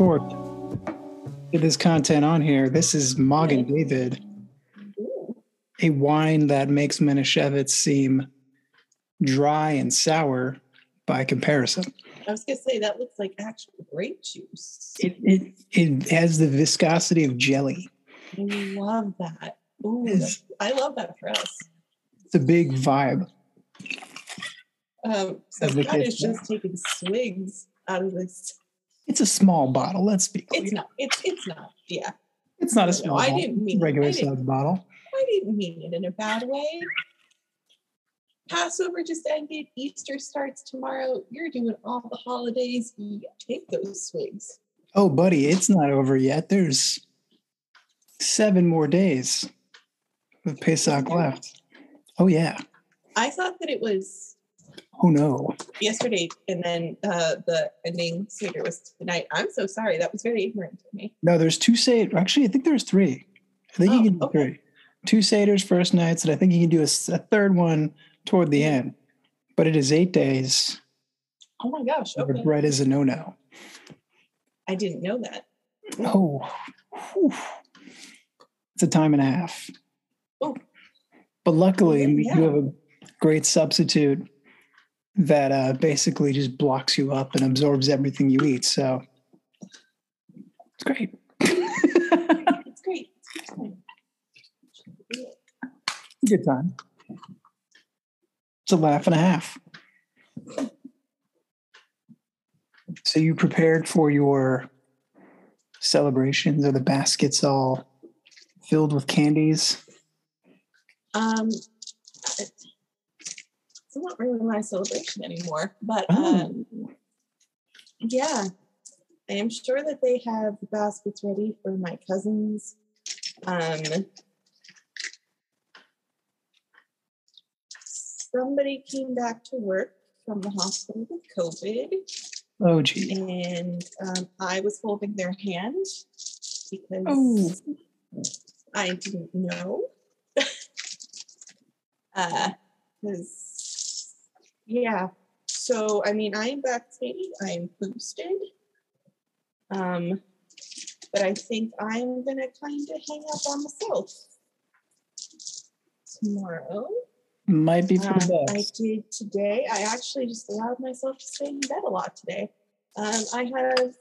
record. This content on here. This is Mogen David, a wine that makes Manischewitz seem dry and sour by comparison. I was gonna say that looks like actual grape juice. It it it has the viscosity of jelly. I love that. Ooh, I love that for us. It's a big vibe. Um, so Scott is just taking swigs out of this. It's a small bottle. Let's be clear. It's not. It's it's not. Yeah, It's not a No, small I didn't mean- regular I didn't- size bottle. I didn't mean it in a bad way. Passover just ended. Easter starts tomorrow. You're doing all the holidays. Yeah, take those swigs. Oh, buddy, it's not over yet. There's seven more days of Pesach left. Oh yeah. I thought that it was Oh no. yesterday, and then uh, the ending Seder was tonight. I'm so sorry. That was very ignorant of me. No, there's two Seder. Actually, I think there's three. I think Oh, you can do okay. three. Two Seders first nights, and I think you can do a third one toward the end. But it is eight days. Oh my gosh. Okay. Bread is a no-no. I didn't know that. Oh, whew. it's a time and a half. Oh. But luckily, Yeah, do have a great substitute that uh, basically just blocks you up and absorbs everything you eat. So it's great. It's great. It's great. Good time. It's a laugh and a half. So you prepared for your celebrations? Are the baskets all filled with candies? Um, it's not really my celebration anymore, but Oh. um, yeah, I am sure that they have the baskets ready for my cousins. Um, somebody came back to work from the hospital with COVID, Oh, gee. and um, I was holding their hand because Oh. I didn't know. uh, because yeah. So I mean, I am vaccinated. I am boosted. Um, but I think I'm gonna kind of hang up on myself tomorrow. Might be for Um, the I did today. I actually just allowed myself to stay in bed a lot today. Um, I have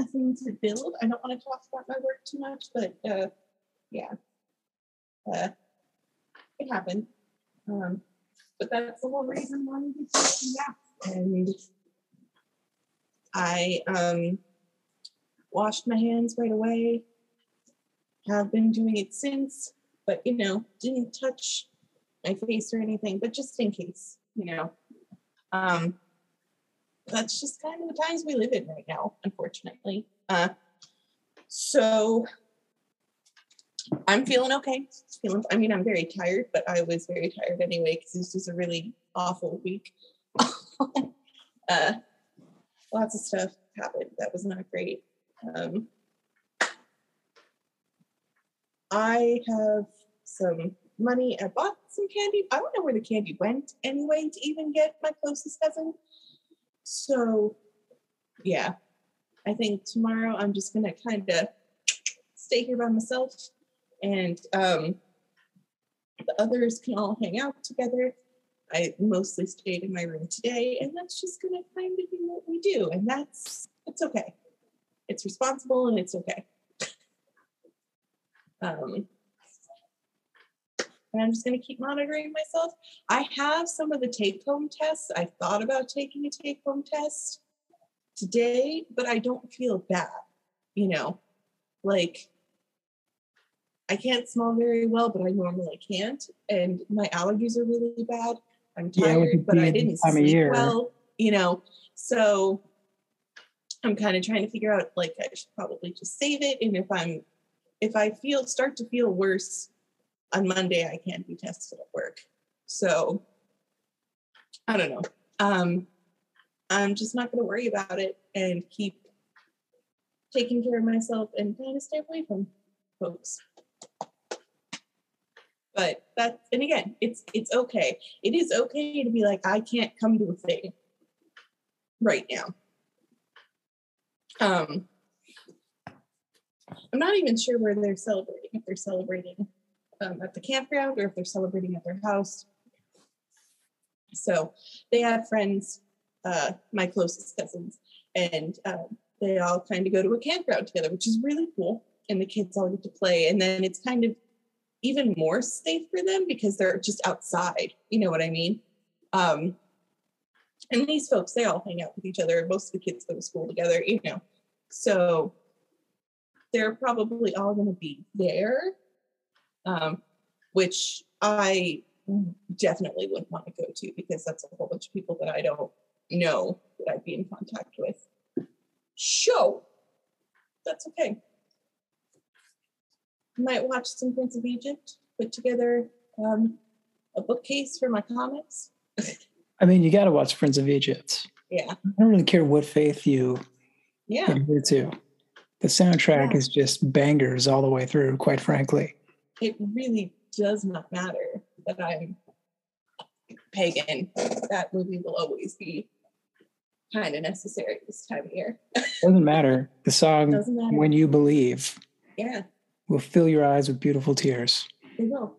a thing to build. I don't want to talk about my work too much, but uh, yeah, uh, it happened. Um, but that's the whole reason why we did. Yeah, and I um, washed my hands right away. Have been doing it since but you know, didn't touch my face or anything, but just in case, you know. Um that's just kind of the times we live in right now, unfortunately. Uh so I'm feeling okay. Feeling I mean I'm very tired, but I was very tired anyway because this was a really awful week. uh lots of stuff happened that was not great. Um I have some money. I bought some candy. I don't know where the candy went anyway to even get my closest cousin. So, yeah, I think tomorrow I'm just gonna kind of stay here by myself, and um, the others can all hang out together. I mostly stayed in my room today, and that's just gonna kind of be what we do, and that's it's okay. It's responsible and it's okay. Um, and I'm just going to keep monitoring myself. I have some of the take home tests. I thought about taking a take home test today, but I don't feel bad. You know, like I can't smell very well, but I normally can't. And my allergies are really bad. I'm tired, it but I didn't time sleep year. well, you know. So I'm kind of trying to figure out like I should probably just save it. And if I'm if I feel start to feel worse on Monday, I can't be tested at work. So I don't know. Um, I'm just not going to worry about it and keep taking care of myself and kind of stay away from folks. But that, and again, it's it's okay. It is okay to be like, I can't come to a thing right now. Um, I'm not even sure where they're celebrating. If they're celebrating um, at the campground or if they're celebrating at their house. So they have friends, uh, my closest cousins, and um, they all kind of go to a campground together, which is really cool. And the kids all get to play, and then it's kind of even more safe for them because they're just outside. You know what I mean? Um, and these folks, they all hang out with each other. Most of the kids go to school together, you know. So they're probably all going to be there, um, which I definitely wouldn't want to go to because that's a whole bunch of people that I don't know that I'd be in contact with. So that's okay. Might watch some Prince of Egypt, put together um, a bookcase for my comics. I mean, you got to watch Prince of Egypt. Yeah, I don't really care what faith you yeah, adhere to. The soundtrack Yeah. is just bangers all the way through, quite frankly. it really does not matter that I'm pagan. That movie will always be kind of necessary this time of year. Doesn't matter. The song matter. When You Believe Yeah, will fill your eyes with beautiful tears. it will.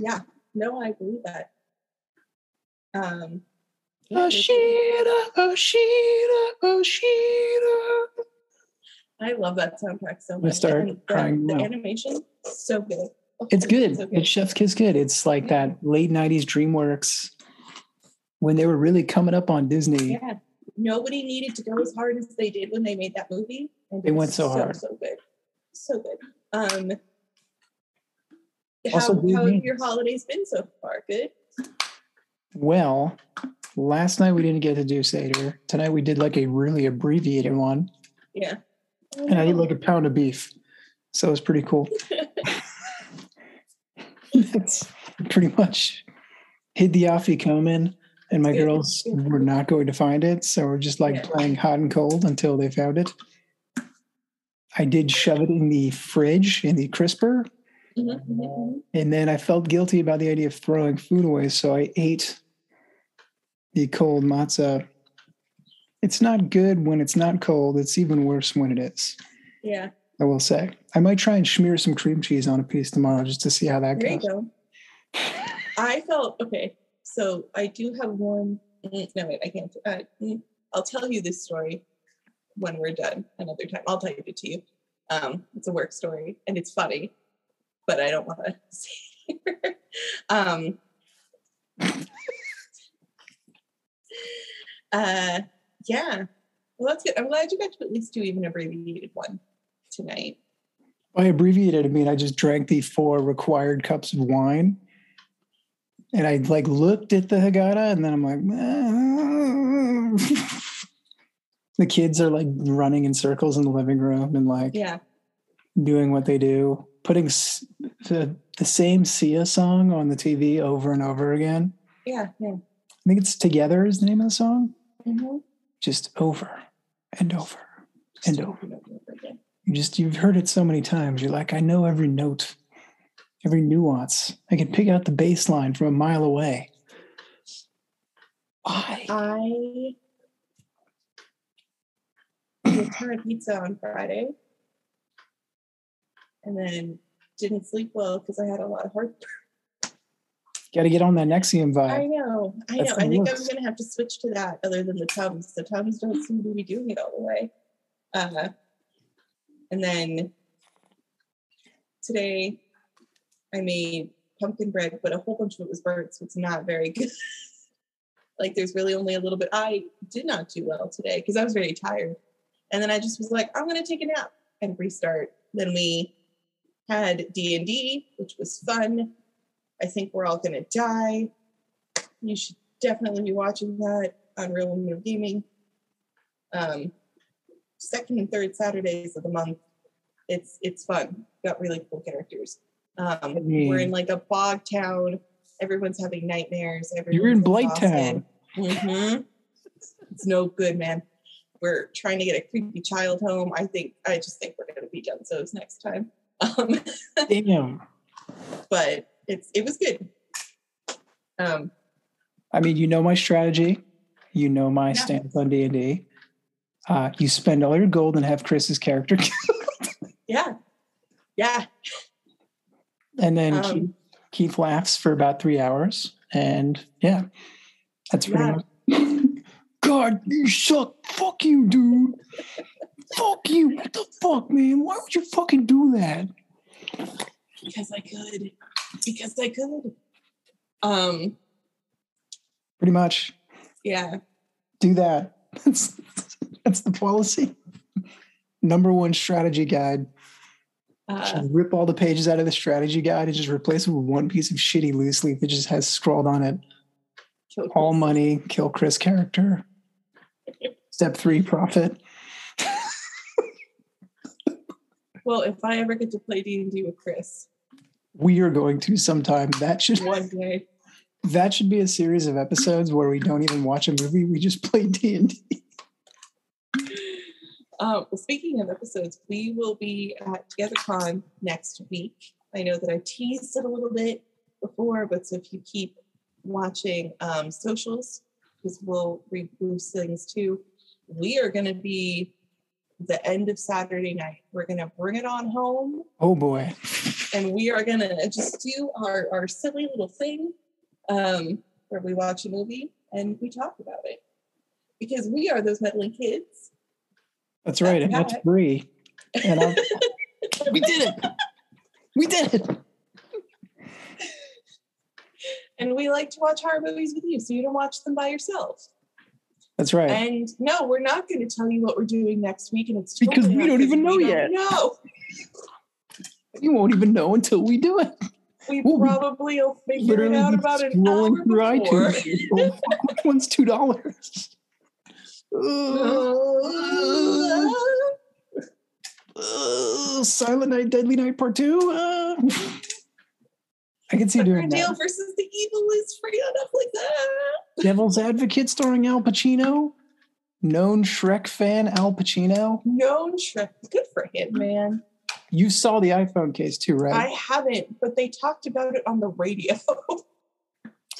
yeah, no, I believe that. Um, yeah, Ashira, Ashira, Ashira. I love that soundtrack so much. gonna start and the, crying the now. animation, so good. It's good. so It's Chef's Kiss good. It's like that late 90s DreamWorks when they were really coming up on Disney. Yeah, nobody needed to go as hard as they did when they made that movie. And They went was so hard. So good, so good. Um, Also, how, Blue how have your holidays been so far? Good. Well, last night we didn't get to do Seder. Tonight we did like a really abbreviated one. Yeah. And I ate like a pound of beef. So it was pretty cool. it's pretty much hid the afikomen and my girls were not going to find it. So we're just like Yeah. playing hot and cold until they found it. I did shove it in the fridge in the crisper. Mhm, mhm, mhm. And then I felt guilty about the idea of throwing food away. So I ate the cold matzah. It's not good when it's not cold. It's even worse when it is, Yeah. I will say. I might try and smear some cream cheese on a piece tomorrow just to see how that There you goes. go. I felt okay. So I do have one. No, wait, I can't. Uh, I'll tell you this story when we're done another time. I'll type it to you. Um, it's a work story and it's funny, but I don't want to say um, uh, yeah. Well, that's good. I'm glad you got to at least do even abbreviated one tonight. By abbreviated, I mean I just drank the four required cups of wine. And I like looked at the Haggadah and then I'm like, the kids are like running in circles in the living room and like Yeah. doing what they do, putting s- the, the same Sia song on the TV over and over again. Yeah. Yeah. I think it's Together is the name of the song. mm-hmm. Just over and over and over. And over again. You just you've heard it so many times. You're like, I know every note, every nuance. I can pick out the bass line from a mile away. Why? I a ton of pizza on Friday and then didn't sleep well because I had a lot of heartburn. Got to get on that Nexium vibe. I know, I That's know. I think works. I'm gonna have to switch to that other than the Tums. The Tums don't seem to be doing it all the way. Uh, and then today I made pumpkin bread, but a whole bunch of it was burnt, so it's not very good. like there's really only a little bit. I did not do well today because I was very tired. And then I just was like, I'm gonna take a nap and restart. Then we had D and D, which was fun. I think we're all gonna die. You should definitely be watching that on Real Women of Gaming. Um, second and third Saturdays of the month. It's it's fun. Got really cool characters. Um, we're in like a bog town. Everyone's having nightmares. You're in Everyone's Blighttown. hmm It's no good, man. We're trying to get a creepy child home. I think I just think we're gonna be done so next time. Um, Damn. but it's it was good. Um, I mean, you know my strategy. You know my Yeah. stance on D and D. Uh, you spend all your gold and have Chris's character, Yeah. Yeah. and then Um, Keith, Keith laughs for about three hours, and yeah, that's pretty Yeah. much. God, you suck. Fuck you, dude. fuck you. What the fuck, man? Why would you fucking do that? Because I could. Because I could. Um, Pretty much. yeah. do that. That's that's the policy. Number one strategy guide. Uh, rip all the pages out of the strategy guide and just replace it with one piece of shitty loose leaf that just has scrawled on it. All money, kill Chris character. Step three, profit. Well, if I ever get to play D and D with Chris We are going to sometime. That should one day, that should be a series of episodes where we don't even watch a movie. We just play D and D. Um, well, speaking of episodes, we will be at TogetherCon next week. I know that I teased it a little bit before, but so if you keep watching um, socials, because we'll reboost things too, we are going to be the end of Saturday night. We're going to bring it on home Oh boy. and we are going to just do our, our silly little thing um, where we watch a movie and we talk about it. Because we are those meddling kids That's right. And that's Okay. free. And we did it. We did it. and we like to watch horror movies with you so you don't watch them by yourself That's right. and no we're not going to tell you what we're doing next week and it's Because we don't even know yet. no you won't even know until we do it. we We'll probably will figure it out about an hour before. Oh, which one's two dollars? Silent Night, Deadly Night Part Two. Uh, I can see doing Riverdale that. versus the Evil is free on like that. Ah. Devil's Advocate, starring Al Pacino. Known Shrek fan Al Pacino. Known Shrek. Good for him, man. You saw the iPhone case too, right? I haven't, but they talked about it on the radio.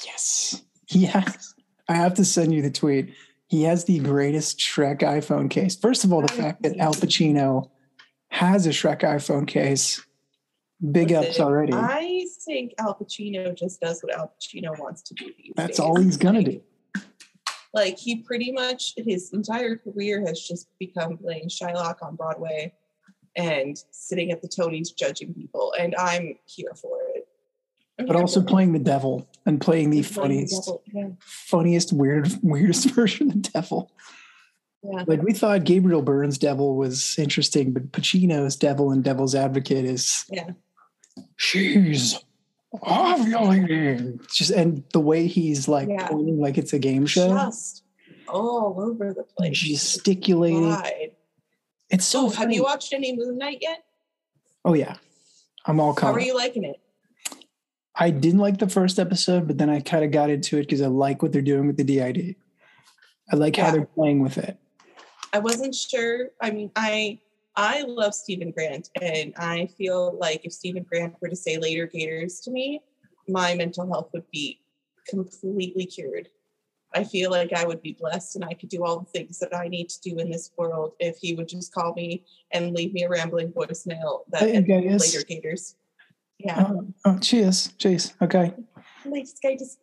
Yes. Has. I have to send you the tweet. He has the greatest Shrek iPhone case. First of all, the fact that. Al Pacino has a Shrek iPhone case. Big ups already. I think Al Pacino just does what Al Pacino wants to do. These That's days. all he's gonna Like, do. Like he pretty much his entire career has just become playing Shylock on Broadway and sitting at the Tonys judging people, and I'm here for it. I'm But also it. playing the devil and playing the playing the funniest, devil, Yeah, funniest, weird, weirdest version of the devil. yeah. Like we thought Gabriel Byrne's devil was interesting, but Pacino's devil and Devil's Advocate is Yeah. she's Oh, ovulating. Just and the way he's like Yeah. pointing like it's a game show, just all over the place. gesticulating. Wide. It's so. So, have you watched any Moon Knight yet? Oh yeah, I'm all caught. How caught. are you liking it? I didn't like the first episode, but then I kind of got into it because I like what they're doing with the DID. I like how they're playing with it. I wasn't sure. I mean, I I love Steven Grant, and I feel like if Steven Grant were to say later Gators to me, my mental health would be completely cured. I feel like I would be blessed and I could do all the things that I need to do in this world if he would just call me and leave me a rambling voicemail that Hey, later Gators. Yeah. Oh, oh, cheers, cheers. Okay, Like, this guy just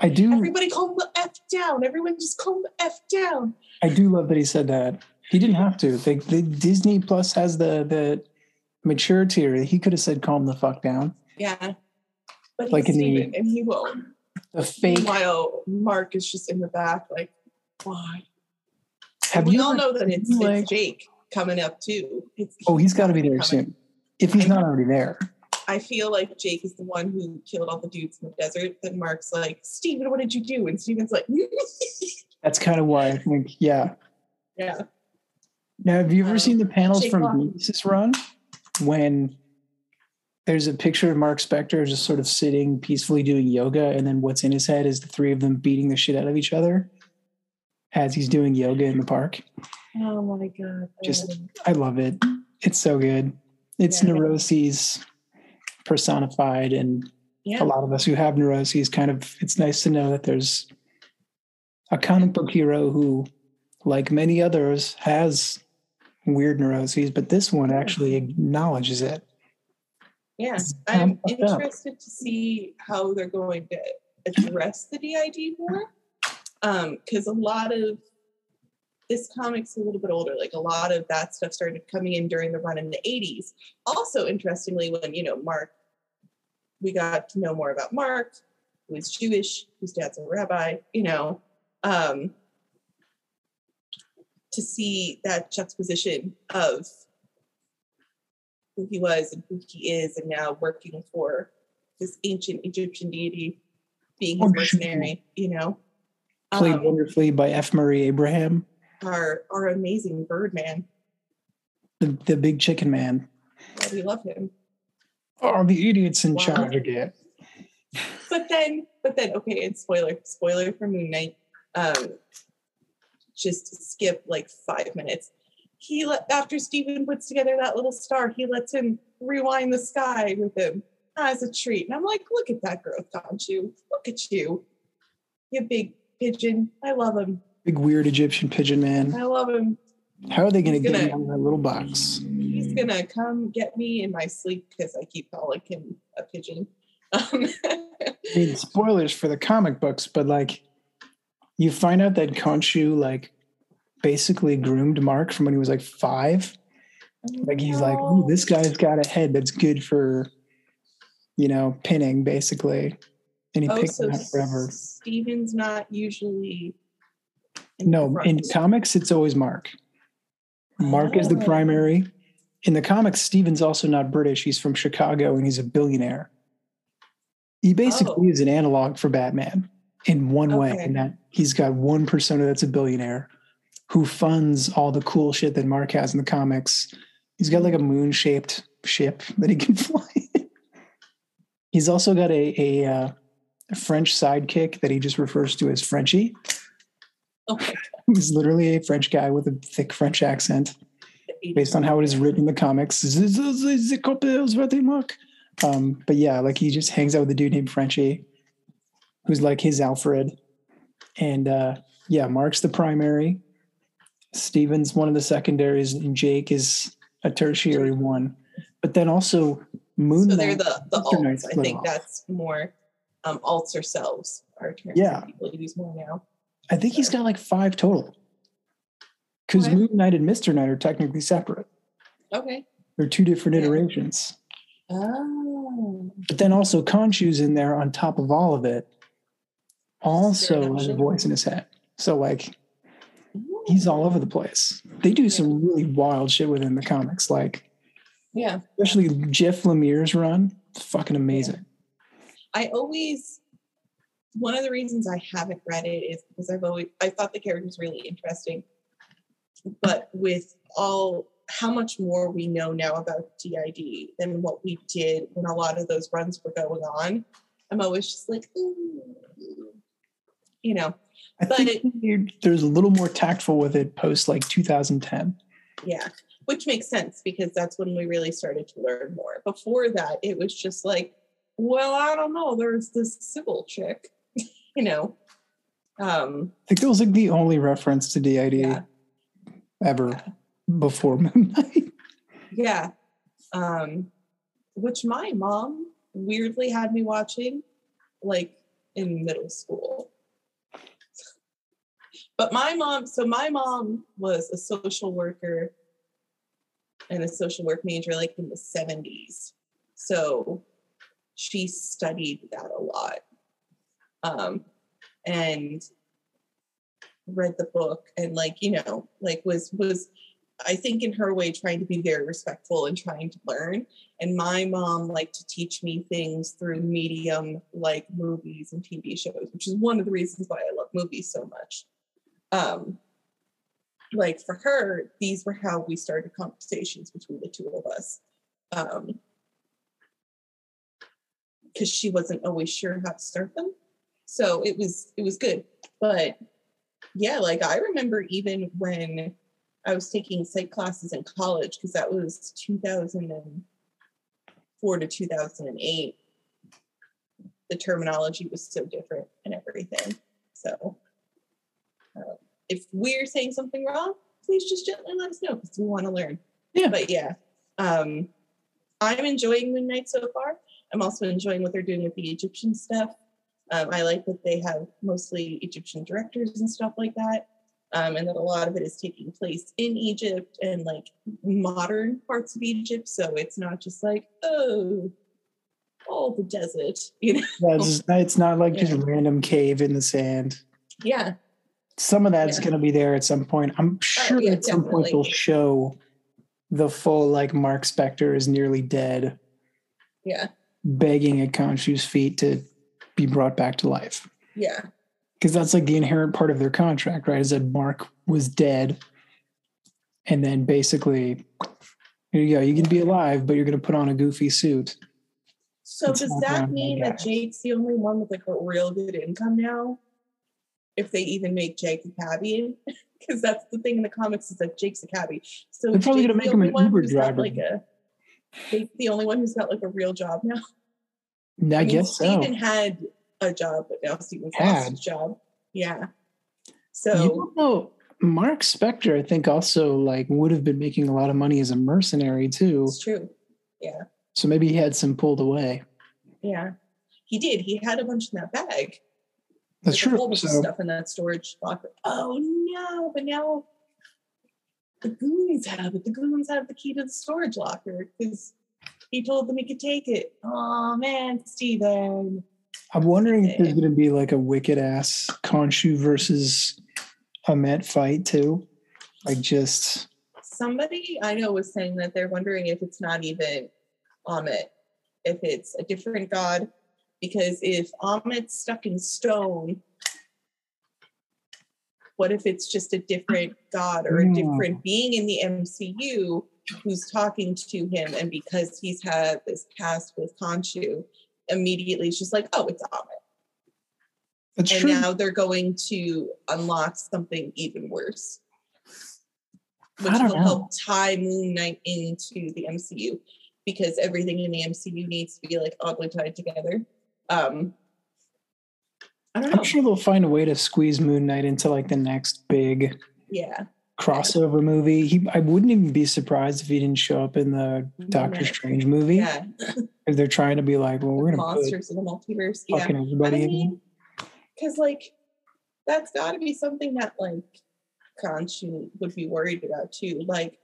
I do. everybody calm the F down. Everyone just calm the F down. I do love that he said that. He didn't have to. They, they, Disney Plus has the the mature tier. He could have said, "Calm the fuck down." Yeah. But he's Like in the- and he won't. The fake. While Mark is just in the back, like, why? Have we all know that it's, like- it's Jake coming up too. It's, Oh, he's got to be there coming. soon. If he's I- not already there, I feel like Jake is the one who killed all the dudes in the desert. Then Mark's like, Steven, what did you do? And Steven's like, that's kind of why I think. Yeah. yeah. Now, have you ever Um, seen the panels from. Bendis' run when there's a picture of Mark Spector just sort of sitting peacefully doing yoga, and then what's in his head is the three of them beating the shit out of each other as he's doing yoga in the park? Oh my God. Just- I love it. It's so good. It's Yeah. neuroses personified, and yeah. a lot of us who have neuroses kind of. It's nice to know that there's a comic book hero who like many others, has weird neuroses, but this one actually acknowledges it. Yeah, It's I'm kinda fucked up. interested to see how they're going to address the DID more. Um, because a lot of this comic's a little bit older. Like a lot of that stuff started coming in during the run in the 80s. Also, interestingly, when you know Mark, we got to know more about Mark, who is Jewish, whose dad's a rabbi, you know. Um to see that juxtaposition of who he was and who he is, and now working for this ancient Egyptian deity, being his mercenary, you know. Played Um, wonderfully by F. Murray Abraham, our our amazing Birdman. the, the big chicken man. We love him. Oh, the idiots in Wow. charge again. But then, but then, okay, and spoiler, spoiler for Moon Knight. Um, just skip like five minutes. He let after Steven puts together that little star, he lets him rewind the sky with him as a treat. And I'm like, look at that growth, don't you? Look at you, you big pigeon. I love him. Big weird Egyptian pigeon man. I love him. How are they going to get out of that little box? He's gonna come get me in my sleep because I keep calling him a pigeon. Um, I mean, spoilers for the comic books, but like, you find out that Khonshu like basically groomed Mark from when he was like five. Like he's like, Ooh, this guy's got a head that's good for, you know, pinning basically, and he Oh, picked so up forever. Steven's not usually. in No, in comics, it's always Mark. Mark is the Oh. primary. In the comics, Steven's also not British. He's from Chicago and he's a billionaire. He basically Oh. is an analog for Batman in one way, and that he's got one persona that's a billionaire who funds all the cool shit that Mark has in the comics. He's got like a moon shaped ship that he can fly. he's also got a, a, uh, a French sidekick that he just refers to as Frenchie. Okay. He's literally a French guy with a thick French accent, based on how it is written in the comics. Um, but yeah, like he just hangs out with a dude named Frenchie, who's like his Alfred. And uh, yeah, Mark's the primary. Steven's one of the secondaries, and Jake is a tertiary one. But then also Moon So they're the the alts. I think off. that's more um alts ourselves are terms Yeah. people use more now. I think he's got like five total. Because Okay. Moon Knight and Mister Knight are technically separate. Okay. They're two different Yeah. iterations. Oh. But then also Khonshu's in there on top of all of it. Also has a voice in his head. So like he's all over the place. They do some really wild shit within the comics, like Yeah. especially Jeff Lemire's run. Fucking amazing. I always one of the reasons I haven't read it is because I've always I thought the character was really interesting. But with all how much more we know now about DID than what we did when a lot of those runs were going on, I'm always just like, "Ooh." You know, I think you're- there's a little more tactful with it post like 2010. yeah, which makes sense because that's when we really started to learn more. Before that, it was just like, well, I don't know, there's this Sybil chick, you know. Um, I think that was like the only reference to DID Yeah. ever before Moon Knight. Yeah. Um, which my mom weirdly had me watching like in middle school. But my mom, so my mom was a social worker and a social work major like in the 70s. So she studied that a lot. Um, and read the book and like, you know, like was was I think in her way trying to be very respectful and trying to learn. And my mom liked to teach me things through medium like movies and TV shows, which is one of the reasons why I love movies so much. Um, like for her, these were how we started conversations between the two of us. Um, because she wasn't always sure how to start them. So it was it was good. But yeah, like I remember even when I was taking psych classes in college because that was 2004 to 2008. The terminology was so different and everything. So, if we're saying something wrong, please just gently let us know because we want to learn. Yeah. But yeah, um, I'm enjoying Moon Knight so far. I'm also enjoying what they're doing with the Egyptian stuff. Um, I like that they have mostly Egyptian directors and stuff like that. Um, and that a lot of it is taking place in Egypt and like modern parts of Egypt. So it's not just like, oh, all the desert, you know? Yeah, it's, just- it's not like just Yeah. random cave in the sand. Yeah, Some of that's Yeah. going to be there at some point. I'm oh, sure yeah, at some point they'll show the full like Mark Spector is nearly dead, yeah, begging at Khonshu's feet to be brought back to life. yeah, Because that's like the inherent part of their contract, right? Is that Mark was dead, and then basically, here you go. You can be alive, but you're going to put on a goofy suit. So It's does that mean that Jake's the only one with like a real good income now? If they even make Jake a cabbie, because that's the thing in the comics is that Jake's a cabbie. So They're probably gonna make him an Uber driver. Like a, Jake's the only one who's got like a real job now. I, mean, guess so. Steven had a job, but now Steven's lost Had. his job. Yeah. So don't know, Mark Spector, I think, also like would have been making a lot of money as a mercenary too. it's true. Yeah. So maybe he had some pulled away. Yeah. He did. He had a bunch in that bag. That's Like, A true. whole bunch of stuff in that storage locker. Oh no! But now the goons have it. The goons have the key to the storage locker because he told them he could take it. Oh man, Steven. I'm wondering if there's going to be like a wicked ass Khonshu versus Ammit fight too. Like just Somebody I know was saying that they're wondering if it's not even Ammit, if it's a different god. Because if Ammit's stuck in stone, what if it's just a different god or a Hmm. different being in the MCU who's talking to him? And because he's had this past with Khonshu, immediately it's just like, oh, it's Amit. that's and true. now they're going to unlock something even worse which will know. help tie moon knight into the mcu because everything in the mcu needs to be like oddly tied together um i don't know I'm sure they'll find a way to squeeze Moon Knight into like the next big yeah crossover movie. He, I wouldn't even be surprised if he didn't show up in the Doctor Knight. Strange movie. yeah If they're trying to be like, well, we're gonna monsters of the multiverse yeah fucking everybody I mean, because like that's got to be something that like Khonshu would be worried about too. Like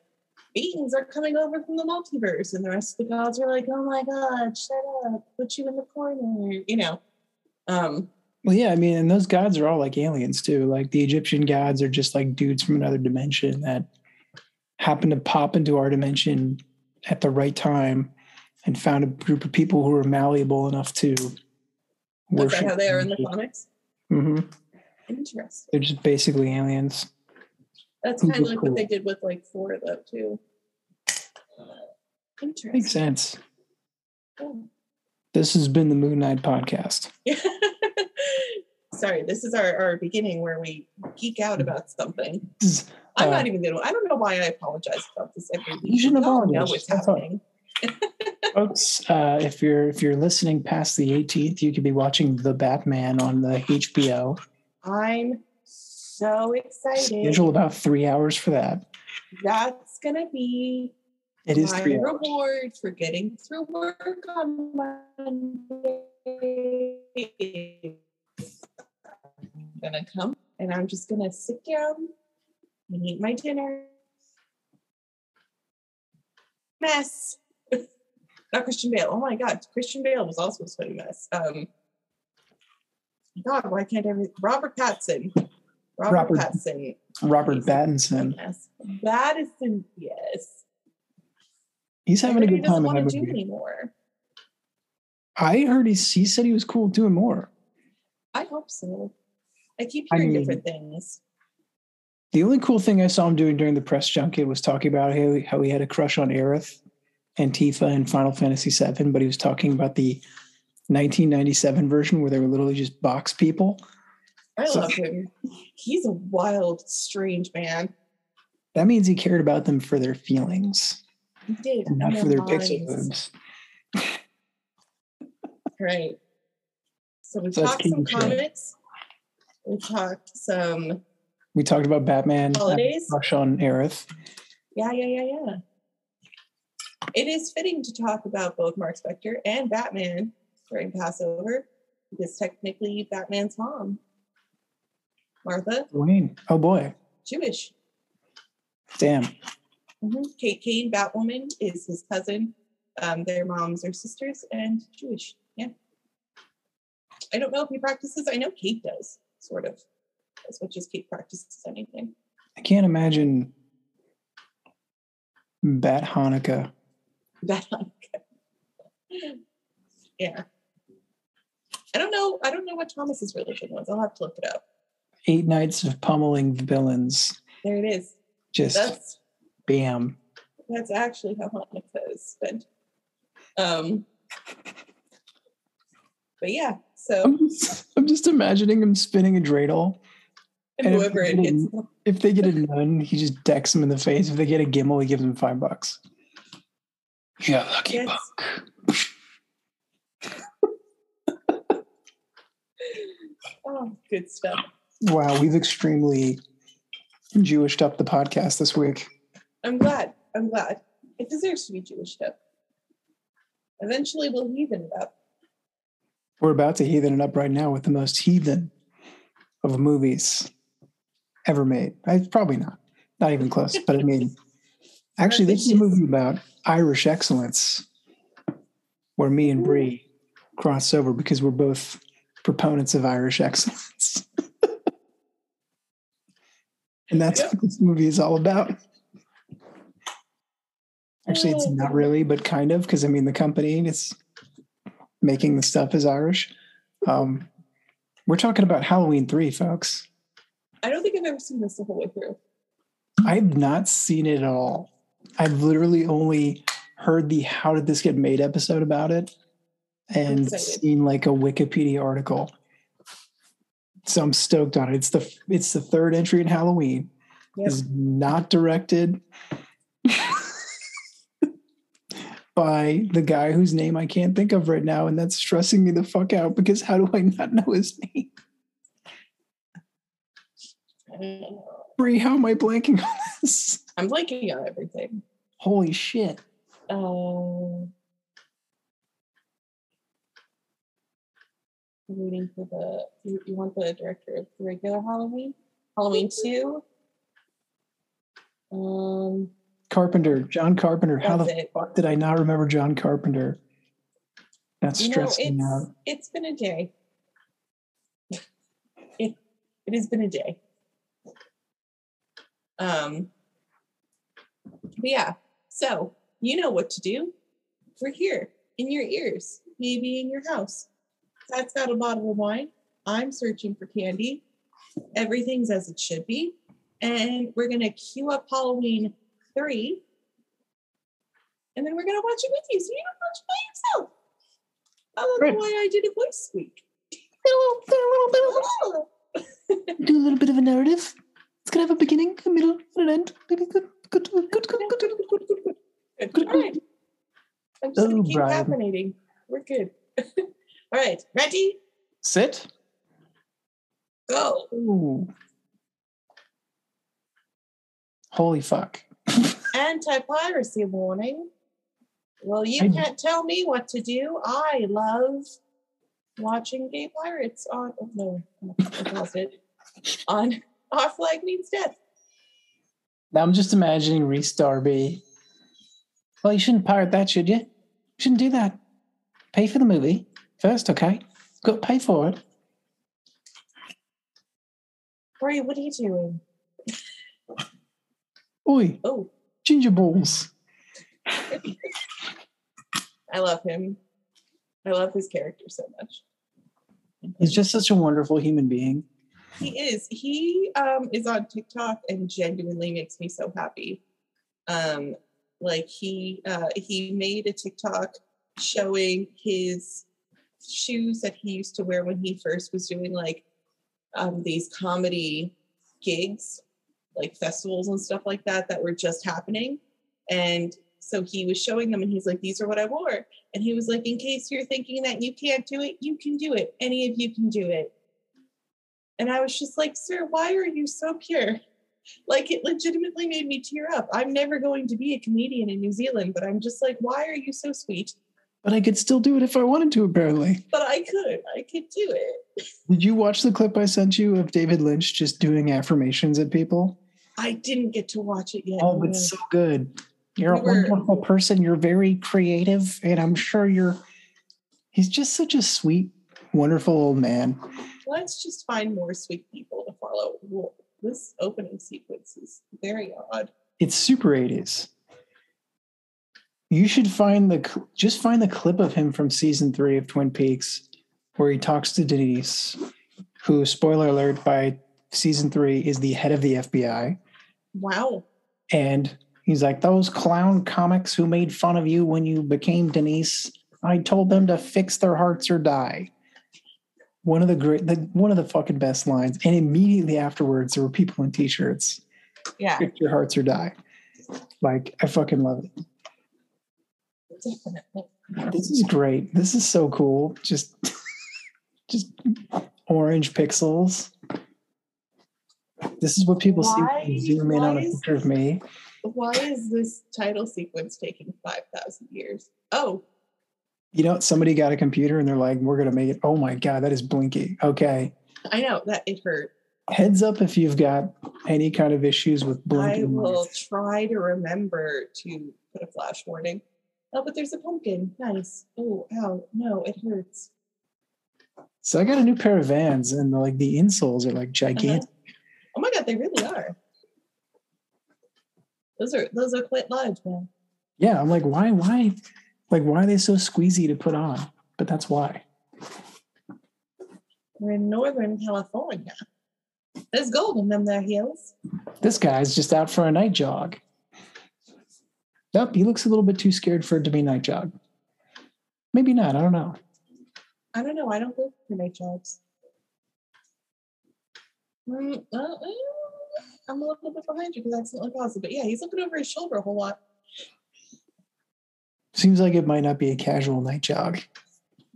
beings are coming over from the multiverse, and the rest of the gods are like, "Oh my god, shut up! Put you in the corner," you know. Um, Well, yeah, I mean, and those gods are all like aliens too. Like the Egyptian gods are just like dudes from another dimension that happen to pop into our dimension at the right time and found a group of people who were malleable enough to is that how they are in the comics? Mm-hmm. Interesting. They're just basically aliens. That's kind of like what they did with like Thor, though, too. Interesting. Makes sense. Cool. This has been the Moon Knight podcast. Sorry, this is our, our beginning where we geek out about something. I'm Uh, not even gonna. I don't know why I apologize about this every week. You shouldn't apologize. what's That's happening. folks, uh, if you're if you're listening past the 18th, you could be watching The Batman on the HBO. I'm so excited. Schedule about three hours for that. That's gonna be It is my three hours. reward for getting through work on Monday. I'm gonna come and I'm just gonna sit down and eat my dinner. Mess. Not Christian Bale. Oh my God, Christian Bale was also a sweaty mess. Um, God, why can't every Robert Pattinson? Robert, Robert- Pattinson. Robert Pattinson. Yes. Madison, yes. He's having a I he good doesn't time in want that to do movie. anymore. I heard he, he said he was cool doing more. I hope so. I keep I hearing mean- different things. The only cool thing I saw him doing during the press junket was talking about how, how he had a crush on Aerith and Tifa in Final Fantasy VII, but he was talking about the 1997 version where they were literally just box people. I love him. He's a wild, strange man. That means he cared about them for their feelings, He did. not for their pixel boobs. Right. So we So talked some comics. We talked some We talked about Batman. Holidays? Rush on Aerith. Yeah, yeah, yeah, yeah. It is fitting to talk about both Mark Spector and Batman during Passover because technically Batman's mom, Martha, Wayne. Oh boy. Jewish. Damn. hmm Kate Kane, Batwoman, is his cousin. Um, their moms are sisters and Jewish. Yeah. I don't know if he practices. I know Kate does, sort of, as much as Kate practices anything. I can't imagine Bat Hanukkah. Bat Hanukkah. yeah. I don't know. I don't know what Thomas's religion was. I'll have to look it up. Eight nights of pummeling villains. There it is. Just That's bam. that's actually how Hanukkah is spent. Um, but yeah. So I'm just, I'm just imagining him spinning a dreidel. and and if whoever it you hits, If they get a nun, he just decks him in the face. If they get a gimel, he gives him five bucks. Yeah, lucky Yes. buck. oh, good stuff. Wow, we've extremely Jewished up the podcast this week. I'm glad. I'm glad. It deserves to be Jewish up. Eventually, we'll heathen it up. We're about to heathen it up right now with the most heathen of movies ever made. I, probably not. Not even close. But I mean, actually, this is a movie about Irish excellence where me and Bree cross over because we're both proponents of Irish excellence. and that's Yep. what this movie is all about. Actually, it's not really, but kind of, because I mean, the company is making the stuff is Irish. Um, we're talking about Halloween 3, folks. I don't think I've ever seen this the whole way through. I've not seen it at all. I've literally only heard the How Did This Get Made episode about it and seen like a Wikipedia article. So I'm stoked on it. It's the it's the third entry in Halloween. Yep. Is not directed by the guy whose name I can't think of right now, and that's stressing me the fuck out because how do I not know his name? Brie, how am I blanking on this? I'm blanking on everything. Holy shit. Um, Waiting for the. You, you want the director of the regular Halloween? Halloween two. Um, Carpenter, John Carpenter. How the it. fuck did I not remember John Carpenter? That's you know, stressing it's out. it's been a day. It it has been a day. Um. But yeah, so you know what to do. We're here in your ears, maybe in your house. That's got a bottle of wine. I'm searching for candy. Everything's as it should be. And we're going to queue up Halloween 3. And then we're going to watch it with you. So you don't watch it by yourself. I don't know why I did a voice squeak. Do a little bit of a narrative. It's gonna have a beginning, a middle, and an end. Maybe good, good, good, good, good, good. Good. Good, All right. I'm just going Oh, to keep Brian. caffeinating. We're good. All right. Ready? Sit. Go. Ooh. Holy fuck. Anti-piracy warning. Well, you I- can't tell me what to do. I love watching gay pirates on. Oh, no, it. On Our Flag Means Death. Now I'm just imagining Rhys Darby. Well, you shouldn't pirate that, should you? You shouldn't do that. Pay for the movie first, okay? Go pay for it. Corey, what are you doing? Oi, Oh, ginger balls. I love him. I love his character so much. He's just such a wonderful human being. He is. He um is on TikTok and genuinely makes me so happy. Um like he uh he made a TikTok showing his shoes that he used to wear when he first was doing like um these comedy gigs, like festivals and stuff like that that were just happening. And so he was showing them and he's like, these are what I wore. And he was like, in case you're thinking that you can't do it, you can do it. Any of you can do it And I was just like, sir, why are you so pure? Like it legitimately made me tear up. I'm never going to be a comedian in New Zealand, but I'm just like, why are you so sweet? But I could still do it if I wanted to, apparently. But I could. I could do it. Did you watch the clip I sent you of David Lynch just doing affirmations at people? I didn't get to watch it yet. Oh, no. it's so good. You're We a were- wonderful person. You're very creative, and I'm sure you're. He's just such a sweet, wonderful old man. Let's just find more sweet people to follow. This opening sequence is very odd. It's super 80s. You should find the just find the clip of him from season three of Twin Peaks, where he talks to Denise, who, spoiler alert, by season three is the head of the FBI. Wow. And he's like, those clown comics who made fun of you when you became Denise, I told them to fix their hearts or die. One of the great, the, one of the fucking best lines. And immediately afterwards, there were people in t-shirts, Yeah, fix your hearts or die. Like, I fucking love it. Definitely. This is great. This is so cool. Just, just orange pixels. This is what people see when Why- zoom in on a why picture of me. Why is this title sequence taking 5,000 years? Oh, You know, somebody got a computer and they're like, we're going to make it. Oh my God, that is blinky. Okay. I know that it hurt. Heads up if you've got any kind of issues with blinking. I will lights. try to remember to put a flash warning. Oh, but there's a pumpkin. Nice. Oh, ow. No, it hurts. So I got a new pair of vans and like the insoles are like uh-huh. gigantic. Oh my god, they really are. Those are those are quite large, man. Yeah. I'm like, why, why, like, why are they so squeezy to put on? But that's why. We're in Northern California. There's gold in them there heels. This guy's just out for a night jog. Nope, he looks a little bit too scared for it to be night jog. Maybe not. I don't know. I don't know. I don't go for night jogs. Mm, uh, uh, I'm a little bit behind you because I accidentally paused it. But yeah, he's looking over his shoulder a whole lot. Seems like it might not be a casual night jog.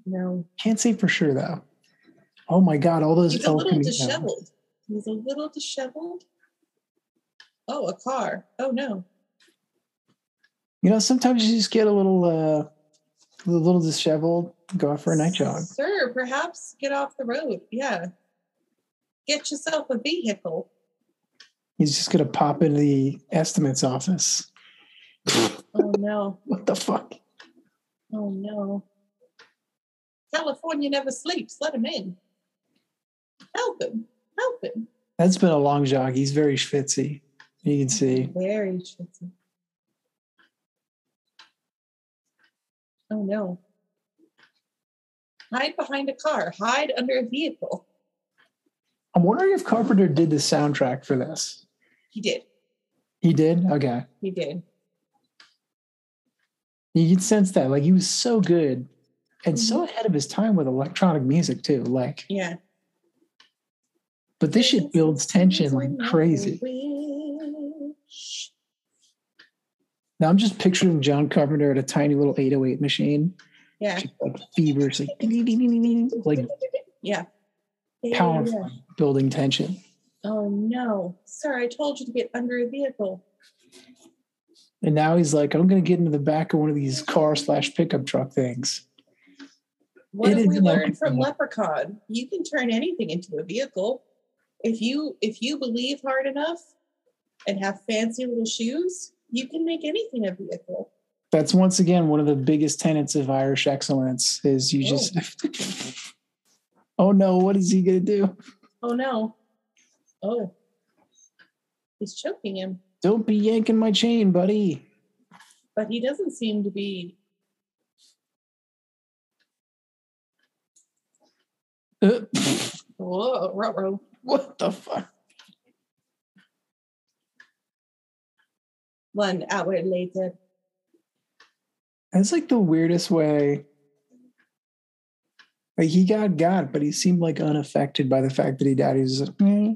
No. Can't say for sure though. Oh my god, all those He's a little disheveled. He's a little disheveled. Oh, a car. Oh no. You know, sometimes you just get a little uh a little disheveled, go out for a night jog. Sir, perhaps get off the road. Yeah. Get yourself a vehicle. He's just gonna pop into the estimates office. Oh no. What the fuck? Oh no. California never sleeps. Let him in. Help him. Help him. That's been a long jog. He's very schwitzy. You can see. Very schwitzy. Oh no. Hide behind a car. Hide under a vehicle. I'm wondering if Carpenter did the soundtrack for this. He did. He did? Okay. He did. You could sense that. Like he was so good and so Mm-hmm. ahead of his time with electronic music too. Like, Yeah. but this shit builds tension like crazy. Wish. Now I'm just picturing John Carpenter at a tiny little 808 machine, Yeah. like feverishly, like Yeah. Powerful, yeah. building tension. Oh no. Sir, I told you to get under a vehicle. And now he's like, I'm gonna get into the back of one of these car slash pickup truck things. What It have we learned from. Leprechaun? You can turn anything into a vehicle. If you if you believe hard enough and have fancy little shoes, you can make anything a vehicle. That's once again one of the biggest tenets of Irish excellence is you just Oh no, what is he gonna do? Oh no. Oh. He's choking him, Don't be yanking my chain, buddy. but he doesn't seem to be Uh, whoa, ruh what the fuck? One hour later. That's like the weirdest way. Like he got got, but he seemed like unaffected by the fact that he died. He was like, "Eh."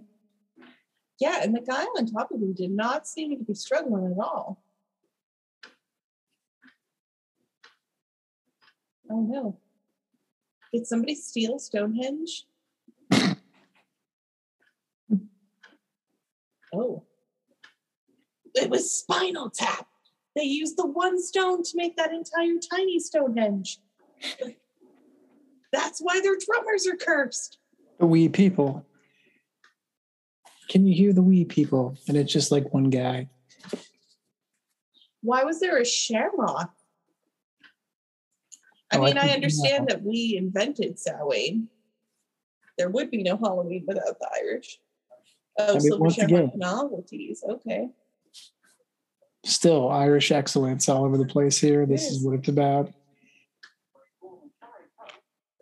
Yeah, and the guy on top of him did not seem to be struggling at all. Oh no. Did somebody steal Stonehenge? Oh. It was Spinal Tap. They used the one stone to make that entire tiny Stonehenge. That's why their drummers are cursed. The wee people. Can you hear the wee people? And it's just like one guy. Why was there a shamrock? I Oh, I mean, I think- understand that we invented Samhain. There would be no Halloween without the Irish. Oh, mean, Silver once Shamrock again- novelties. Okay. Still Irish excellence all over the place here. This is what it's about.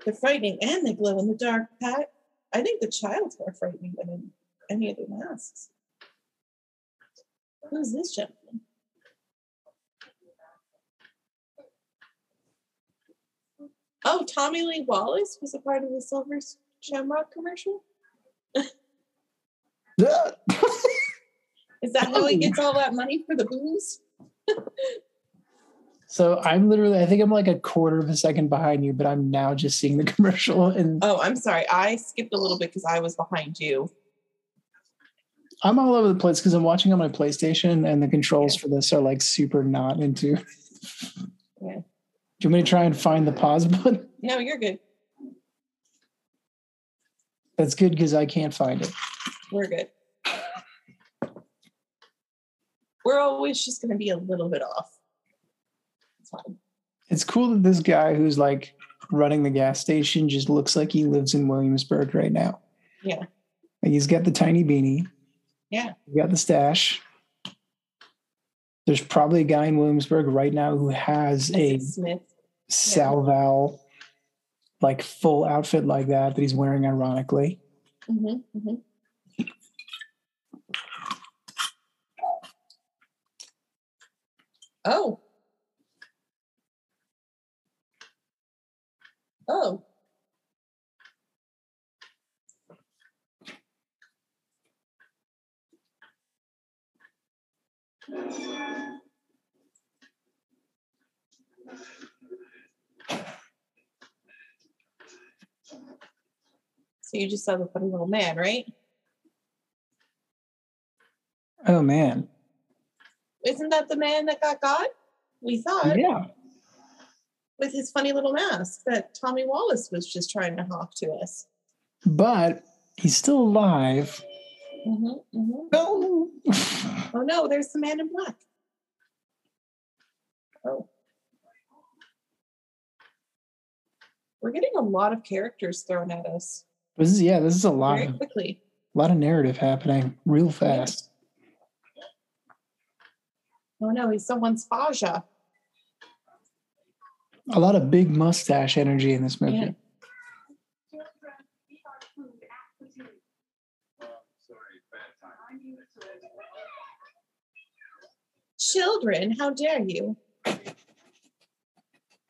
They're frightening and they glow in the dark, Pat. I think the child's more frightening than in any of the masks. Who's this gentleman? Oh, Tommy Lee Wallace was a part of the Silver Shamrock commercial. Is that how he gets oh. all that money for the booze? so I'm literally, I think I'm like a quarter of a second behind you, but I'm now just seeing the commercial and Oh, I'm sorry. I skipped a little bit because I was behind you. I'm all over the place because I'm watching on my PlayStation and the controls for this are like super not into. Yeah. Do you want me to try and find the pause button? No, you're good. That's good because I can't find it. We're good. We're always just going to be a little bit off. It's fine. It's cool that this guy who's like running the gas station just looks like he lives in Williamsburg right now. Yeah. Like he's got the tiny beanie. Yeah. He got the stash. There's probably a guy in Williamsburg right now who has a it Smith. Salval like full outfit like that that he's wearing ironically. hmm hmm Oh. Oh. So you just saw the funny little man, right? Oh man. Isn't that the man that got got? We thought Yeah. with his funny little mask that Tommy Wallace was just trying to hawk to us. But he's still alive. hmm hmm No. Oh no, there's the man in black. Oh. We're getting a lot of characters thrown at us this is yeah, this is a lot very of quickly. lot of narrative happening real fast. Oh no, he's someone's Faja. A lot of big mustache energy in this movie. Yeah. Children, how dare you?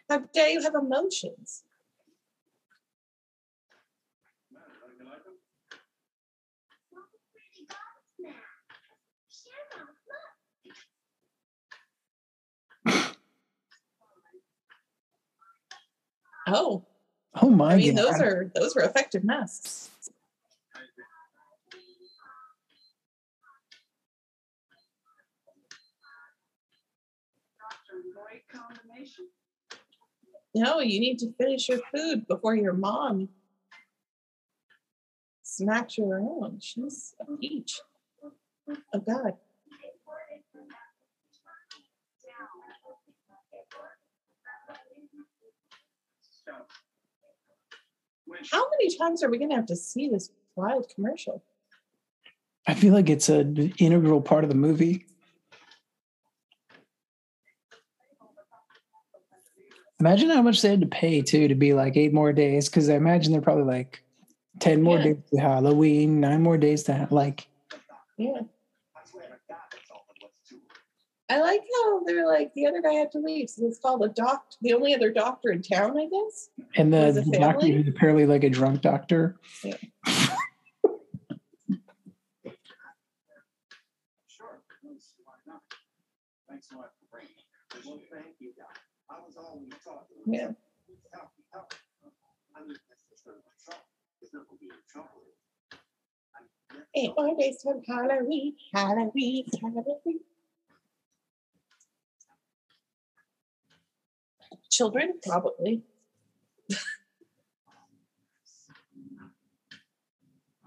How dare you have emotions? Oh, Oh my I mean, god. those are those were effective masks. No, you need to finish your food before your mom smacks you around. She's a peach. Oh God. How many times are we gonna have to see this wild commercial? I feel like it's an integral part of the movie. Imagine how much they had to pay too to be like eight more days, because I imagine they're probably like ten more Yeah. days to Halloween, nine more days to ha- like. Yeah. I like how they're like the other guy had to leave, so it's called a doctor, The only other doctor in town, I guess. And the, the doctor who's apparently like a drunk doctor. Sure. Why not? Thanks so much for bringing. Well, thank you, Doc. I was taught. to Yeah. Help, help. I mean, that's the sort of trouble. There's no be in trouble. Eight more days till Halloween, Halloween, Halloween. Children, probably.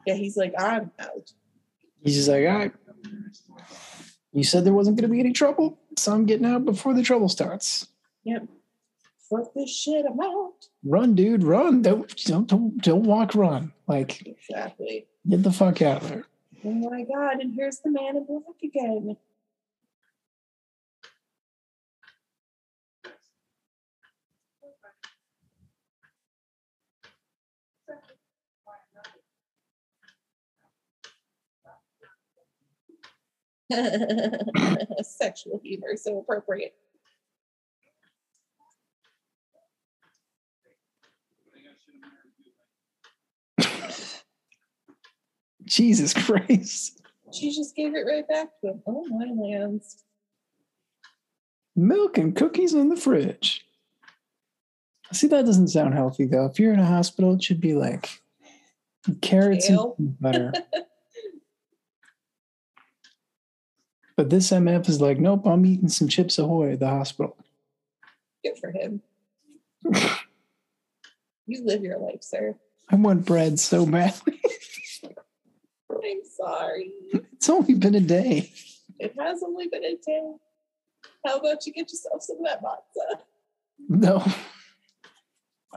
yeah, he's like, I'm out. He's just like, all right. You said there wasn't going to be any trouble, so I'm getting out before the trouble starts. Yep. Fuck this shit, I'm out. Run, dude, run! Don't don't don't, don't walk, run. Like, Exactly. get the fuck out of there. Oh my god, and here's the man in black again. Sexual humor, so appropriate. Jesus Christ! She just gave it right back to him. Oh my lands. Milk and cookies in the fridge. See, that doesn't sound healthy though. If you're in a hospital, it should be like carrots Kale. and butter. but this MF is like, nope, I'm eating some Chips Ahoy at the hospital. Good for him. you live your life, sir. I want bread so badly. I'm sorry. it's only been a day. It has only been a day. How about you get yourself some of that matzah? No.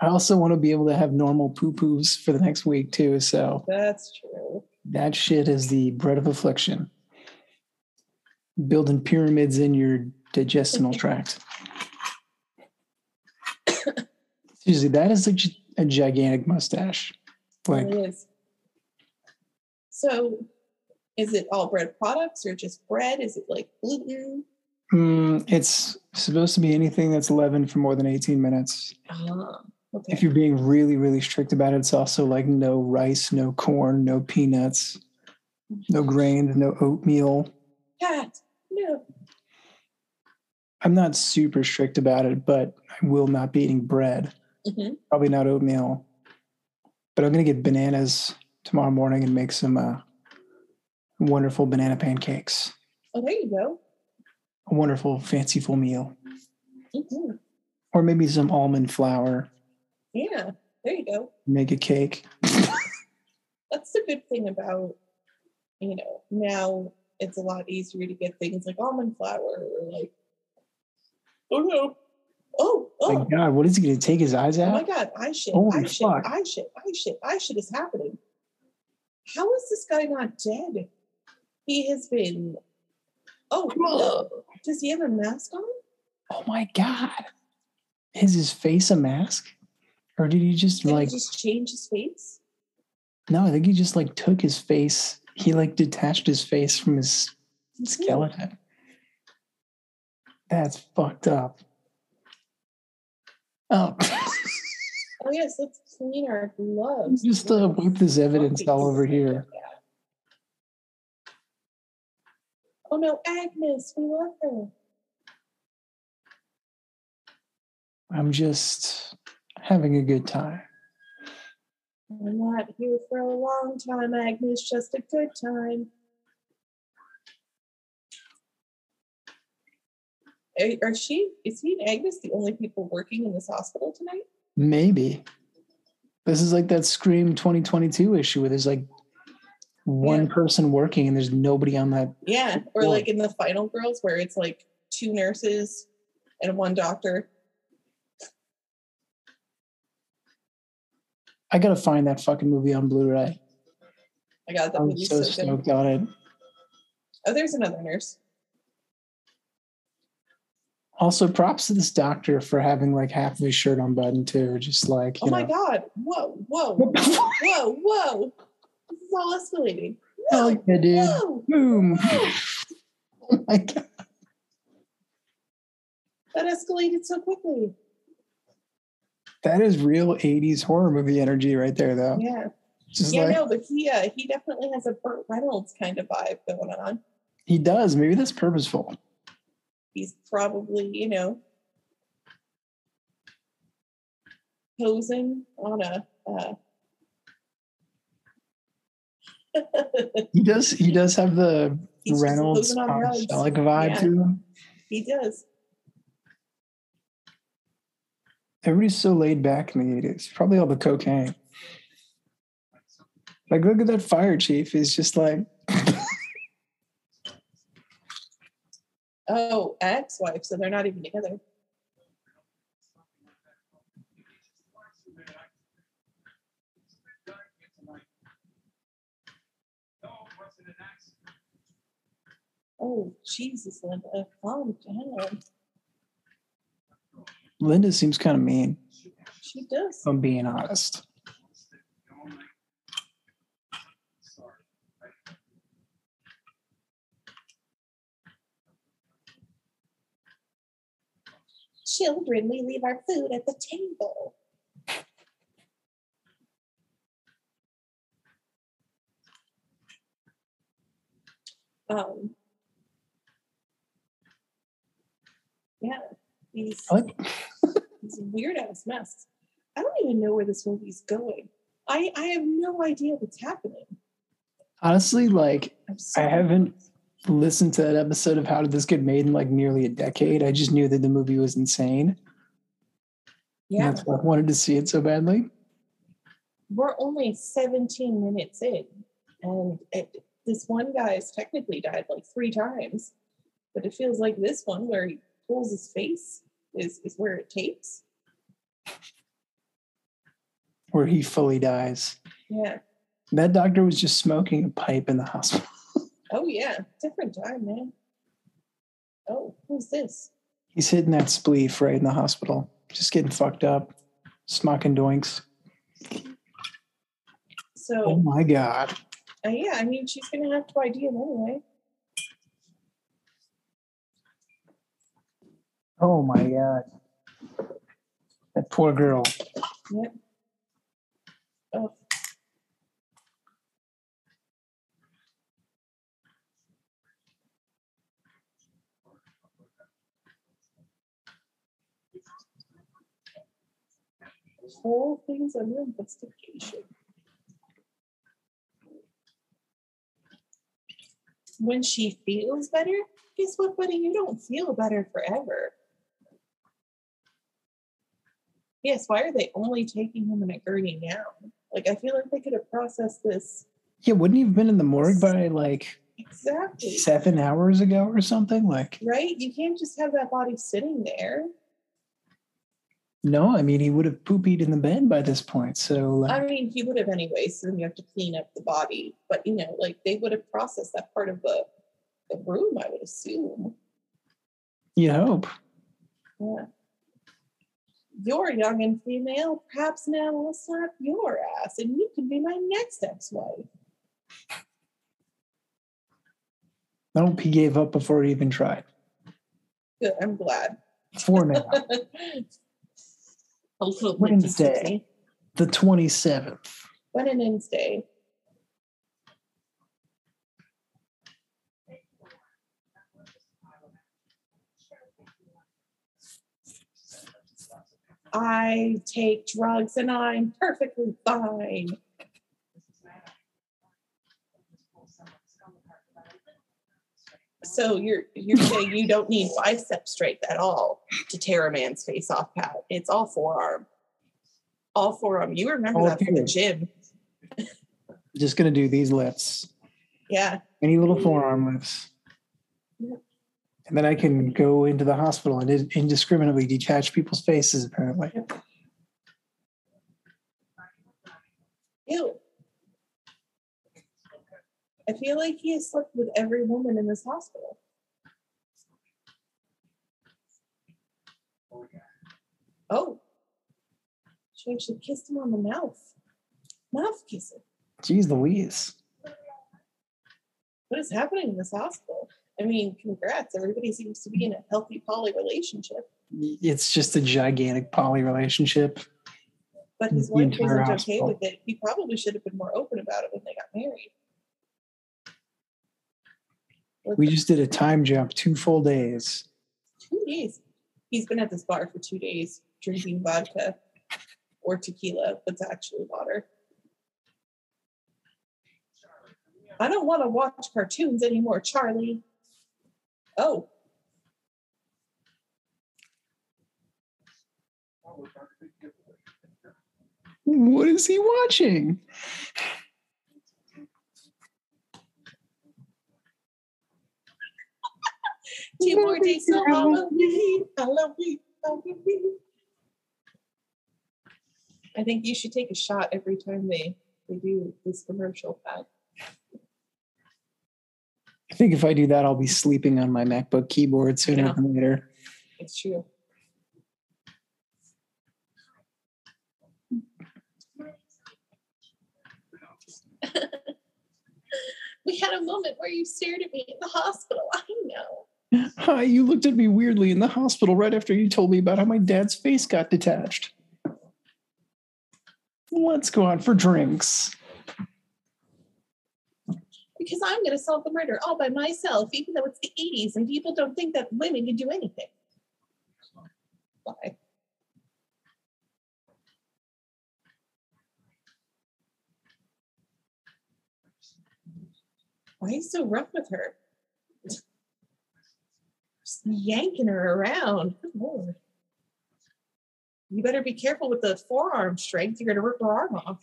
I also want to be able to have normal poo poos for the next week too. So That's true. that shit is the bread of affliction. Building pyramids in your digestional tract. Seriously, that is such a gigantic mustache. Like, it is. So, is it all bread products or just bread? Is it like gluten? mm, it's supposed to be anything that's leavened for more than 18 minutes. Ah, okay. If you're being really, really strict about it, it's also like no rice, no corn, no peanuts, no grains, no oatmeal. Cat, no. I'm not super strict about it, but I will not be eating bread. Mhm. Probably not oatmeal. But I'm going to get bananas tomorrow morning and make some uh, wonderful banana pancakes. Oh, there you go. A wonderful, fanciful meal. Mhm. Or maybe some almond flour, Yeah, there you go. make a cake. That's the good thing about, you know, now it's a lot easier to get things like almond flour or like, oh no, oh, oh, My God, what is he going to take his eyes out? Oh my god, I shit, Holy I shit. I shit, I shit, I shit is happening. How is this guy not dead? He has been. Oh, no. does he have a mask on? Oh my God. Is his face a mask? Or did he just Did like, he just change his face? no, I think he just like took his face. He like detached his face from his skeleton. That's fucked up. Oh, Oh yes, let's clean our gloves. just uh, wipe this evidence all over here. Oh no, Agnes, we love her. I'm just having a good time. I'm not here for a long time, Agnes. Just a good time. Are, are she? Is he and Agnes the only people working in this hospital tonight? Maybe. This is like that Scream 2022 issue where there's like one Yeah. person working and there's nobody on that. Yeah, or like in the Final Girls, where it's like two nurses and one doctor. I gotta find that fucking movie on Blu-ray. I got that I'm so so stoked on it. Oh, there's another nurse. Also, props to this doctor for having like half of his shirt unbuttoned too. Just like Oh my know. god! Whoa, whoa, What the fuck? whoa, whoa! This is all escalating. Whoa, yeah, dude. whoa! Boom. whoa. Oh my God. That escalated so quickly. That is real 80s horror movie energy right there, though. Yeah. Just yeah, like no, but he uh, he definitely has a Burt Reynolds kind of vibe going on. he does. Maybe that's purposeful. He's probably, you know, posing on a uh, He does. He does have the He's Reynolds on Tom vibe Yeah. to him. he does. Everybody's so laid back in the eighties. Probably all the cocaine. Like, look at that fire chief. He's just like, Oh, ex-wife. So they're not even together. Oh, Jesus, Linda, oh, calm down. Linda seems kind of mean. She does. If I'm being honest. Children, we leave our food at the table. Um. Yeah, he's, I like, a weird ass mess. I don't even know where this movie's going. I I have no idea what's happening. honestly, like, I haven't listened to that episode of How Did This Get Made in like nearly a decade. I just knew that the movie was insane. and Yeah, That's why I wanted to see it so badly. we're only 17 minutes in, and it, this one guy has technically died like three times, but it feels like this one where he pulls his face is, is where it takes. Where he fully dies. Yeah. That doctor was just smoking a pipe in the hospital. Oh, yeah. Different time, man. Oh, who's this? He's hitting that spleef right in the hospital, just getting fucked up, smocking doinks. So, Oh my god. uh, yeah, I mean, she's going to have to ID him anyway. Oh my god. That poor girl. Yep. Oh. Whole thing's under investigation. When she feels better, guess what, buddy? You don't feel better forever. Yes, why are they only taking him in a gurney now? Like, I feel like they could have processed this Yeah, wouldn't he have been in the morgue by like exactly. seven hours ago or something? Like, Right? You can't just have that body sitting there. no, I mean, he would have poopied in the bed by this point. So, like, I mean, he would have anyway, so then you have to clean up the body. But, you know, like they would have processed that part of the, the room, I would assume. you hope. Yeah. You're young and female. Perhaps now I'll slap your ass and you can be my next ex wife. I hope he gave up before he even tried. Good. I'm glad. For now, A little Wednesday. the 27th. What an Wednesday. I take drugs and I'm perfectly fine. So you're you're saying you don't need bicep strength at all to tear a man's face off, Pat. It's all forearm. All forearm. You remember All that from the gym. Just going to do these lifts, Yeah. any little forearm lifts. Yep. And then I can go into the hospital and indiscriminately detach people's faces, apparently. Ew. I feel like he has slept with every woman in this hospital. Oh. She actually kissed him on the mouth. Mouth kissing. Jeez Louise. What is happening in this hospital? I mean, congrats. Everybody seems to be in a healthy poly relationship. It's just a gigantic poly relationship. But his wife wasn't okay hospital. with it. He probably should have been more open about it when they got married. We just did a time jump, two full days. two days. He's been at this bar for two days drinking vodka or tequila, but it's actually water. I don't want to watch cartoons anymore, Charlie. Oh, What is he watching? two more days till Halloween. Halloween. I think you should take a shot every time they, they do this commercial, Pat. I think if I do that, I'll be sleeping on my MacBook keyboard sooner Yeah. than later. It's true. we had a moment where you stared at me in the hospital. I know. Hi, you looked at me weirdly in the hospital right after you told me about how my dad's face got detached. Let's go out for drinks. Because I'm going to solve the murder all by myself, even though it's the 80s and people don't think that women can do anything. Bye. Why are you so rough with her? Just yanking her around. Lord. You better be careful with the forearm strength. You're going to rip her arm off.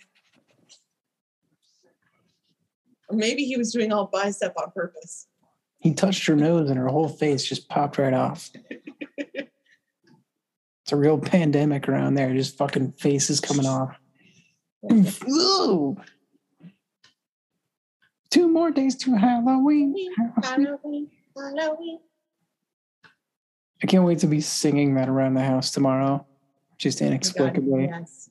Or maybe he was doing all bicep on purpose. He touched her nose and her whole face just popped right off. it's a real pandemic around there. Just fucking faces coming off. Ooh. Two more days to Halloween. Halloween, Halloween. I can't wait to be singing that around the house tomorrow, just Oh God, inexplicably. Yes.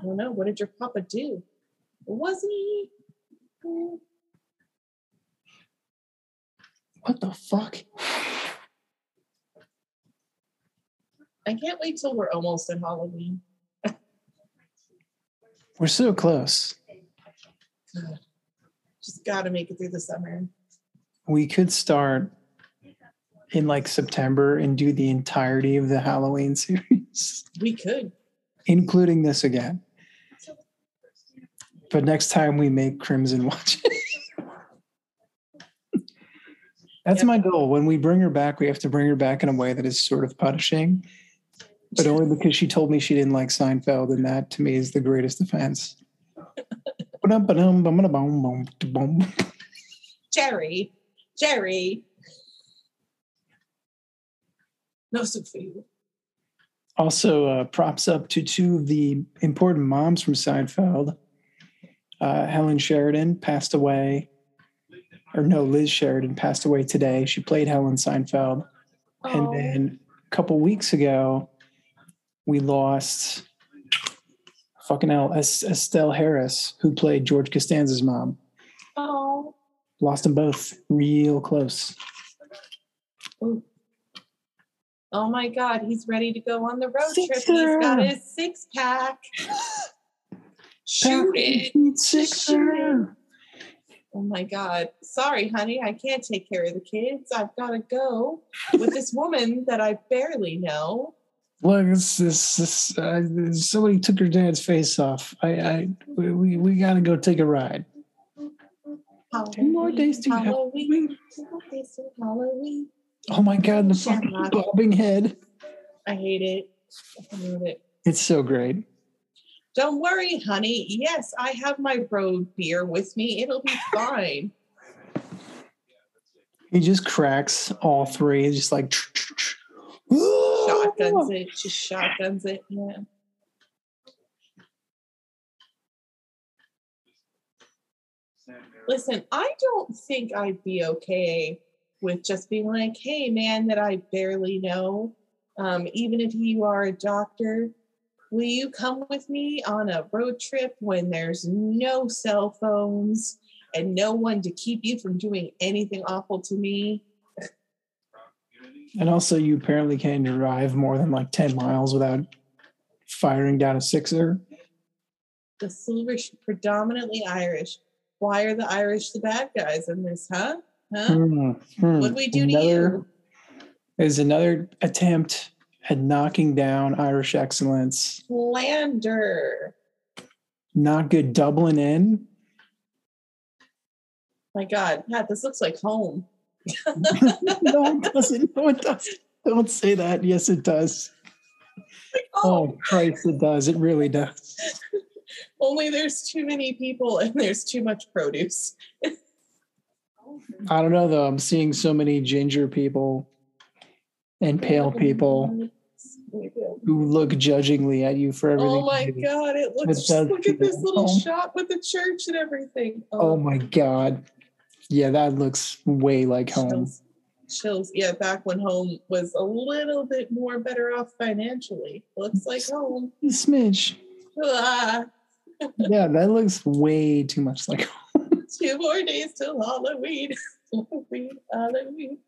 I don't know. What did your papa do? Wasn't he? Hmm, What the fuck? I can't wait till we're almost at Halloween. We're so close. Just got to make it through the summer. We could start in like September and do the entirety of the Halloween series, We could. including this again. But next time we make Crimson watch it. That's Yep. my goal. When we bring her back, we have to bring her back in a way that is sort of punishing, but only because she told me she didn't like Seinfeld, and that to me is the greatest offense. Jerry, Jerry. No soup for you. Also, uh, props up to two of the important moms from Seinfeld. Uh, Helen Sheridan passed away, or no, Liz Sheridan passed away today. She played Helen Seinfeld. Oh. And then a couple weeks ago, we lost fucking hell, Estelle Harris, who played George Costanza's mom. oh, Lost them both real close. Ooh. Oh my God, he's ready to go on the road trip. He's got his six pack. Shoot it. Sixer. Oh my God. Sorry, honey, I can't take care of the kids. I've got to go with this woman that I barely know. Look, this, this, this uh, somebody took her dad's face off. I, I, we, we, we got to go take a ride. More days to Halloween. Two more days to Halloween. Oh my God, the fucking bobbing head. I hate it. I hate it. It's so great. Don't worry, honey. Yes, I have my road beer with me. It'll be fine. He just cracks all three. It's just like shotguns it. Just shotguns it. Yeah. Listen, I don't think I'd be okay with just being like, hey, man, that I barely know, um, even if you are a doctor, will you come with me on a road trip when there's no cell phones and no one to keep you from doing anything awful to me? And also, you apparently can't drive more than like 10 miles without firing down a sixer. The Silver's predominantly Irish. Why are the Irish the bad guys in this, huh? Huh? Hmm, hmm. What'd we do to you? There's another attempt and knocking down Irish excellence. Slander. Not good doubling in. My God, Pat, this looks like home. no, it doesn't. No, it doesn't. Don't say that. Yes, it does. Oh, oh, Christ, it does. It really does. Only there's too many people and there's too much produce. I don't know though. I'm seeing so many ginger people and pale people who look judgingly at you for everything. Oh my. God, it looks does look at this little home. shot with the church and everything. Oh my god. Yeah, that looks way like home. chills. Chills. Yeah, back when home was a little bit more better off financially. Looks like home. A smidge. Ah, Yeah, that looks way too much like home. two more days till Halloween. Halloween, Halloween.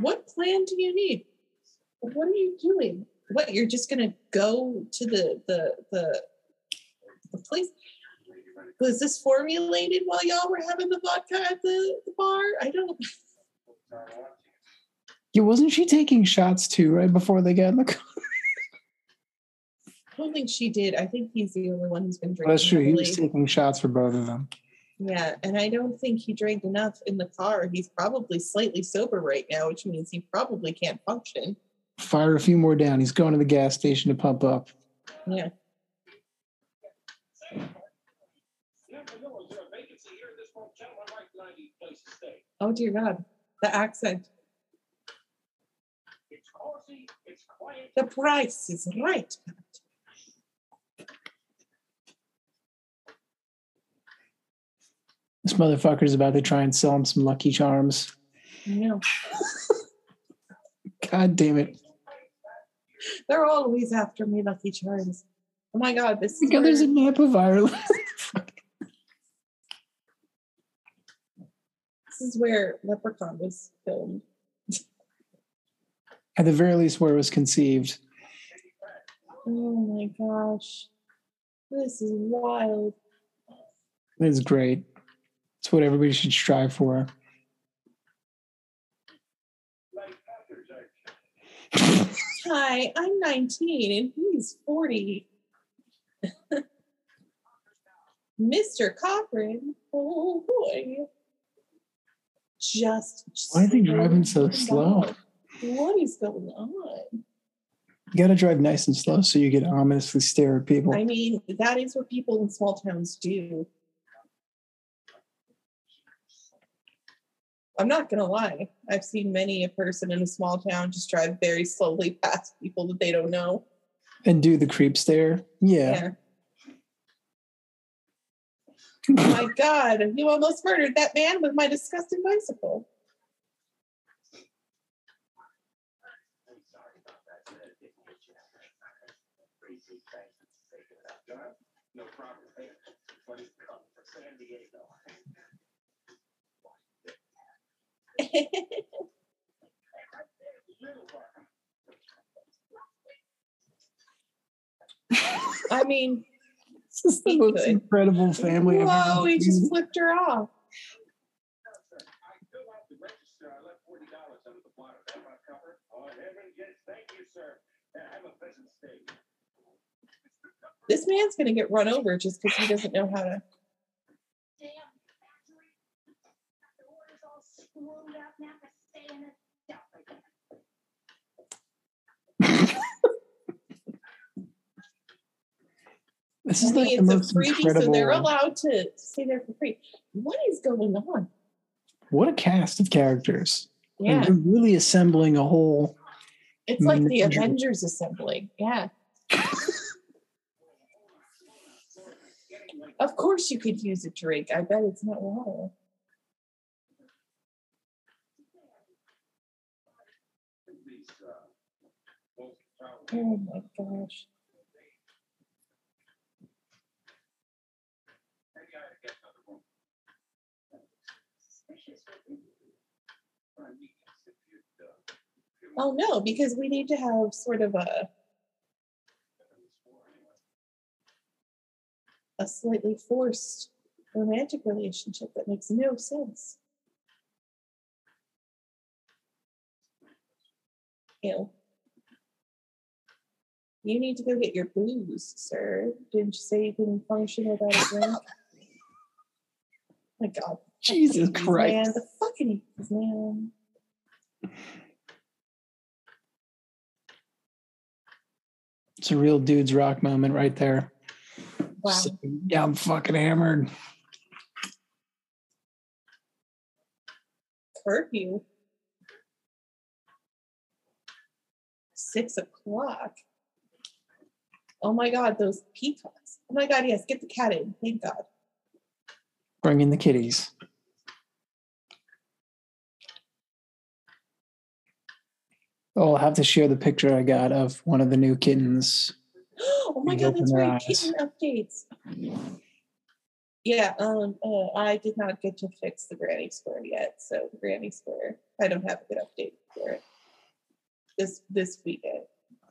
What plan do you need? What are you doing? What you're just gonna go to the the the the place? Was this formulated while y'all were having the vodka at the, the bar? I don't. Yeah, wasn't she taking shots too right before they got in the car? I don't think she did. I think he's the only one who's been drinking. That's true. He was taking shots for both of them. Yeah, and I don't think he drank enough in the car. He's probably slightly sober right now, which means he probably can't function. Fire a few more down. He's going to the gas station to pump up. Yeah. Oh dear God, the accent. The price is right. This motherfucker's about to try and sell him some Lucky Charms. Know. God damn it. They're always after me, Lucky Charms. Oh my God, this is there's a map of Ireland. this is where Leprechaun was filmed. At the very least, where it was conceived. Oh my gosh. This is wild. It's great. It's what everybody should strive for. Hi, I'm 19 and he's 40. Mr. Cochran. Oh boy. Just Why is he driving so slow? What is going on? You got to drive nice and slow so you get ominously stare at people. I mean, that is what people in small towns do. I'm not gonna lie. I've seen many a person in a small town just drive very slowly past people that they don't know. and do the creep stare. Yeah. Yeah. Oh my God, you almost murdered that man with my disgusting bicycle. No problem. But it's come for San Diego. I mean, This is the most could. incredible family whoa, he just flipped her off. I fill out the register. I left forty dollars under the bottom. That might cover. Oh, heaven, yes, thank you, sir. And have a pleasant stay. This man's gonna get run over just because he doesn't know how to. damn factory. The order's all screwed up now to stay in a dump again. This is I mean, like the it's a most freebie, so they're allowed to stay there for free. What is going on? What a cast of characters. Yeah, they're really assembling a whole. it's like the. Avengers assembling. Yeah. Of course, you could use a drink. I bet it's not water. These, uh, both travel- Oh my gosh. Maybe I ought to get another room. Suspicious with it. I mean, if you'd, uh, my gosh. Oh no, because we need to have sort of a a slightly forced romantic relationship that makes no sense. Ew. You need to go get your booze, sir. Didn't you say you couldn't function without a drink? My God. Jesus Christ. Man, the fucking man. It's a real dude's rock moment right there. Wow. So, yeah, I'm fucking hammered. Curfew. Six o'clock. Oh my God, those peacocks. Oh my God, yes, get the cat in. Thank God. Bring in the kitties. Oh, I'll have to share the picture I got of one of the new kittens. oh my god, that's right. Kitten updates. Yeah, um, uh, I did not get to fix the Granny Square yet, so the Granny Square, I don't have a good update for it this this weekend.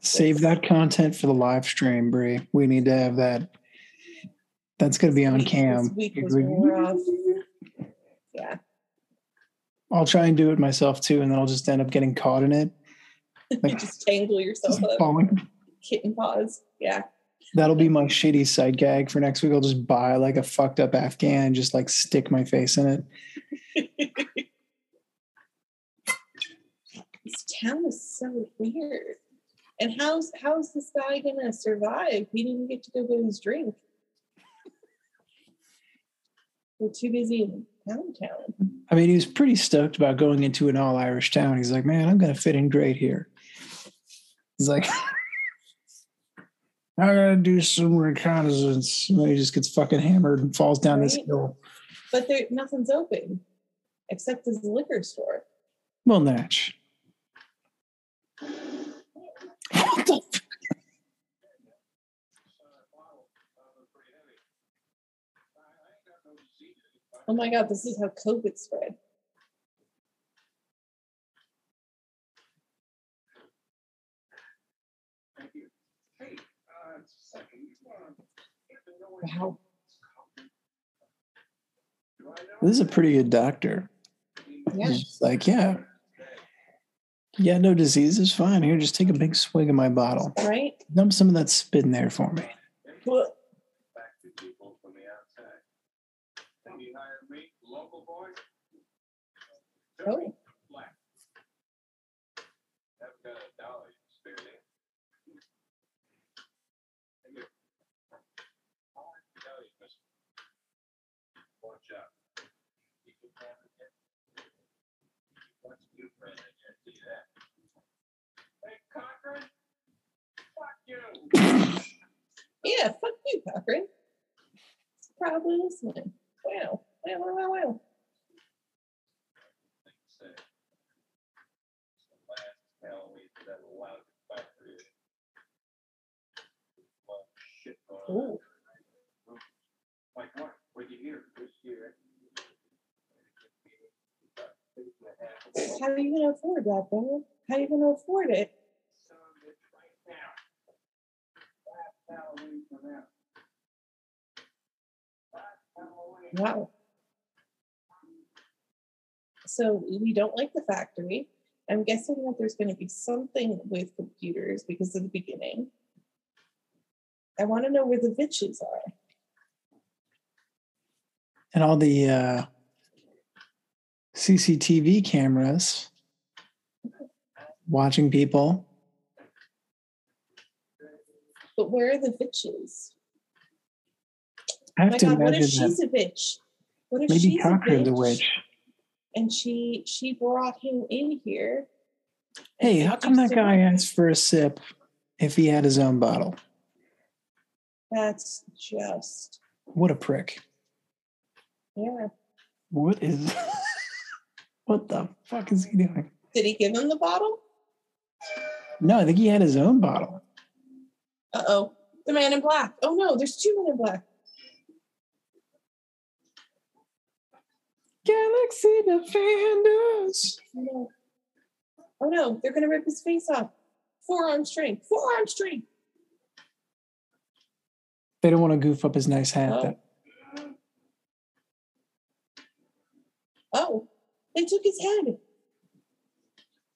Save that content for the live stream, Brie. We need to have that. That's going to be on cam. This week was rough. Yeah, I'll try and do it myself too, and then I'll just end up getting caught in it. you Like, just tangle yourself just up, falling. kitten paws. Yeah, That'll be my shitty side gag for next week. I'll just buy like a fucked up Afghan and just like stick my face in it. this town is so weird. And how's how's this guy gonna survive? He didn't get to go get his drink. We're too busy in pound town. I mean, he was pretty stoked about going into an all Irish town. He's like, man, I'm to fit in great here. He's like, I got to do some reconnaissance. And then he just gets fucking hammered and falls down this hill. But there nothing's open except this liquor store. Well, Natch. Oh my god, this is how COVID spread. Thank you. Hey, uh, second, uh, get to know what- Wow. Do I know? This is a pretty good doctor. Yeah. He's like, yeah. Yeah, no disease is fine. Here, just take a big swig of my bottle. Right? Dump some of that spit in there for me. Well, Back to people from the outside. And he hired me, local boy. Oh. Black. Haven't got a dollar to spare there. Hey, look. I want to tell you, mister. Watch out. You can have it. What's a good friend, I guarantee you that. Hey, Cochran. Fuck you. yeah, fuck you, Cochran. Probably listening. Wow. Wow, wow, wow, wow. thing to say. It's the last Halloween that allowed to fight for you. Well, shit going on. Ooh. How are you gonna afford that, bro? How are you gonna afford it? Wow. So we don't like the factory. I'm guessing that there's going to be something with computers because of the beginning. I want to know where the bitches are. And all the uh, CCTV cameras watching people. But where are the bitches? I Oh have my to God, what imagine if she's that a bitch? What if maybe she's a a witch. and she she brought him in here? Hey, how come that guy asked for a sip if he had his own bottle? That's just What a prick. yeah. What is what the fuck is he doing? Did he give him the bottle? No, I think he had his own bottle. Uh oh, the man in black. Oh no, there's two men in black. Galaxy Defenders. Oh no. Oh no, they're gonna rip his face off. Forearm string. Forearm string. They don't want to goof up his nice hat. Oh. though. Oh, they took his head.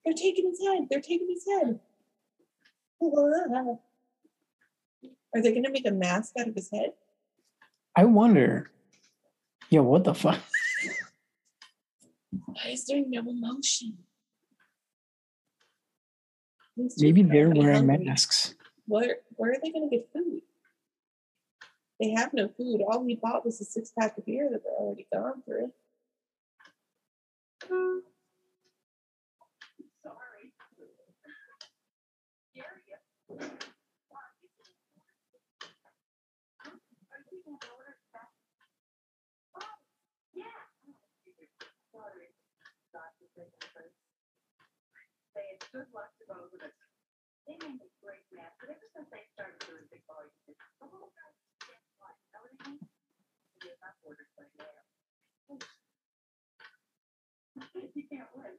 They're taking his head. They're taking his head. Are they going to make a mask out of his head? I wonder. Yeah, what the fuck? Why is there no emotion? Maybe they're wearing hungry. masks. Where where are they going to get food? They have no food. All we bought was a six pack of beer that they're already gone through. Sorry. They had good luck to both of us. They made a great match, but ever since they started doing big volume, the whole guy just like, everything. They have ordered for now. You can't win.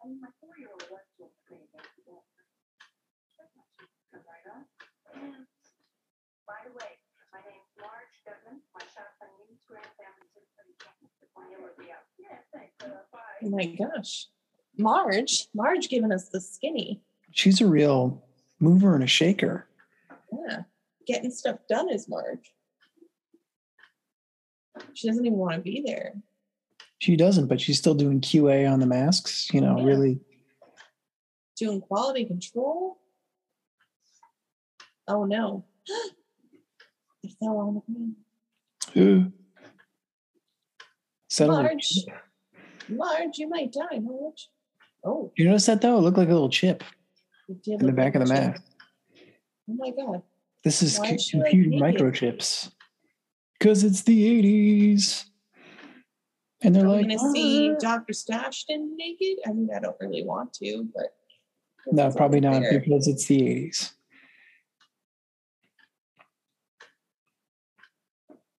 I mean, my four-year-old wants to play basketball. Come right on. And by the way, my name's Marge Guttman. My shop's on Instagram, San Francisco. California will be out. Yeah, thanks. Uh, bye. Oh my gosh. Marge, Marge giving us the skinny. She's a real mover and a shaker. Yeah. Getting stuff done is Marge. She doesn't even want to be there. She doesn't, but she's still doing QA on the masks. You know, Yeah. really. Doing quality control. Oh no. it fell on the ground. Settle it. Marge. You might die, Marge. Oh, You notice that though? It looked like a little chip in the back of the mask. Oh my god. This is Why co- is she, like, computer microchips. Because it's the 80s. And they're we like, gonna see "Ah." Dr. Stashton naked? I mean, I don't really want to, but no, probably not fair. because it's the 80s.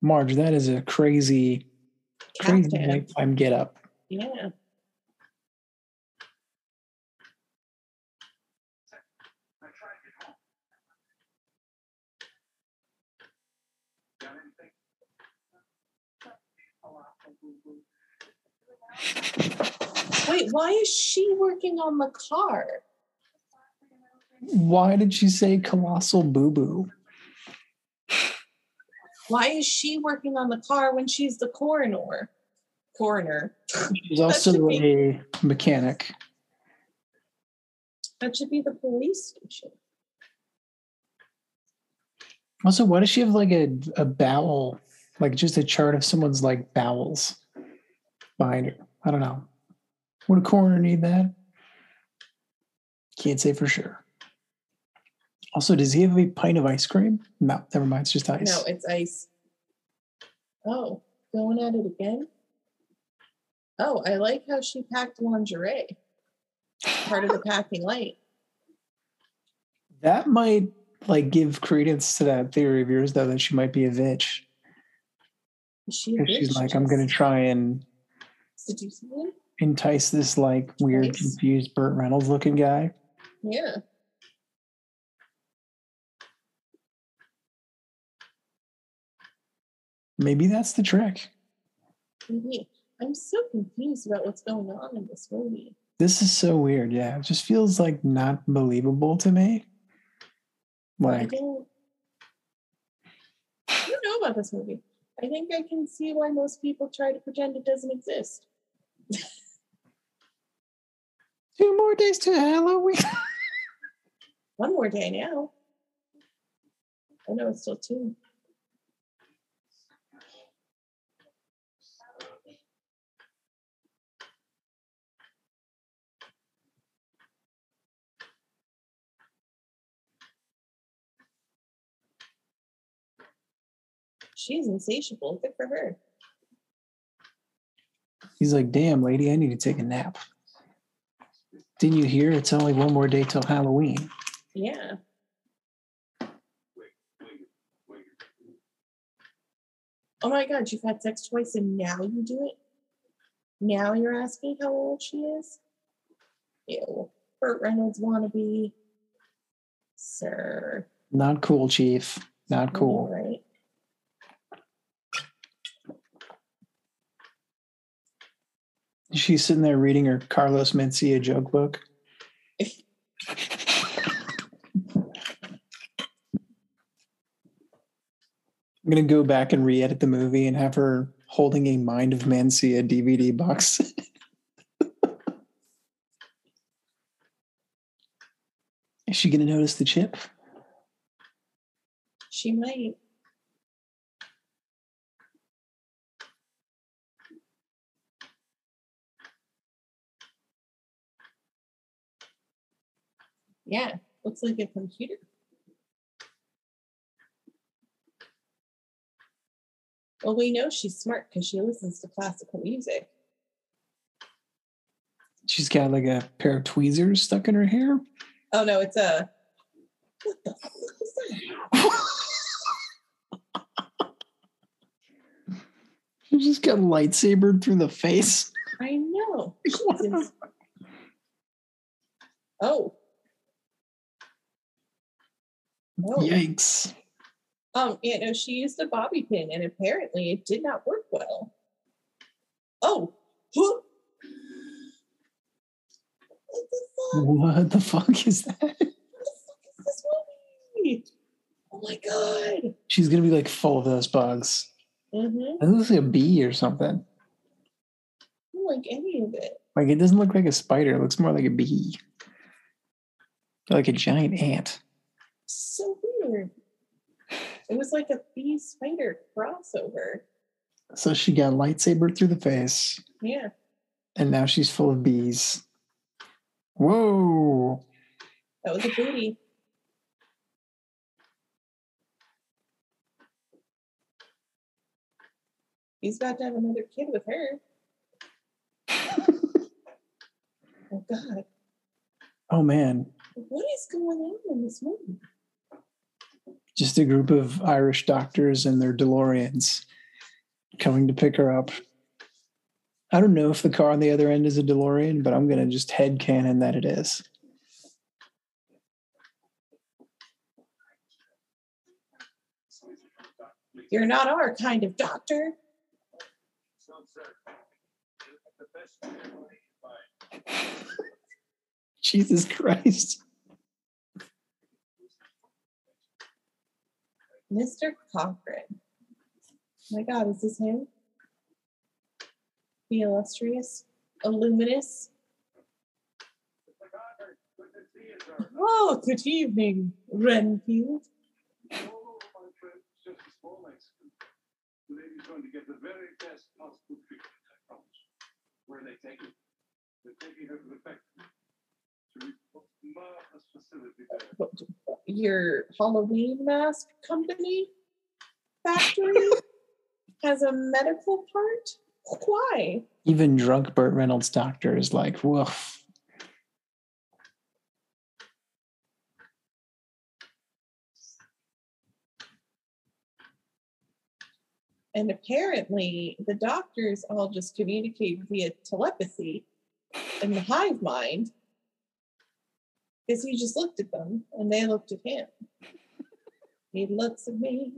Marge, that is a crazy, crazy nighttime get up. Yeah. I tried to get home. Got anything? Wait, why is she working on the car? Why did she say colossal boo boo? Why is she working on the car when she's the coroner? Coroner. She's also should be- a mechanic. That should be the police station. Also, why does she have like a, a bowel, like just a chart of someone's like bowels behind her? I don't know. Would a coroner need that? Can't say for sure. Also, does he have a pint of ice cream? No, never mind. It's just ice. No, it's ice. Oh, going at it again? Oh, I like how she packed lingerie. Part of the packing light. That might like give credence to that theory of yours, though, that she might be a bitch. Is she a Because she's like, I'm gonna try and seduce him? entice this like weird, Nice. confused Burt Reynolds looking guy. Yeah. Maybe that's the trick. Maybe. I'm so confused about what's going on in this movie. This is so weird. Yeah, it just feels like not believable to me. I Like, don't. I don't know about this movie. I think I can see why most people try to pretend it doesn't exist. two more days to Halloween. One more day now. I know it's still two. She's insatiable. Good for her. He's like, damn, lady, I need to take a nap. Didn't you hear? It's only one more day till Halloween. Yeah. Oh my god, you've had sex twice and now you do it? Now you're asking how old she is? Ew. Burt Reynolds wannabe. Sir. Not cool, Chief. Not cool. right? She's sitting there reading her Carlos Mencia joke book. I'm gonna go back and re-edit the movie and have her holding a Mind of Mencia DVD box. Is she gonna notice the chip? She might. Yeah, looks like a computer. Well, we know she's smart because she listens to classical music. She's got like a pair of tweezers stuck in her hair. Oh no, it's a. What the fuck is that? She just got lightsabered through the face. I know. Oh. Oh. Yikes. Um, you know, she used a bobby pin and apparently it did not work well. Oh. Huh. What the fuck? What the fuck is that? What the fuck is this movie? Oh my god. She's gonna be like full of those bugs. Mm-hmm. That looks like a bee or something. I don't like any of it. Like it doesn't look like a spider. It looks more like a bee. Like a giant ant. So weird. It was like a bee spider crossover. So she got lightsaber through the face, Yeah. and now she's full of bees. Whoa. That was a booty. He's about to have another kid with her. Oh God. Oh man. What is going on in this movie? Just a group of Irish doctors and their DeLoreans coming to pick her up. I don't know if the car on the other end is a DeLorean, but I'm gonna just head canon that it is. You're not our kind of doctor. So, sir, the best family you find. Jesus Christ. Mr. Cochran. Oh my God, is this him? The illustrious, illuminous. Oh, good evening, Renfield. Oh, my friend, just a small accident. The lady's going to get the very best possible treatment, I promise. Where are they taking? They're taking her to the factory. What- Your Halloween mask company factory has a medical part? Why? Even drunk Burt Reynolds doctor is like, woof. And apparently, the doctors all just communicate via telepathy in the hive mind because he just looked at them and they looked at him. He looks at me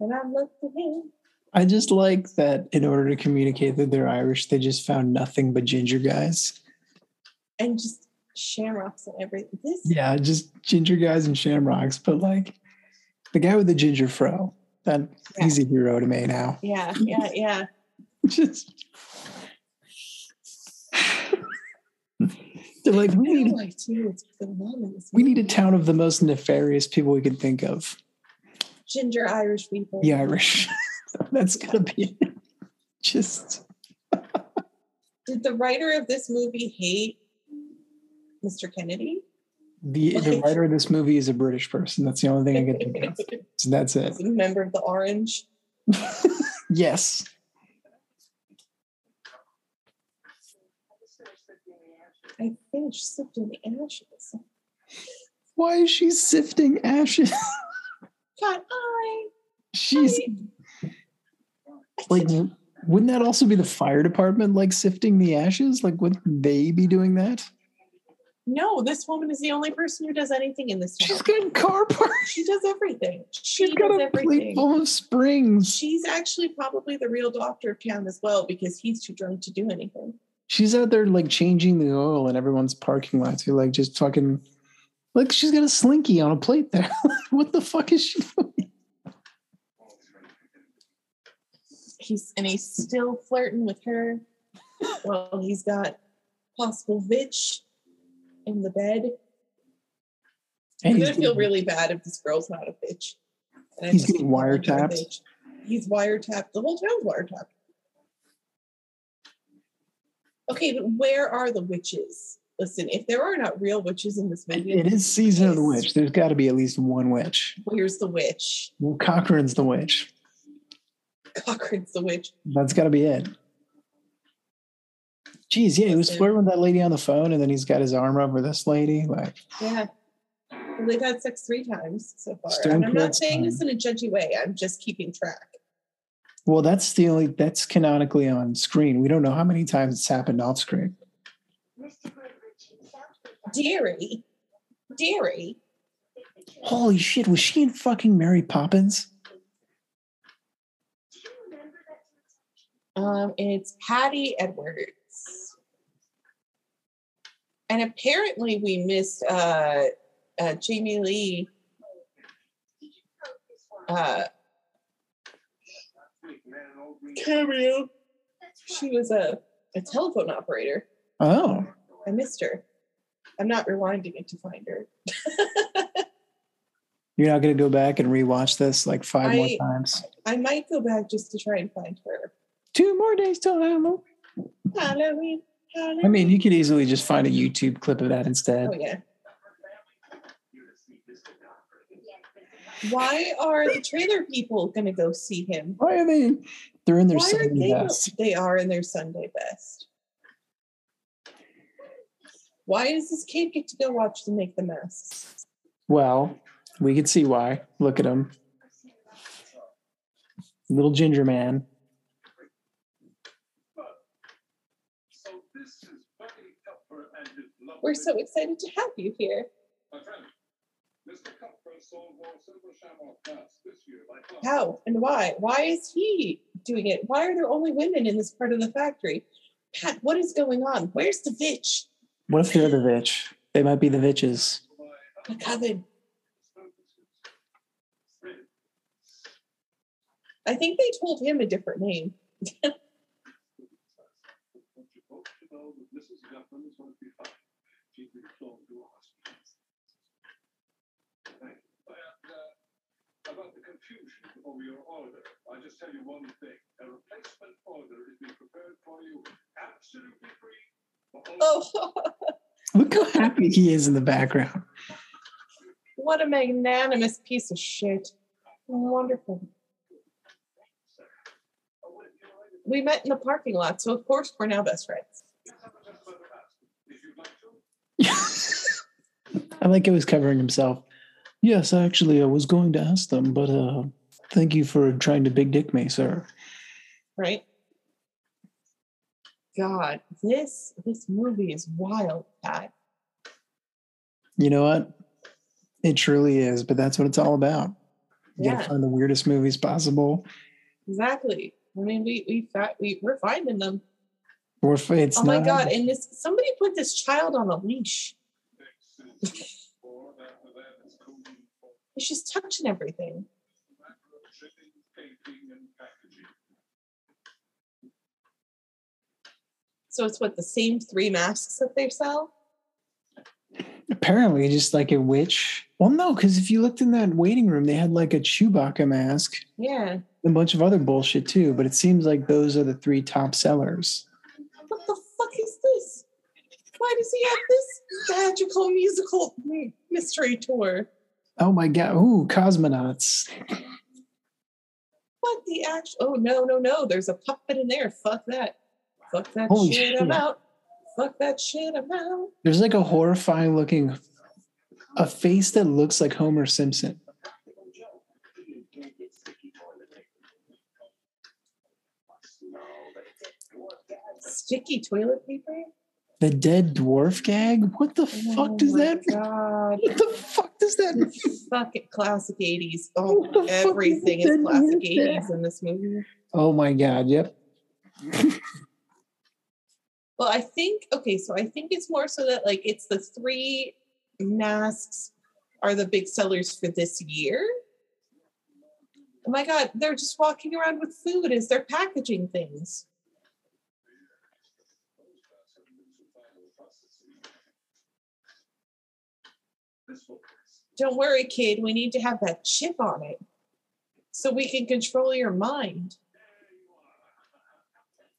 and I look at him. I just like that in order to communicate that they're Irish, they just found nothing but ginger guys. and just shamrocks and everything. This Yeah, just ginger guys and shamrocks. But like the guy with the ginger fro, that Yeah. he's a hero to me now. yeah, yeah, yeah. Just they're like, we need No idea what's going on in this we need a town of the most nefarious people we can think of. ginger Irish people. The Irish. That's gotta be just Did the writer of this movie hate Mr. Kennedy? the the writer of this movie is a British person. That's the only thing I can think of. So that's it. A member of the Orange. yes. I finished sifting the ashes. Why is she sifting ashes? God, I. She's like, wouldn't that also be the fire department like sifting the ashes? Like, would they be doing that? No, this woman is the only person who does anything in this She's town. got car parts. She does everything. She She's got does a plate full of springs. She's actually probably the real doctor of town as well because he's too drunk to do anything. She's out there like changing the oil in everyone's parking lots. You're like just fucking like she's got a slinky on a plate there. what the fuck is she doing? He's and he's still flirting with her. Well, he's got possible bitch in the bed. I'm And gonna feel really bad if this girl's not a bitch. And He's getting keep calling her a wiretapped? He's wiretapped. The whole town's wiretapped. Okay, but where are the witches? Listen, if there are not real witches in this movie, It is season of the witch. There's got to be at least one witch. where's the witch? Well, Cochran's the witch. Cochran's the witch. That's got to be it. Geez, yeah, he was flirting with that lady on the phone, and then he's got his arm over this lady. Like, Yeah. Well, they've had sex three times so far. Stone and I'm not saying this in a judgy way. I'm just keeping track. Well, that's the only that's canonically on screen. We don't know how many times it's happened off screen. Mr. Goodrich himself did that. Deary. Deary. Holy shit, was she in fucking Mary Poppins? Do you remember that? Um, it's Patty Edwards. And apparently we missed uh, uh, Jamie Lee. Did you quote this one? Uh, cameo. She was a, a telephone operator. Oh, I missed her. I'm not rewinding it to find her. you're not going to go back and rewatch this like five more times. I might go back just to try and find her. Two more days till Halloween. Halloween. Halloween. I mean, you could easily just find a YouTube clip of that instead. oh yeah. Why are the trailer people gonna go see him? Why are they? They're in their Why are Sunday they? best. They are in their Sunday best. Why does this kid get to go watch them make the mess? Well, we could see why. Look at him, little ginger man. So this is Buddy Kupfer and We're so excited to have you here. Mr. Kupfer sold more silver shamrock glass this year by far. How and why? Why is he doing it? Why are there only women in this part of the factory? Pat, what is going on? Where's the bitch? What if they're the Vitch? They might be the Vitches. The coven. I think they told him a different name. About the confusion over your order, I just tell you one thing. A replacement order is being prepared for you absolutely free. Oh, Look how happy he is in the background. what a magnanimous piece of shit. Wonderful. We met in the parking lot, so of course we're now best friends. If you'd like to. I like it was covering himself. Yes, actually, I was going to ask them, but uh, thank you for trying to big dick me, sir. right? God, this this movie is wild, Pat. You know what? It truly is, but that's what it's all about. You Yeah. gotta find the weirdest movies possible. Exactly. I mean, we we we we're finding them. Or if it's oh my not, God! And this somebody put this child on a leash. Or after that, it's coding for It's just touching everything. shipping, painting, and packaging. So it's what the same three masks that they sell. apparently just like a witch. Well, no, because if you looked in that waiting room, they had like a Chewbacca mask, Yeah. a bunch of other bullshit too. But it seems like those are the three top sellers. What the fuck is this? Why does he have this magical musical mystery tour? Oh my god! Ooh, cosmonauts. What the actual? Oh no, no, no! There's a puppet in there. Fuck that. Fuck that Holy shit. I'm out. Fuck that shit. I'm out. There's like a horrifying looking, a face that looks like Homer Simpson. Sticky toilet paper. The dead dwarf gag? What the fuck does Oh that mean? God. What the fuck does that mean? Fucking classic 80s. Oh, everything is is classic weird 80s in this movie. Oh my god, yep. Well, I think okay, so I think it's more so that like it's the three masks are the big sellers for this year. Oh my god, they're just walking around with food as they're packaging things. Don't worry, kid, we need to have that chip on it so we can control your mind.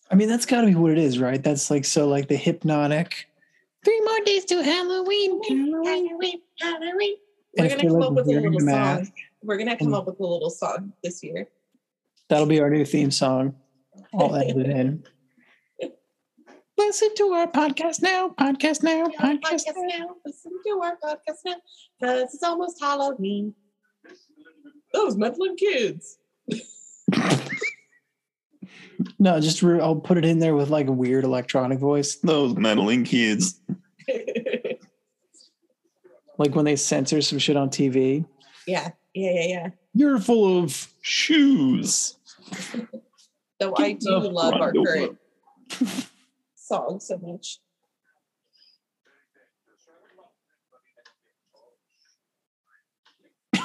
I mean, that's got to be what it is, right? That's like so, like the hypnotic. Three more days to Halloween. Halloween, Halloween. And We're gonna come like, up with a little a song. We're gonna come and- up with a little song this year. That'll be our new theme song. I'll edit it in. Listen to our podcast now. Podcast now. Podcast podcast now. now. Listen to our podcast now because it's almost Halloween. Those meddling kids. No, just re- I'll put it in there with like a weird electronic voice. Those meddling kids. Like when they censor some shit on TV. yeah, yeah, yeah, yeah. You're full of shoes. Though I do love our current song so much.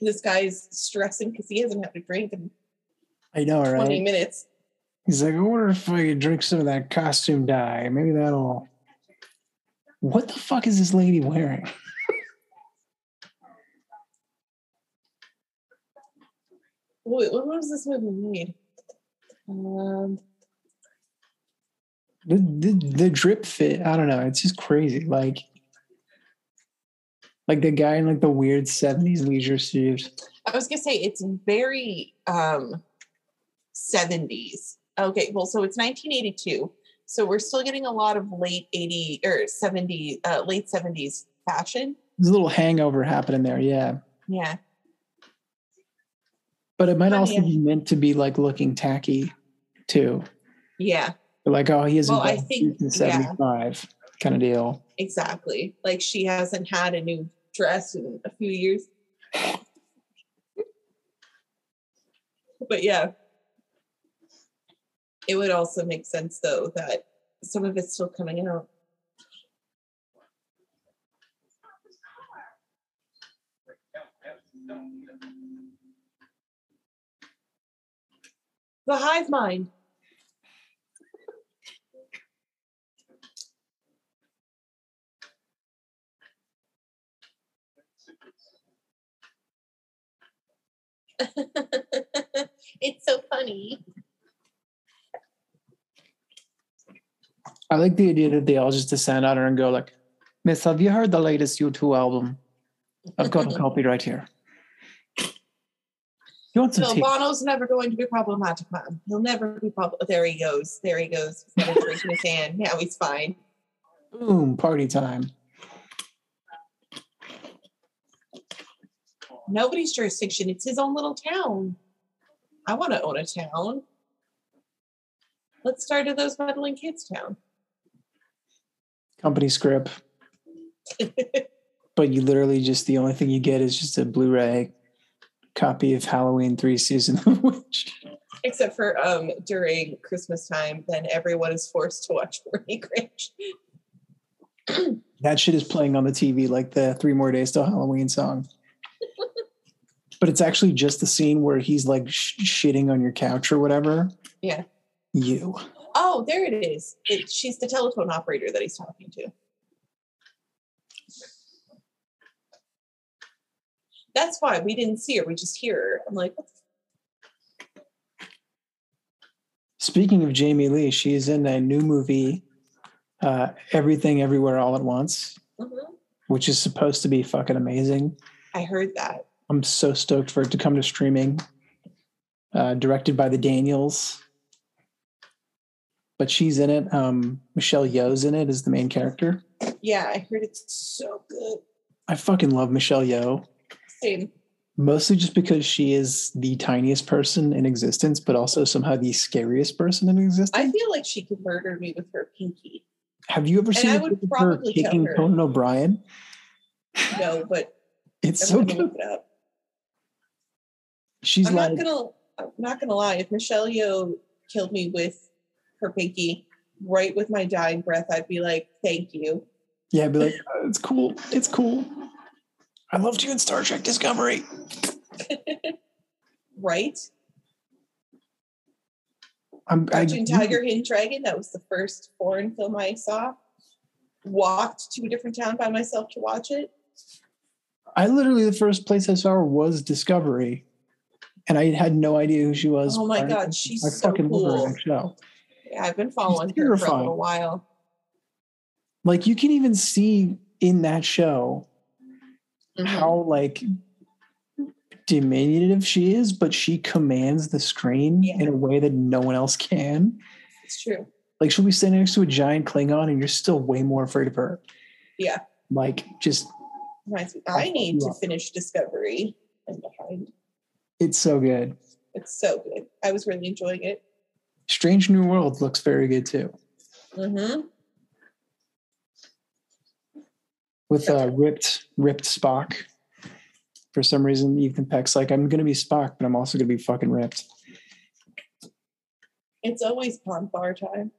this guy's stressing because he hasn't had a drink in I know, right? 20 minutes. He's like, I wonder if I could drink some of that costume dye. Maybe that'll. What the fuck is this lady wearing? Wait, when was this movie made? Um, The, the, the drip fit, I don't know. It's just crazy. Like, like the guy in like the weird 70s leisure suit. I was gonna say it's very um 70s. Okay, well, so it's 1982. So we're still getting a lot of late 80 or 70, uh, late 70s fashion. There's a little hangover happening there, yeah. Yeah. But it might Oh, also yeah. be meant to be like looking tacky too. Yeah, Like, oh, he isn't Well, I think- in yeah. 75 kind of deal. exactly. Like she hasn't had a new dress in a few years. But yeah. It would also make sense though that some of it's still coming out. The hive mind. it's so funny. I like the idea that they all just descend on her and go like, Miss, have you heard the latest U2 album? I've got a copy right here. You want some No, tea? Bono's never going to be problematic, man. He'll never be problem. There he goes. There he goes. He's got a drink in his hand. Now he's fine. Boom, party time. Nobody's jurisdiction. It's his own little town. I want to own a town. Let's start at those meddling kids town. Company script. But you literally just, the only thing you get is just a Blu ray copy of Halloween 3 Season of Witch. Except for um during Christmas time, then everyone is forced to watch Bernie Grinch. That shit is playing on the TV like the Three More Days Till Halloween song. But it's actually just the scene where he's like sh- shitting on your couch or whatever. Yeah. You. Oh, there it is. It, she's the telephone operator that he's talking to. That's why we didn't see her. We just hear her. I'm like, Speaking of Jamie Lee, she's in a new movie, uh, Everything Everywhere All at Once, Mhm. which is supposed to be fucking amazing. I heard that. I'm so stoked for it to come to streaming. Uh, directed by the Daniels. But she's in it. Um, Michelle Yeoh's in it as the main character. Yeah, I heard it's so good. I fucking love Michelle Yeoh. Same. Mostly just because she is the tiniest person in existence, but also somehow the scariest person in existence. I feel like she could murder me with her pinky. Have you ever and seen I would her kicking her. Conan O'Brien? No, but It's I'm so good. it up. She's I'm like, not gonna. I'm not gonna lie. If Michelle Yeoh killed me with her pinky, right with my dying breath, I'd be like, "Thank you." yeah, I'd be like, "Oh, it's cool. It's cool. I loved you in Star Trek Discovery. Right? I'm I, Watching Tiger Hidden Dragon. That was the first foreign film I saw. Walked to a different town by myself to watch it. I literally the first place I saw her was Discovery, and I had no idea who she was. Oh my I- god, she's I so fucking love her in cool. that show. Yeah, I've been following her for a little while. Like you can even see in that show Mhm. how like diminutive she is, but she commands the screen Yeah. in a way that no one else can. It's true. Like she'll be standing next to a giant Klingon, and you're still way more afraid of her. Yeah. Like just Reminds me, I'll I need to up. finish Discovery and behind. It's so good. It's so good. I was really enjoying it. Strange New World looks very good too. Mm-hmm. With uh, ripped ripped Spock. For some reason, Ethan Peck's like, I'm gonna be Spock, but I'm also gonna be fucking ripped. It's always pon farr time.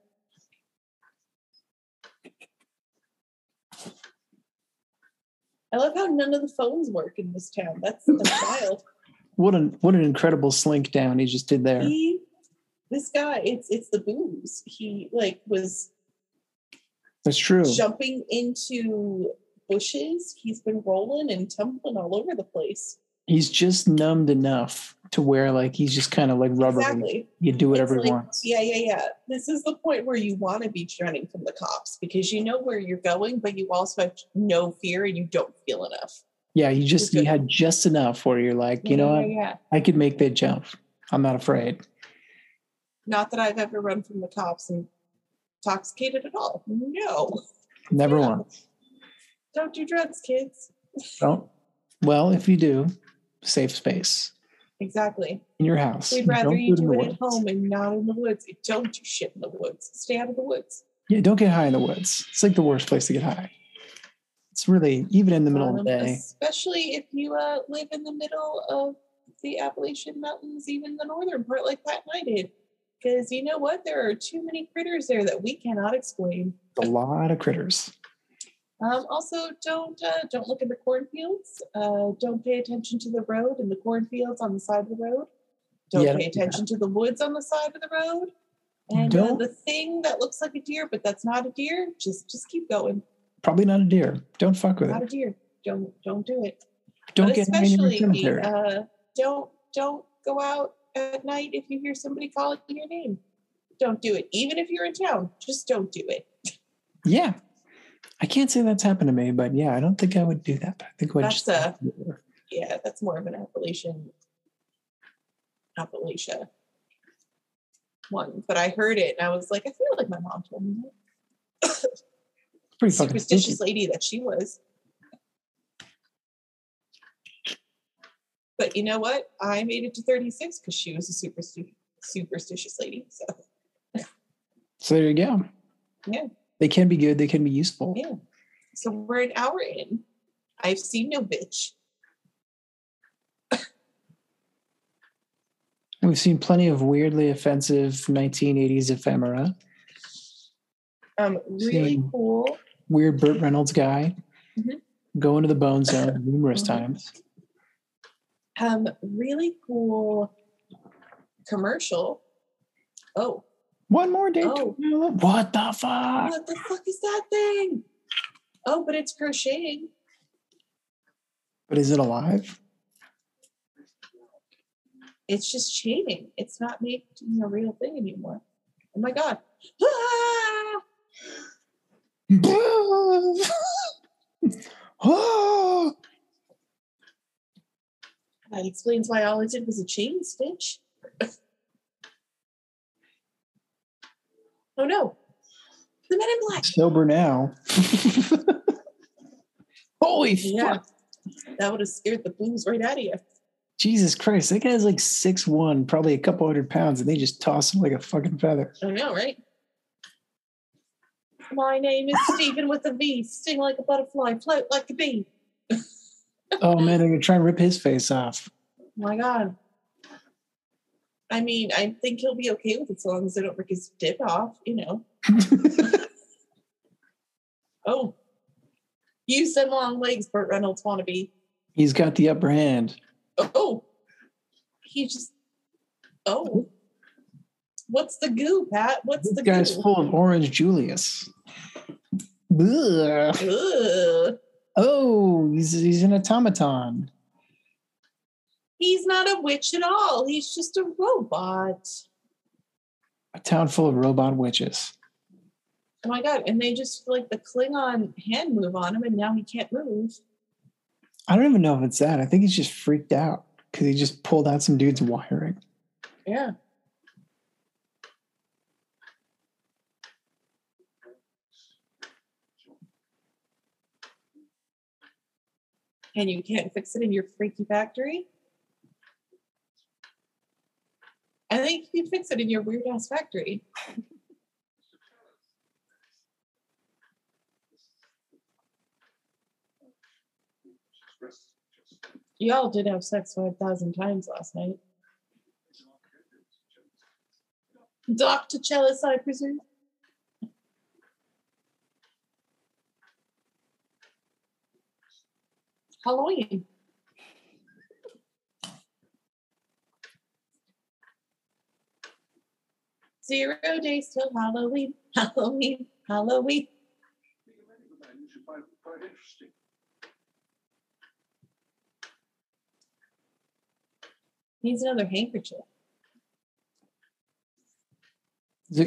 I love how none of the phones work in this town. That's, that's wild. What an what an incredible slink down he just did there. He, this guy, it's it's the booze. He like was That's true. jumping into bushes. He's been rolling and tumbling all over the place. He's just numbed enough to where like he's just kind of like rubbery. Exactly. You do whatever It's he wants. Yeah, yeah, yeah. This is the point where you want to be running from the cops because you know where you're going, but you also have no fear and you don't feel enough. Yeah, you just you had just enough where you're like, you know what? yeah, yeah. I could make that jump. I'm not afraid. Not that I've ever run from the cops and intoxicated at all. No. Never Yeah. once. Don't do drugs, kids. Don't. Well, if you do, safe space Exactly. in your house. We'd rather Don't you do the it at home and not in the woods. Don't do shit in the woods. Stay out of the woods. Yeah, don't get high in the woods. It's like the worst place to get high. It's really even in the middle of the Um, day. Especially if you uh, live in the middle of the Appalachian Mountains, even the northern part, like Pat and I did. Because you know what? There are too many critters there that we cannot explain. A lot of critters. Um, also, don't uh, don't look in the cornfields. Uh, don't pay attention to the road and the cornfields on the side of the road. Don't Yeah, pay don't do that. attention to the woods on the side of the road. And uh, the thing that looks like a deer, but that's not a deer, just just keep going. Probably not a deer. Don't fuck with it. Not a deer. Don't don't do it. Don't but get in your especially cemetery. uh, don't don't go out at night if you hear somebody calling your name. Don't do it. Even if you're in town, just don't do it. Yeah. I can't say that's happened to me, but yeah, I don't think I would do that. I think I That's just a- Yeah, that's more of an Appalachian Appalachia one. But I heard it and I was like, I feel like my mom told me that. pretty Superstitious lady that she was. But you know what? I made it to 36 because she was a supersti- superstitious lady. So So there you go. Yeah. They can be good, they can be useful. Yeah. So we're an hour in. I've seen no bitch. We've seen plenty of weirdly offensive 1980s ephemera. Um, really Seen. cool. Weird Burt Reynolds guy. Mhm. Go into the bone zone numerous Mhm. times. Um, really cool commercial. Oh, One more day. Oh. What the fuck? what the fuck is that thing? Oh, but it's crocheting. But is it alive? It's just chaining. It's not making a real thing anymore. Oh my god. Ah! Oh, That explains why all it did was a chain stitch. oh no. The men in black. sober now. Holy Yeah. fuck. That would have scared the blues right out of you. Jesus Christ, that guy's like six one, probably a couple hundred pounds, and they just toss him like a fucking feather. I know, right? My name is Stephen with a V. Sting like a butterfly, float like a bee. Oh man, they're gonna try and rip his face off. My God. I mean, I think he'll be okay with it so long as they don't rip his dick off, you know. Oh. Use them long legs, Burt Reynolds wannabe. He's got the upper hand. Oh. He just Oh. What's the goo, Pat? What's This the guy's goo? full of orange Julius. Ugh. Ugh. Oh, he's he's an automaton. He's not a witch at all. He's just a robot. A town full of robot witches. Oh my god. And they just like the Klingon hand move on him and now he can't move. I don't even know if it's that. I think he's just freaked out because he just pulled out some dude's wiring. Yeah. And you can't fix it in your freaky factory? I think you can fix it in your weird ass factory. Y'all did have sex 5,000 times last night. Dr. Challis, I presume. Halloween. Zero days till Halloween, Halloween, Halloween. Needs another handkerchief.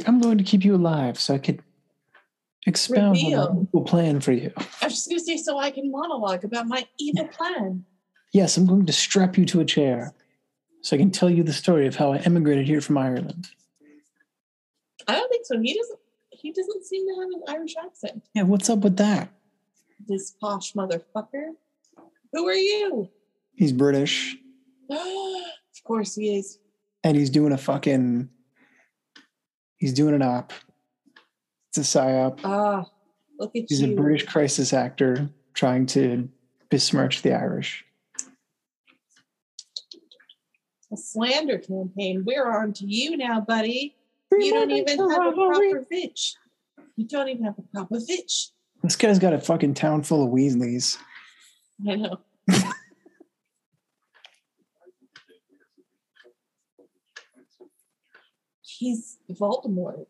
I'm going to keep you alive so I could expound on Reveal. my evil plan for you. I was just gonna say so I can monologue about my evil plan. Yes, I'm going to strap you to a chair so I can tell you the story of how I emigrated here from Ireland. I don't think so. He doesn't he doesn't seem to have an Irish accent. Yeah, what's up with that? This posh motherfucker. Who are you? He's British of course he is. and he's doing a fucking he's doing an op. It's a psyop. Ah, look at you. He's you. a British crisis actor trying to besmirch the Irish. a slander campaign. We're on to you now, buddy. You don't even have a proper bitch. You don't even have a proper bitch. This guy's got a fucking town full of Weasleys. I know. He's Voldemort.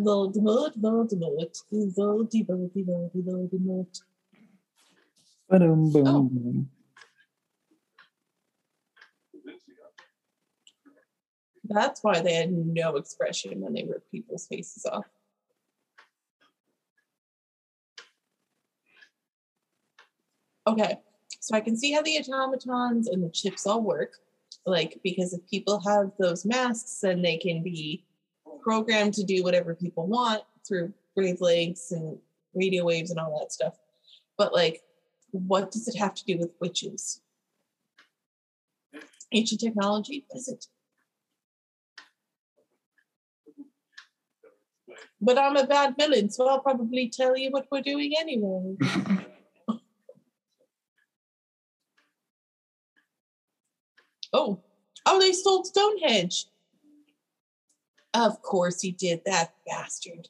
Voldemort, Voldemort, Voldy, Voldy, Voldy, Voldemort. Boom, boom, Oh. boom. That's why they had no expression when they ripped people's faces off. Okay, so I can see how the automatons and the chips all work. Like, because if people have those masks, then they can be programmed to do whatever people want through wavelengths and radio waves and all that stuff. But, like, what does it have to do with witches? Ancient technology? What is it? But I'm a bad villain, so I'll probably tell you what we're doing anyway. oh, oh, they stole Stonehenge. Of course he did, that bastard.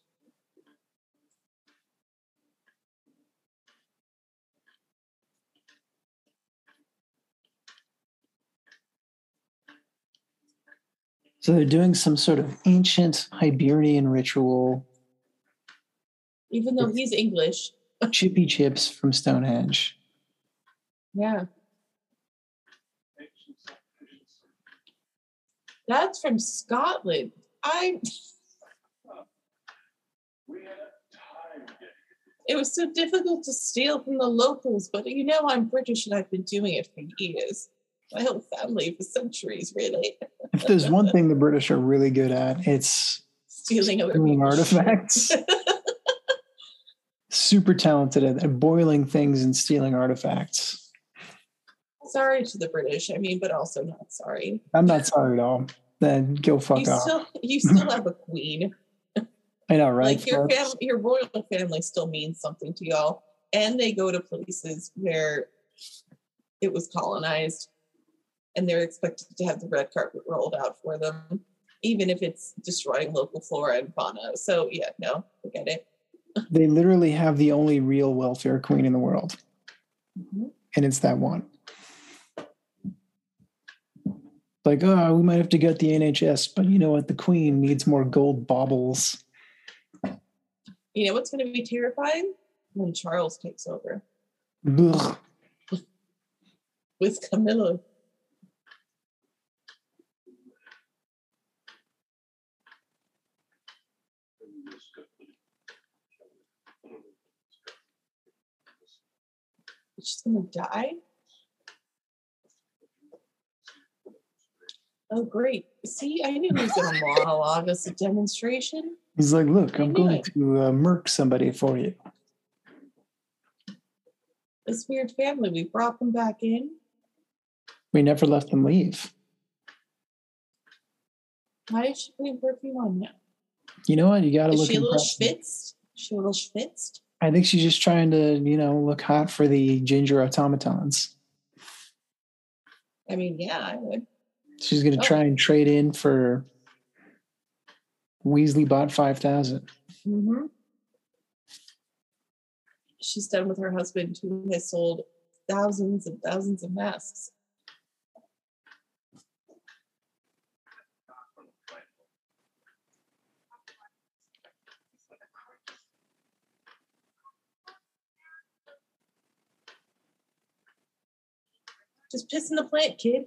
So they're doing some sort of ancient Hibernian ritual, Even though he's English. chippy chips from Stonehenge. Yeah. That's from Scotland. I We had time getting it was so difficult to steal from the locals, but you know I'm British and I've been doing it for years. My whole family for centuries, really. If there's one thing the British are really good at, it's Stealing stealing artifacts. Super talented at boiling things and stealing artifacts. Sorry to the British. I mean, but also not sorry. I'm not sorry at all. Then go fuck you off. still you still have a queen. I know, right? like your family, your royal family still means something to y'all, and they go to places where it was colonized, and they're expected to have the red carpet rolled out for them, even if it's destroying local flora and fauna. So yeah, no, forget it. They literally have the only real welfare queen in the world, Mhm. and it's that one. Like, oh, we might have to get the NHS, but you know what? The queen needs more gold baubles. You know what's going to be terrifying when Charles takes over Ugh. with Camilla. She's gonna die. Oh, great. See, I knew he was going to monologue us a demonstration. He's like, look, I I'm going it. to uh, murk somebody for you. This weird family, we brought them back in. We never let them leave. Why is she putting perfume on now? You know what? You got to Is look she a little schwitzed? She a little schwitzed? I think she's just trying to, you know, look hot for the ginger automatons. I mean, yeah, I would. She's going to Oh. try and trade in for Weasley bought 5,000. Mm-hmm. She's done with her husband who has sold thousands and thousands of masks. Just piss in the plant, kid.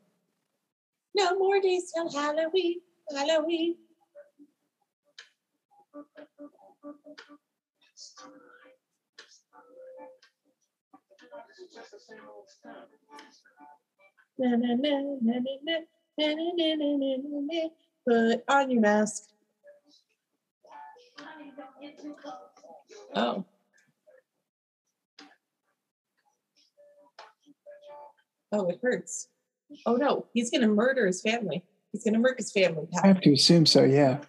No more days till Halloween, Halloween. Na, na, na, Put on your mask. Oh. Oh, it hurts. Oh no, he's gonna murder his family. He's gonna murder his family. I have to assume so, yeah.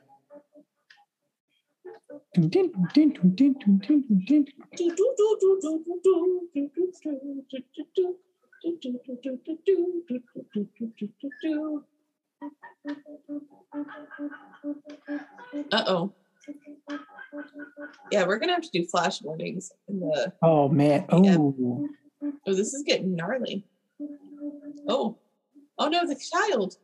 Uh oh. Yeah, we're gonna have to do flash warnings in the. Oh, man. Yeah. Oh, Oh, this is getting gnarly. Oh, oh no, the child.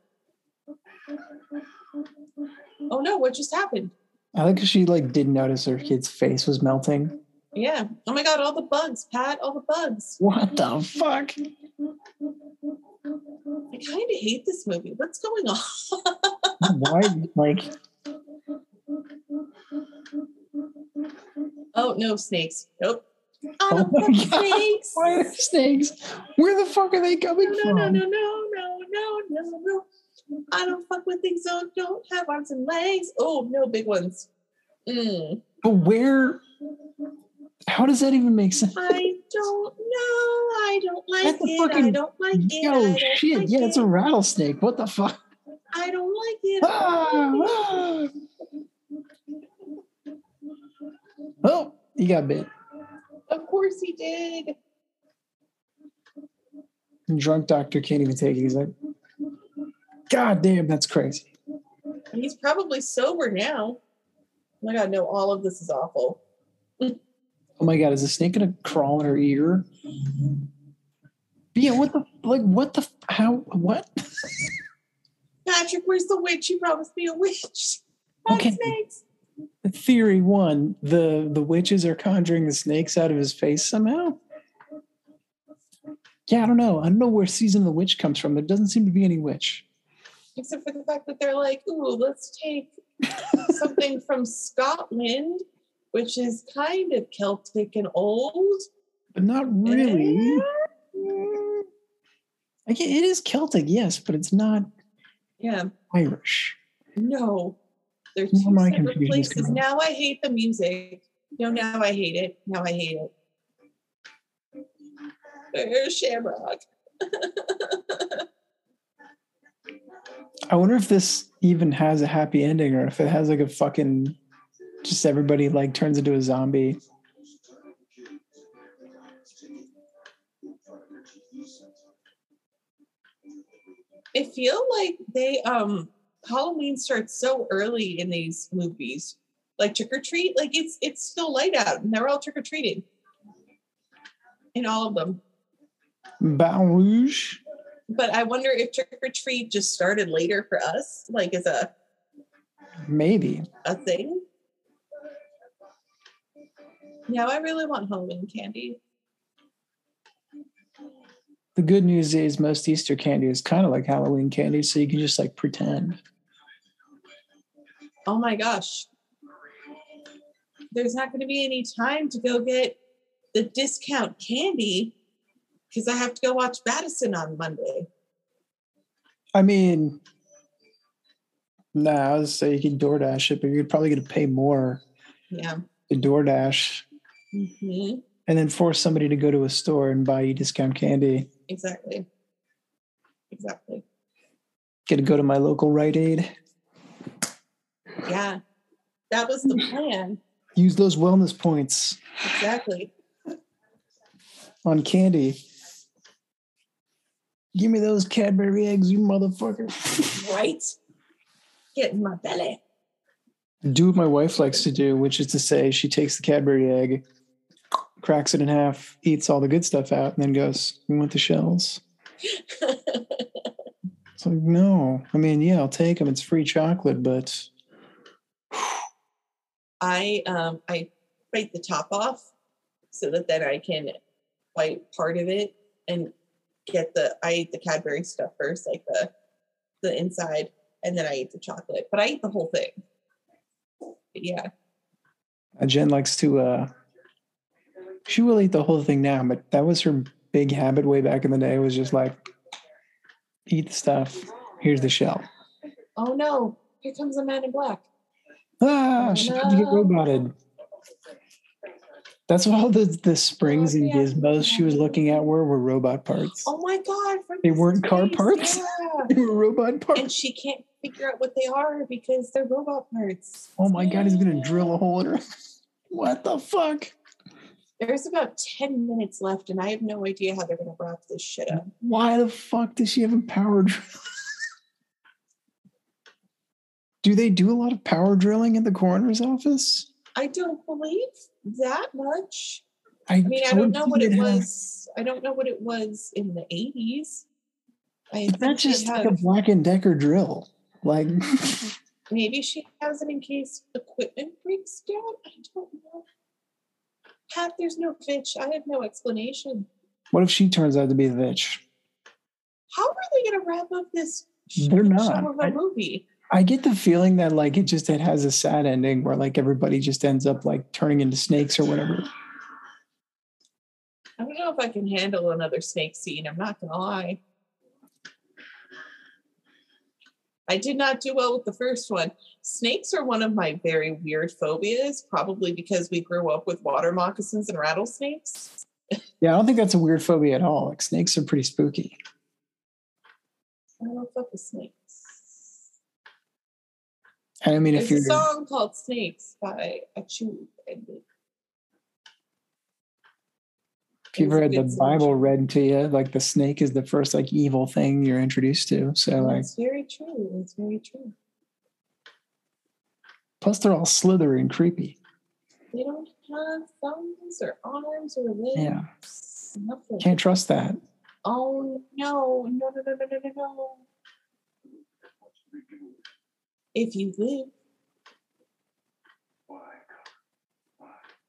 Oh no, what just happened? I think she like didn't notice her kid's face was melting. Yeah. Oh my god, all the bugs, Pat, all the bugs. What the fuck? I kind of hate this movie. What's going on? Why? Like, Oh no, snakes. Nope. I Oh don't my fuck God. snakes. why are there snakes? Where the fuck are they coming No, from? no, no, no, no, no, no, no. I don't fuck with things that don't have arms and legs. Oh no, big ones. Mm. But where? How does that even make sense? I don't know. I don't like That's it. I don't like it. Yo, shit. like Yeah, it. it's a rattlesnake. What the fuck? I don't like it. Ah, ah. Oh, you got bit. Of course he did. Drunk doctor can't even take it. He's like, God damn, that's crazy. He's probably sober now. Oh my god, no, all of this is awful. Oh my god, is the snake gonna crawl in her ear? Yeah, what the like? What the how? What? Patrick, where's the witch? You promised me a witch. Okay. snakes. Theory one: the the witches are conjuring the snakes out of his face somehow. Yeah, I don't know. I don't know where season of the witch comes from. There doesn't seem to be any witch. Except for the fact that they're like, ooh, let's take something from Scotland, which is kind of Celtic and old. But not really. It is Celtic, yes, but it's not Yeah, Irish. no. They're two separate places. coming? Now I hate the music. No, now I hate it. Now I hate it. There's Shamrock. I wonder if this even has a happy ending or if it has like a fucking just everybody like turns into a zombie. I feel like they um Halloween starts so early in these movies. Like trick or treat, like it's it's still light out and they're all trick or treating. In all of them. Baton Rouge. But I wonder if trick or treat just started later for us, like as a, Maybe. a thing. Now I really want Halloween candy. The good news is most Easter candy is kind of like Halloween candy, so you can just like pretend. Oh my gosh. There's not going to be any time to go get the discount candy because I have to go watch Madison on Monday. I mean, nah, I was say you could DoorDash it, but you're probably going to pay more Yeah. to DoorDash hmm and then force somebody to go to a store and buy you discount candy. Exactly. Exactly. Get to go to my local Rite Aid. Yeah. That was the plan. Use those wellness points Exactly. on candy. Give me those Cadbury eggs, you motherfucker. Right? Get in my belly. do what my wife likes to do, which is to say, she takes the Cadbury egg, cracks it in half, eats all the good stuff out, and then goes, "You want the shells?" It's like, no. I mean, yeah, I'll take them. It's free chocolate, but I um I bite the top off so that then I can bite part of it and get the I eat the Cadbury stuff first, like the the inside, and then I eat the chocolate. But I eat the whole thing. But yeah. uh, Jen likes to. uh She will eat the whole thing now, but that was her big habit way back in the day. Was just like, eat the stuff. Here's the shell. Oh no, here comes a man in black. Ah, Oh, she had to get roboted. That's what all the, the springs and yeah. gizmos she was looking at were were robot parts. Oh my god, They weren't car parts? yeah. They were robot parts. And she can't figure out what they are because they're robot parts. oh my god, he's gonna drill a hole in her. What the fuck? There's about 10 minutes left, and I have no idea how they're going to wrap this shit up. Why the fuck does she have a power drill? do they do a lot of power drilling in the coroner's office? I don't believe that much. I, I mean, I don't know what it have- was. I don't know what it was in the 80s. I Is that think just like a Black and Decker drill? Like, maybe she has it in case equipment breaks down. I don't know. Pat, there's no pitch. I have no explanation. what if she turns out to be the bitch? How are they going to wrap up this They're not. of a I- movie? I get the feeling that like it just it has a sad ending where like everybody just ends up like turning into snakes or whatever. I don't know if I can handle another snake scene. I'm not gonna lie. I did not do well with the first one. Snakes are one of my very weird phobias, probably because we grew up with water moccasins and rattlesnakes. Yeah, I don't think that's a weird phobia at all. Like snakes are pretty spooky. Oh, I don't fuck with snakes. I mean, if you're a song called Snakes by Achu. and it- if you've it's read the Bible solution. read to you, like the snake is the first like evil thing you're introduced to. So like, That's very true. It's very true. plus they're all slithery and creepy. They don't have thumbs or arms or legs. Yeah. Nothing. Can't trust that. Oh no, no, no, no, no, no, no, no. If you live.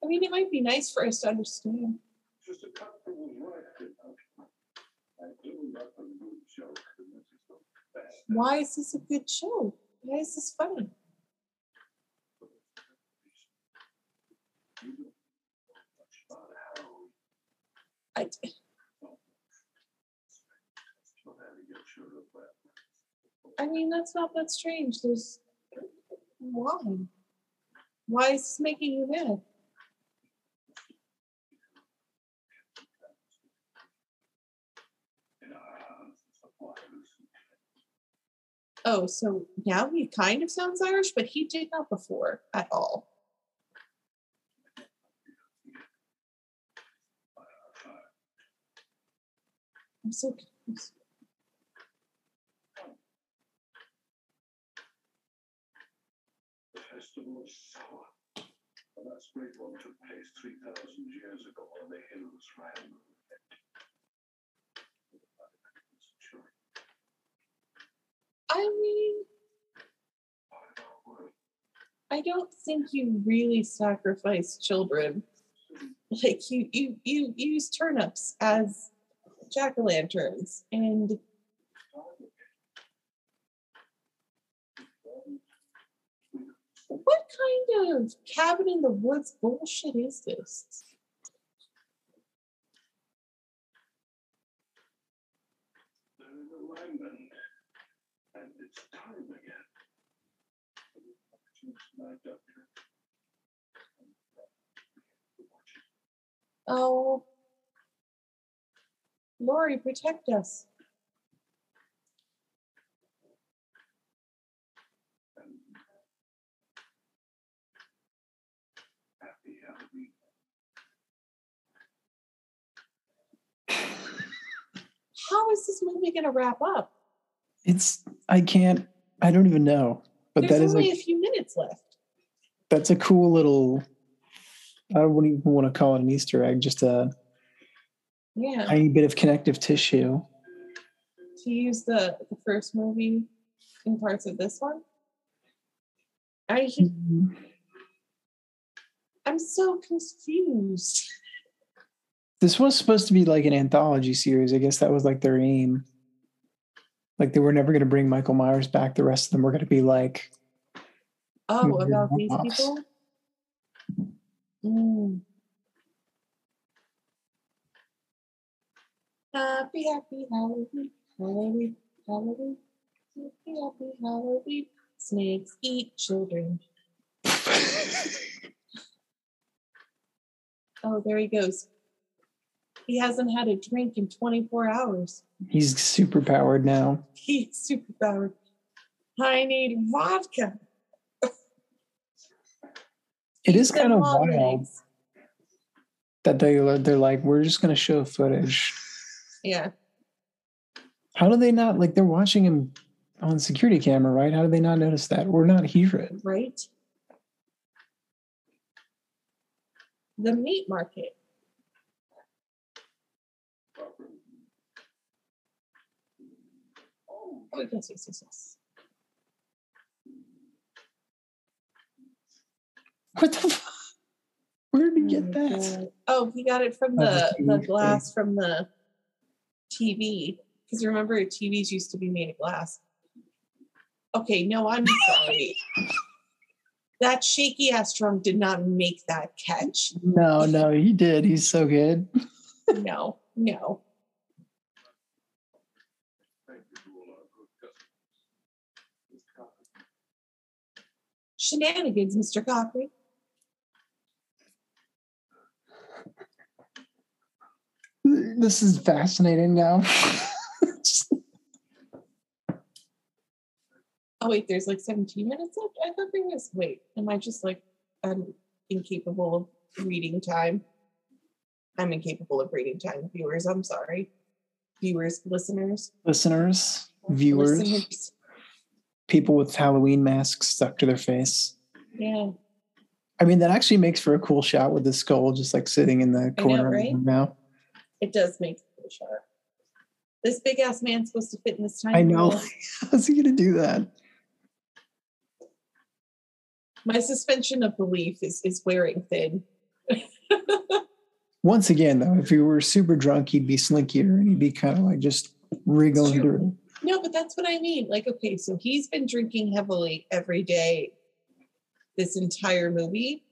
I mean, it might be nice for us to understand. Why is this a good show? Why is this funny? I, I mean, that's not that strange. There's why? Why is this making you mad? Oh, so now he kind of sounds Irish, but he did not before at all. I'm so confused. The festival of last great one took place 3,000 years ago on the hills. I mean, I don't think you really sacrifice children. Like you, you, you use turnips as jack o' lanterns, and what kind of cabin in the woods bullshit is this? They're in alignment. And it's time. Oh, Lori, protect us. How is this movie going to wrap up? It's I can't I don't even know. But There's that is only like a few minutes left. that's a cool little I wouldn't even want to call it an Easter egg, just a Yeah. tiny bit of connective tissue. to use the, the first movie in parts of this one. I Mm-hmm. I'm so confused. This was supposed to be like an anthology series. I guess that was like their aim. Like they were never going to bring Michael Myers back. The rest of them were going to be like, Oh, about these one-offs. people. Mm. Happy, happy Halloween, Halloween, Halloween, happy, happy Halloween. Snakes eat children. Oh, there he goes. He hasn't had a drink in 24 hours. He's super powered now. He's super powered. I need vodka. It is kind of wild legs. that they they're like, we're just going to show footage. Yeah. How do they not like they're watching him on security camera, right? How do they not notice that or not hear it? right? The meat market. Oh, yes, yes, yes, yes. What the fuck? Where did he Oh get that? Oh, he got it from Oh, the, the glass from the TV. Because remember, TVs used to be made of glass. Okay, no, I'm sorry. that shaky ass drum did not make that catch. No, no, he did. He's so good. No, no. Thank you to all our good customers. Shenanigans, Mr. Cochran. This is fascinating now. Oh wait, there's like 17 minutes left. I thought there was. Wait, am I just like I'm incapable of reading time? I'm incapable of reading time, viewers. I'm sorry, viewers, listeners, Listeners, viewers, listeners. People with Halloween masks stuck to their face. Yeah, I mean, that actually makes for a cool shot with the skull just like sitting in the corner right? now. it does make a cool shot. This big ass man's supposed to fit in this tiny. I know. How's he gonna do that? My suspension of belief is is wearing thin. Once again, though, if he were super drunk, he'd be slinkier and he'd be kind of like just Wriggling through. No, but that's what I mean. Like, okay, so he's been drinking heavily every day this entire movie.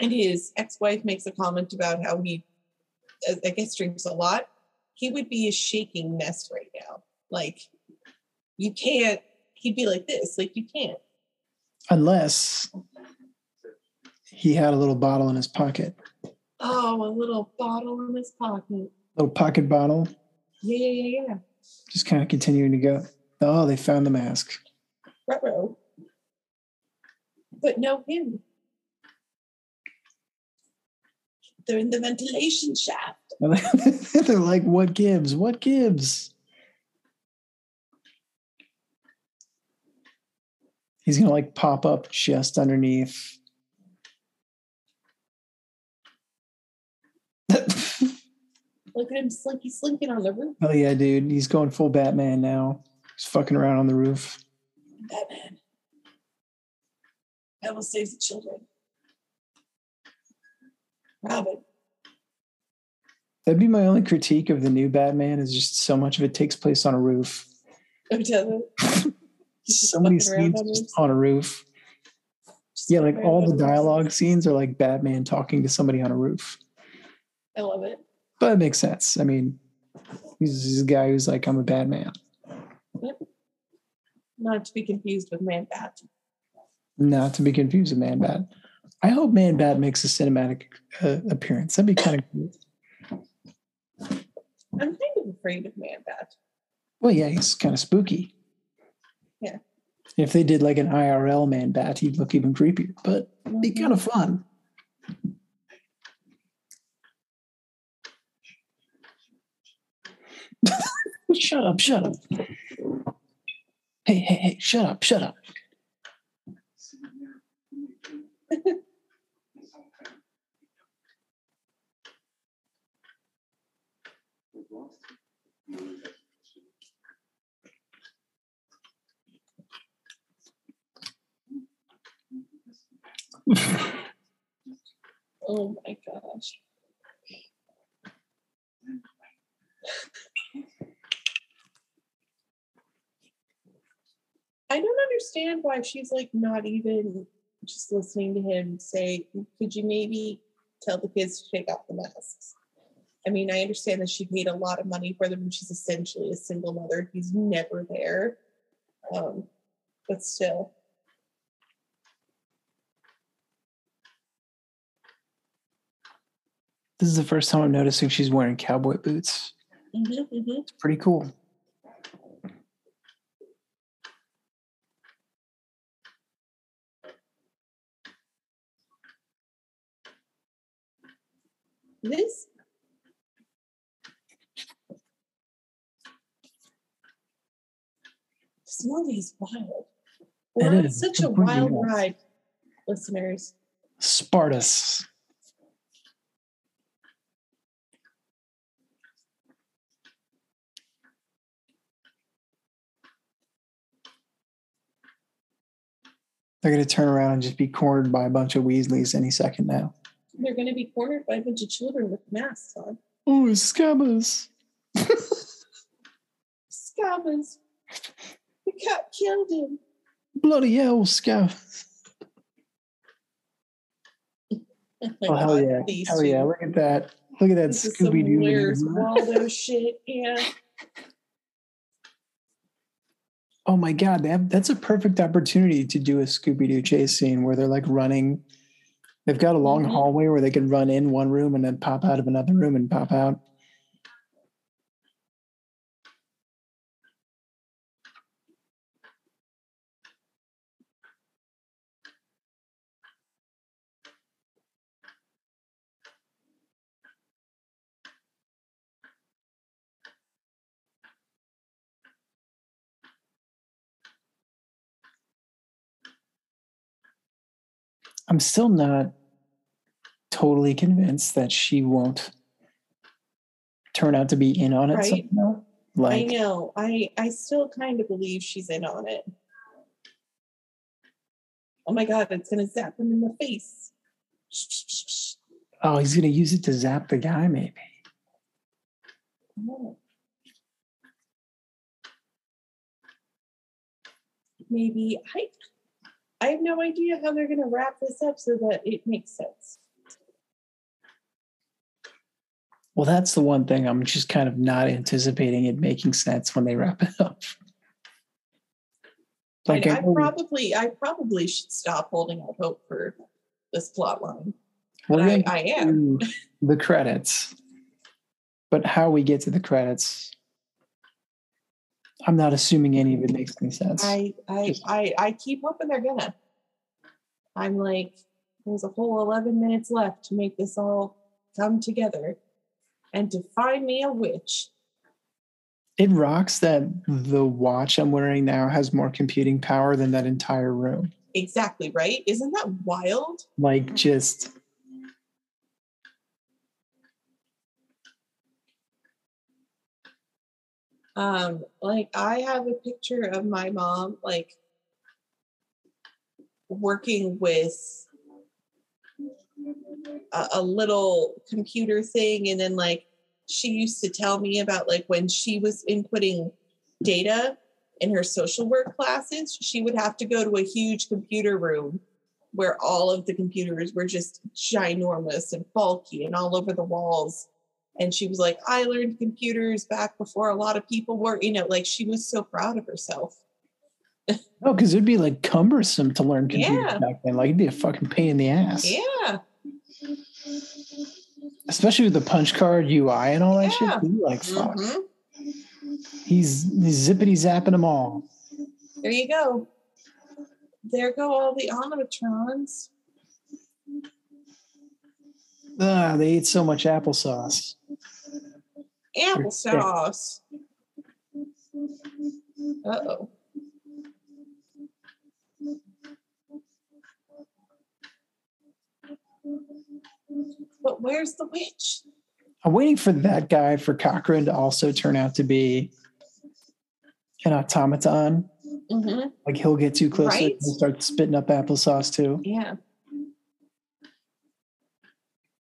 And his ex wife makes a comment about how he, I- I guess, drinks a lot. He would be a shaking mess right now. Like, you can't, he'd be like this. Like, you can't. Unless he had a little bottle in his pocket, Oh, a little bottle in his pocket. little pocket bottle, Yeah, yeah, yeah, yeah. Just kind of continuing to go. Oh, they found the mask. Ruh-roh. But no him. They're in the ventilation shaft. They're like, what gives? What gives? He's gonna like pop up just underneath. Look at him slinky slinking on the roof. oh yeah, dude. He's going full Batman now. He's fucking around on the roof. Batman. I will save the children. Robin. That'd be my only critique of the new Batman is just so much of it takes place on a roof. Oh, does it? He's just So many scenes on just on a roof. Just Yeah, like all the dialogue scenes are like Batman talking to somebody on a roof. I love it. But it makes sense. I mean, he's, he's a guy who's like, I'm a bad man. Not to be confused with Man Bat. Not to be confused with Man Bat. I hope Man Bat makes a cinematic uh, appearance. That'd be kind of cool. I'm kind of afraid of Man Bat. Well, yeah, he's kind of spooky. Yeah. If they did like an IRL Man Bat, he'd look even creepier, but it'd be kind of fun. shut up, shut up. Hey, hey, hey, shut up, shut up. Oh my gosh. I don't understand why she's like not even just listening to him say, could you maybe tell the kids to take off the masks? I mean, I understand that she paid a lot of money for them and she's essentially a single mother. He's never there. Um, but still. This is the first time I'm noticing she's wearing cowboy boots. Mhm, mhm. It's pretty cool. This this movie is wild. It is such a wild nuts. ride, listeners. Spartus. They're going to turn around and just be cornered by a bunch of Weasleys any second now. They're going to be cornered by a bunch of children with masks on. Oh, scabbers. Scabbers. The cat killed him. Bloody hell, scabbers. Oh, Oh, hell yeah. these Hell yeah. Look at that. Look at that This is some Scooby Doo. Where's Waldo shit. Yeah. Oh my god, that, that's a perfect opportunity to do a Scooby Doo chase scene where they're like running. They've got a long Mhm. hallway where they can run in one room and then pop out of another room and pop out. I'm still not totally convinced that she won't turn out to be in on it right? somehow. Like, I know. I I still kind of believe she's in on it. Oh my god, it's gonna zap him in the face. Oh, he's gonna use it to zap the guy, maybe. Oh. Maybe I I have no idea how they're gonna wrap this up so that it makes sense. Well, that's the one thing I'm just kind of not anticipating it making sense when they wrap it up. Like, I, I I probably I probably should stop holding out hope for this plot line. But I, I am. the credits, but how we get to the credits, I'm not assuming any of it makes any sense. I I I I keep hoping they're gonna. I'm like, there's a whole 11 minutes left to make this all come together and to find me a witch. it rocks that the watch I'm wearing now has more computing power than that entire room. Exactly, right? Isn't that wild? Like, just Um, like I have a picture of my mom like working with a, a little computer thing and then like she used to tell me about like when she was inputting data in her social work classes she would have to go to a huge computer room where all of the computers were just ginormous and bulky and all over the walls and she was like i learned computers back before a lot of people were you know like she was so proud of herself no, because it'd be like cumbersome to learn computers Yeah. back then. Like, it'd be a fucking pain in the ass, yeah especially with the punch card UI and all that Yeah. shit. You're like, fuck, Mhm. he's, he's zippity zapping them all. there you go there go all the animatrons Ah, they ate so much applesauce. applesauce uh-oh but where's the witch I'm waiting for that guy for Cochran to also turn out to be an automaton. hmm Like he'll get too close to Right? and start spitting up applesauce too. yeah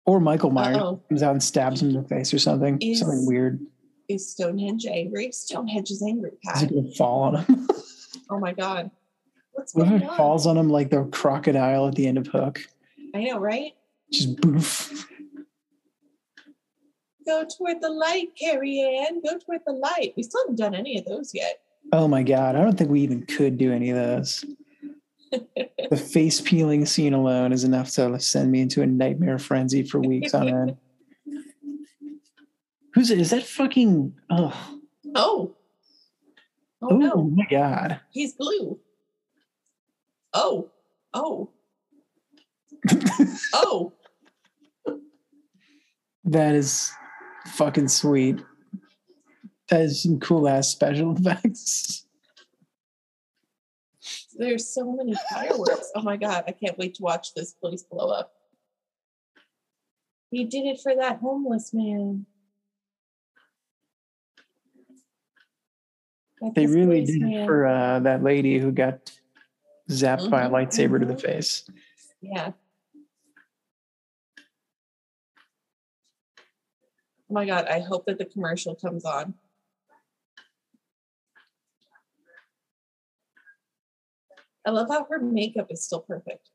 Or Michael Myers Uh-oh. comes out and stabs him in the face or something. Is- something weird. is stonehenge angry stonehenge is angry Is pat it gonna fall on him? oh my god what's what if it on falls on him like the crocodile at the end of Hook? i know right Just boof. Go toward the light, Carrie Ann. Go toward the light. We still haven't done any of those yet. Oh my god. I don't think we even could do any of those. the face peeling scene alone is enough to send me into a nightmare frenzy for weeks on end. Who's it? Is that fucking oh, Oh. Oh oh no, my god. he's blue. Oh. Oh. Oh. That is fucking sweet. That is some cool ass special effects. There's so many fireworks. Oh my god, I can't wait to watch this place blow up. He did it for that homeless man. That They really did man. for uh, that lady who got zapped by a Mhm, lightsaber to the mhm. face. Yeah. Oh my god, I hope that the commercial comes on. I love how her makeup is still perfect.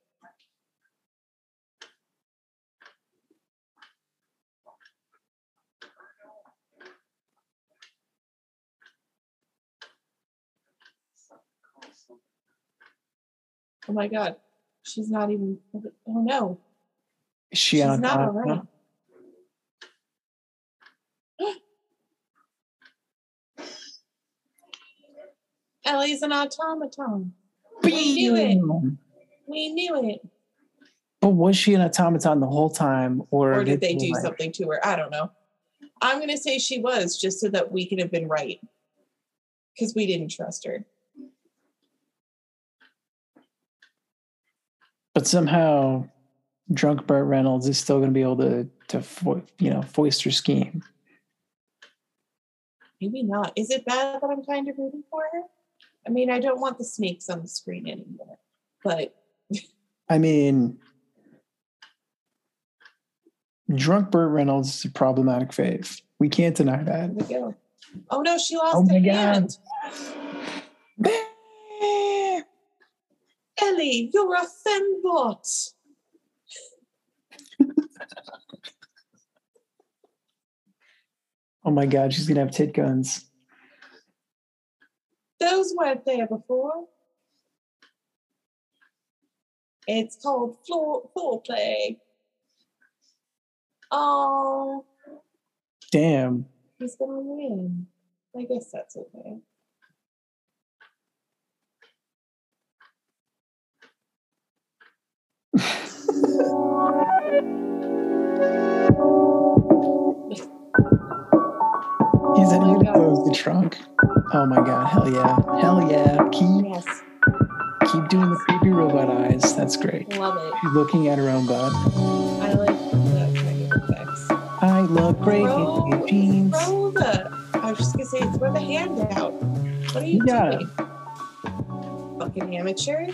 Oh my god, she's not even. Oh no, Is she she's on not top? alright. Ellie's an automaton. We knew it. We knew it. But was she an automaton the whole time, or, Or did they do like- something to her? I don't know. I'm going to say she was just so that we could have been right because we didn't trust her. But somehow, drunk Burt Reynolds is still going to be able to to fo- you know foist her scheme. Maybe not. Is it bad that I'm kind of rooting for her? I mean, I don't want the snakes on the screen anymore, but I mean, drunk Burt Reynolds is a problematic fave. We can't deny that. we go. Oh no, she lost Oh my God. hand. Eh, Ellie, you're a fembot. Oh my god, she's gonna have tit guns. Those weren't there before. It's called floor foreplay. Oh, Damn. he's gonna win. I guess that's okay. He's that Oh the trunk? Oh my god, hell yeah. Hell yeah. Keep Yes, keep doing the creepy robot eyes. That's great. love it. She's looking at her own butt. I like the effects. I love breaking Throw, jeans. throw the. I was just gonna say, throw the hand out. What are you Yeah. doing? Fucking amateur.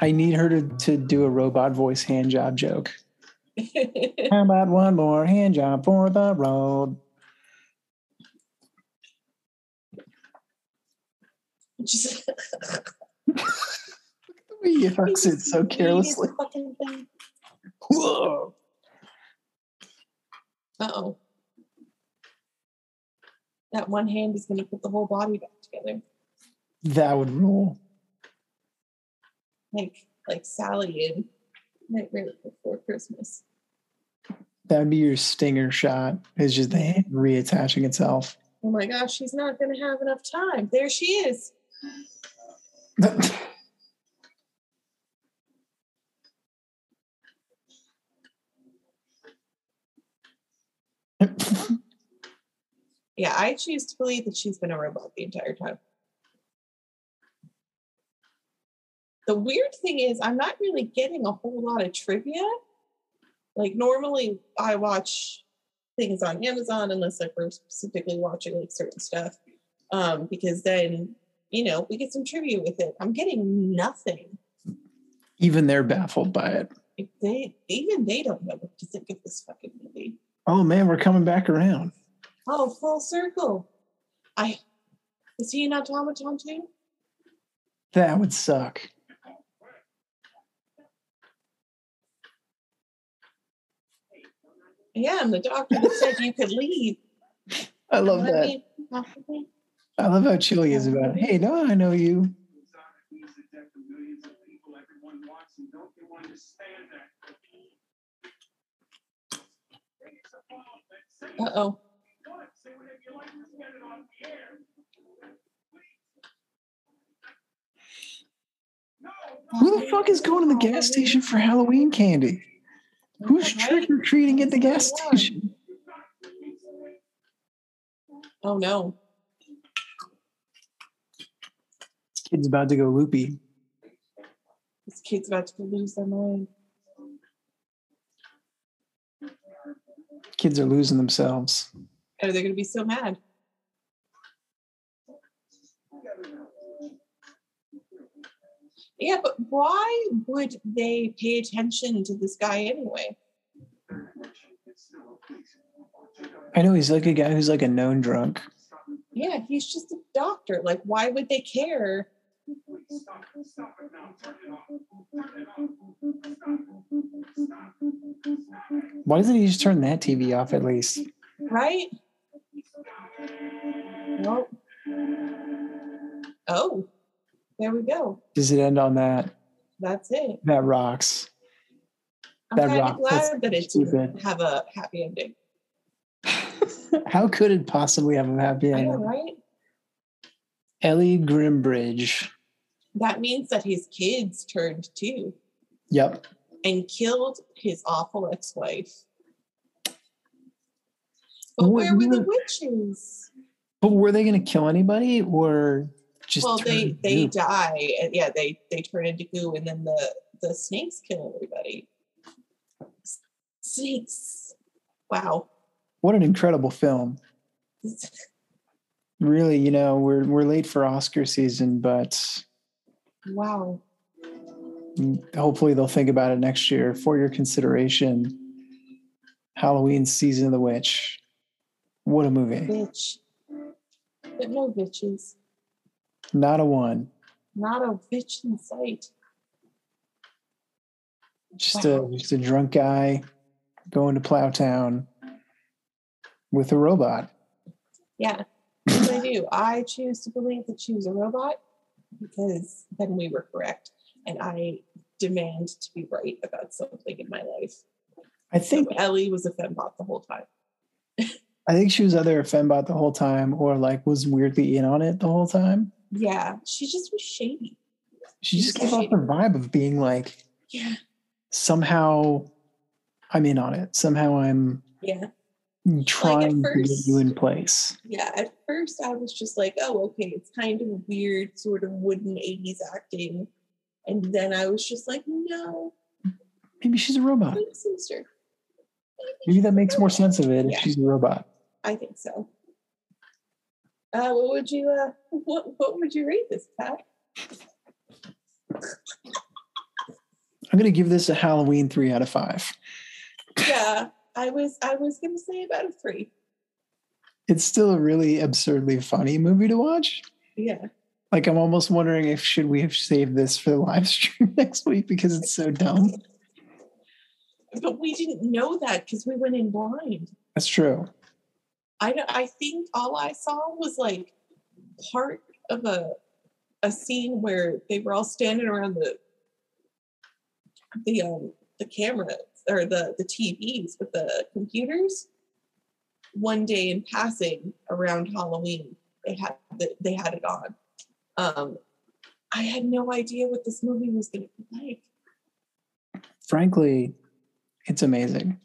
I need her to, to do a robot voice hand job joke. How about one more hand job for the road? Just Look at The way he hucks it so carelessly. Whoa. Uh oh. That one hand is going to put the whole body back together, That would rule. like like Sally in Nightmare Before Christmas. That would be your stinger shot. Is just the hand reattaching itself. Oh my gosh, she's not going to have enough time. There she is. Yeah, I choose to believe that she's been a robot the entire time. The weird thing is, I'm not really getting a whole lot of trivia. Like, normally I watch things on Amazon unless like we're specifically watching like certain stuff. Um, because then, you know, we get some trivia with it. I'm getting nothing. Even they're baffled by it. They even they don't know what to think of this fucking movie. Oh man, we're coming back around. Oh, full circle. I is he an automaton too? That would suck. Yeah, and the doctor that said you could leave. I love that. I love how chill he is about it. Hey, no, I know you. Uh oh. Who the fuck is going to the gas station for Halloween candy? Who's trick or treating at the gas station? Oh no. Kid's about to go loopy. This kid's about to lose their mind. Kids are losing themselves. Oh, they're gonna be so mad. Yeah, but why would they pay attention to this guy anyway? I know he's like a guy who's like a known drunk. Yeah, he's just a doctor. Like, why would they care? Why doesn't he just turn that TV off at least? Right? Nope. Oh, there we go. Does it end on that? That's it. That rocks. I'm That kind rock- of that's glad that it didn't have a happy ending. How could it possibly have a happy I know, ending? right? Ellie Grimbridge. That means that his kids turned too Yep. and killed his awful ex-wife. But Well, where were the witches? But were they going to kill anybody or just? well, they they goo? die, and yeah, they they turn into goo, and then the the snakes kill everybody. Snakes! Wow. What an incredible film! Really, you know, we're we're late for Oscar season, but wow. Mm, hopefully they'll think about it next year for your consideration. Halloween season of the witch. What a movie! Bitch. But no bitches. Not a one. Not a bitch in sight. Just a just a drunk guy going to Plowtown with a robot. Yeah. I do. I choose to believe that she was a robot because then we were correct. And I demand to be right about something in my life. I So think Ellie was a fembot the whole time. I think she was either a fembot the whole time or like was weirdly in on it the whole time. Yeah. She just was shady. She just gave off the vibe of being like Yeah. somehow I'm in on it. Somehow I'm Yeah. Trying to get first- you in place. Yeah. At first I was just like, oh, okay, it's kind of weird, sort of wooden 80s acting. And then I was just like, no, Maybe she's a robot. I'm sinister. Maybe that makes more sense of it if she's a robot. I think so. Uh, what would you uh what what would you rate this, Pat? I'm gonna give this a Halloween three out of five. Yeah, I was I was gonna say about a three. It's still a really absurdly funny movie to watch. Yeah. Like I'm almost wondering if should we have saved this for the live stream next week because it's so dumb. But we didn't know that because we went in blind. That's true. I I think all I saw was like part of a a scene where they were all standing around the the um the camera or the the TVs with the computers. One day in passing around Halloween, they had the, they had it on. Um, I had no idea what this movie was going to be like. Frankly, it's amazing.